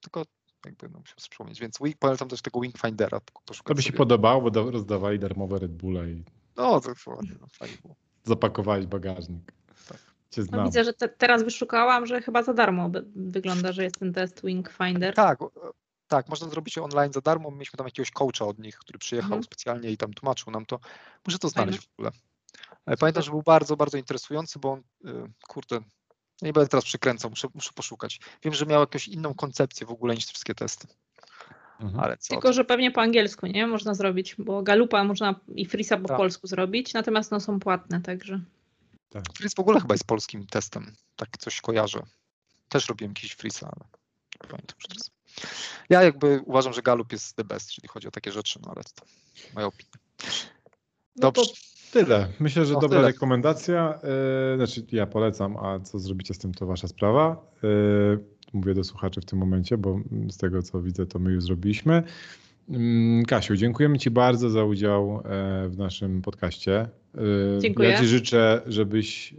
[SPEAKER 3] Tylko jakby no, musiał przypomnieć, więc polecam też tego Wingfindera.
[SPEAKER 1] To by się podobało, bo rozdawali darmowe Red Bulle i
[SPEAKER 3] no, to ładnie, no, fajnie było.
[SPEAKER 1] Zapakowałeś bagażnik. Tak.
[SPEAKER 4] Cię No, widzę, że te, teraz wyszukałam, że chyba za darmo wygląda, że jest ten test Wingfinder.
[SPEAKER 3] Tak, tak, można zrobić online za darmo. Mieliśmy tam jakiegoś coacha od nich, który przyjechał mhm. specjalnie i tam tłumaczył nam to. Muszę to znaleźć Fajne. w ogóle. Super. Pamiętam, że był bardzo, bardzo interesujący, bo on, y, nie będę teraz przykręcał, muszę, muszę poszukać. Wiem, że miał jakąś inną koncepcję w ogóle niż te wszystkie testy.
[SPEAKER 4] Mhm. Ale co, Tylko, że pewnie po angielsku, nie? Można zrobić, bo Galupa można i Frisa po tak. polsku zrobić, natomiast no są płatne, także.
[SPEAKER 3] Tak. Fris w ogóle chyba jest polskim testem, tak coś kojarzę. Też robiłem jakiś Frisa, ale nie pamiętam już teraz. Ja jakby uważam, że Galup jest the best, jeśli chodzi o takie rzeczy, no ale to moja opinia.
[SPEAKER 4] Dobrze. No to
[SPEAKER 1] Tyle. Myślę, że
[SPEAKER 3] No,
[SPEAKER 1] dobra
[SPEAKER 3] tyle.
[SPEAKER 1] rekomendacja. Yy, znaczy, ja polecam, a co zrobicie z tym, to wasza sprawa. Yy, mówię do słuchaczy w tym momencie, bo z tego co widzę, to my już zrobiliśmy. Ym, Kasiu, dziękujemy Ci bardzo za udział e, w naszym podcaście.
[SPEAKER 4] Dziękuję.
[SPEAKER 1] Ja Ci życzę, żebyś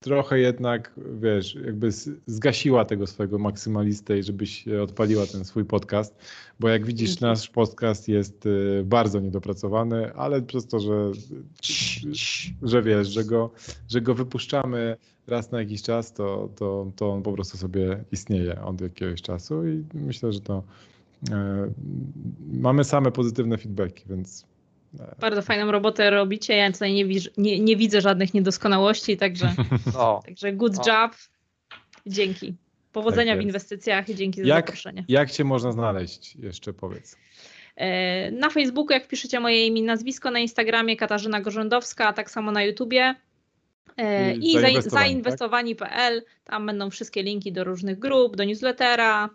[SPEAKER 1] trochę jednak, wiesz, jakby zgasiła tego swojego maksymalistę i żebyś odpaliła ten swój podcast, bo jak widzisz,
[SPEAKER 4] Dzięki.
[SPEAKER 1] nasz podcast jest e, bardzo niedopracowany, ale przez to, że, że wiesz, że go, że go wypuszczamy raz na jakiś czas, to, to, to on po prostu sobie istnieje od jakiegoś czasu i myślę, że to e, mamy same pozytywne feedbacki, więc
[SPEAKER 4] Bardzo fajną robotę robicie. Ja tutaj nie, widzę- nie, nie widzę żadnych niedoskonałości, także, (laughs)
[SPEAKER 3] No,
[SPEAKER 4] także good
[SPEAKER 3] O.
[SPEAKER 4] job. Dzięki. Powodzenia
[SPEAKER 1] Tak
[SPEAKER 4] w inwestycjach i dzięki za
[SPEAKER 1] Jak-
[SPEAKER 4] zaproszenie.
[SPEAKER 1] jak Cię można znaleźć? Jeszcze powiedz.
[SPEAKER 4] E, Na Facebooku, jak wpiszecie moje imię i nazwisko, na Instagramie Katarzyna Gorzędowska, a tak samo na YouTubie. E,
[SPEAKER 1] I
[SPEAKER 4] I zain-
[SPEAKER 1] zainwestowani, tak?
[SPEAKER 4] zainwestowani.pl. Tam będą wszystkie linki do różnych grup, do newslettera,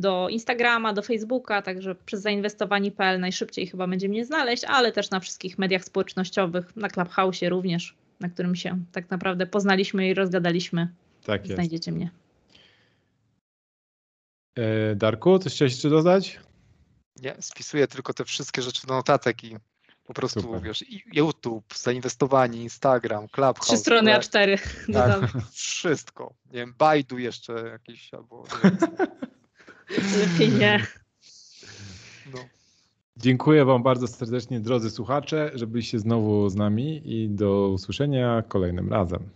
[SPEAKER 4] do Instagrama, do Facebooka, także przez zainwestowani.pl najszybciej chyba będzie mnie znaleźć, ale też na wszystkich mediach społecznościowych, na Clubhouse również, na którym się tak naprawdę poznaliśmy i rozgadaliśmy.
[SPEAKER 1] Tak jest.
[SPEAKER 4] Znajdziecie mnie.
[SPEAKER 1] E, Darku, coś chciałeś jeszcze dodać?
[SPEAKER 3] nie, spisuję tylko te wszystkie rzeczy do notatek i po prostu,
[SPEAKER 1] Super.
[SPEAKER 3] wiesz, YouTube, zainwestowani, Instagram, Clubhouse.
[SPEAKER 4] Trzy strony
[SPEAKER 3] w ogóle
[SPEAKER 4] A4 dodam.
[SPEAKER 3] Tak, wszystko. Nie wiem, Baidu jeszcze jakiś albo nie wiem, (laughs)
[SPEAKER 4] Lepiej nie.
[SPEAKER 3] no.
[SPEAKER 1] Dziękuję Wam bardzo serdecznie, drodzy słuchacze, że byliście znowu z nami i do usłyszenia kolejnym razem.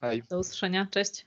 [SPEAKER 3] Hej.
[SPEAKER 4] Do usłyszenia. Cześć.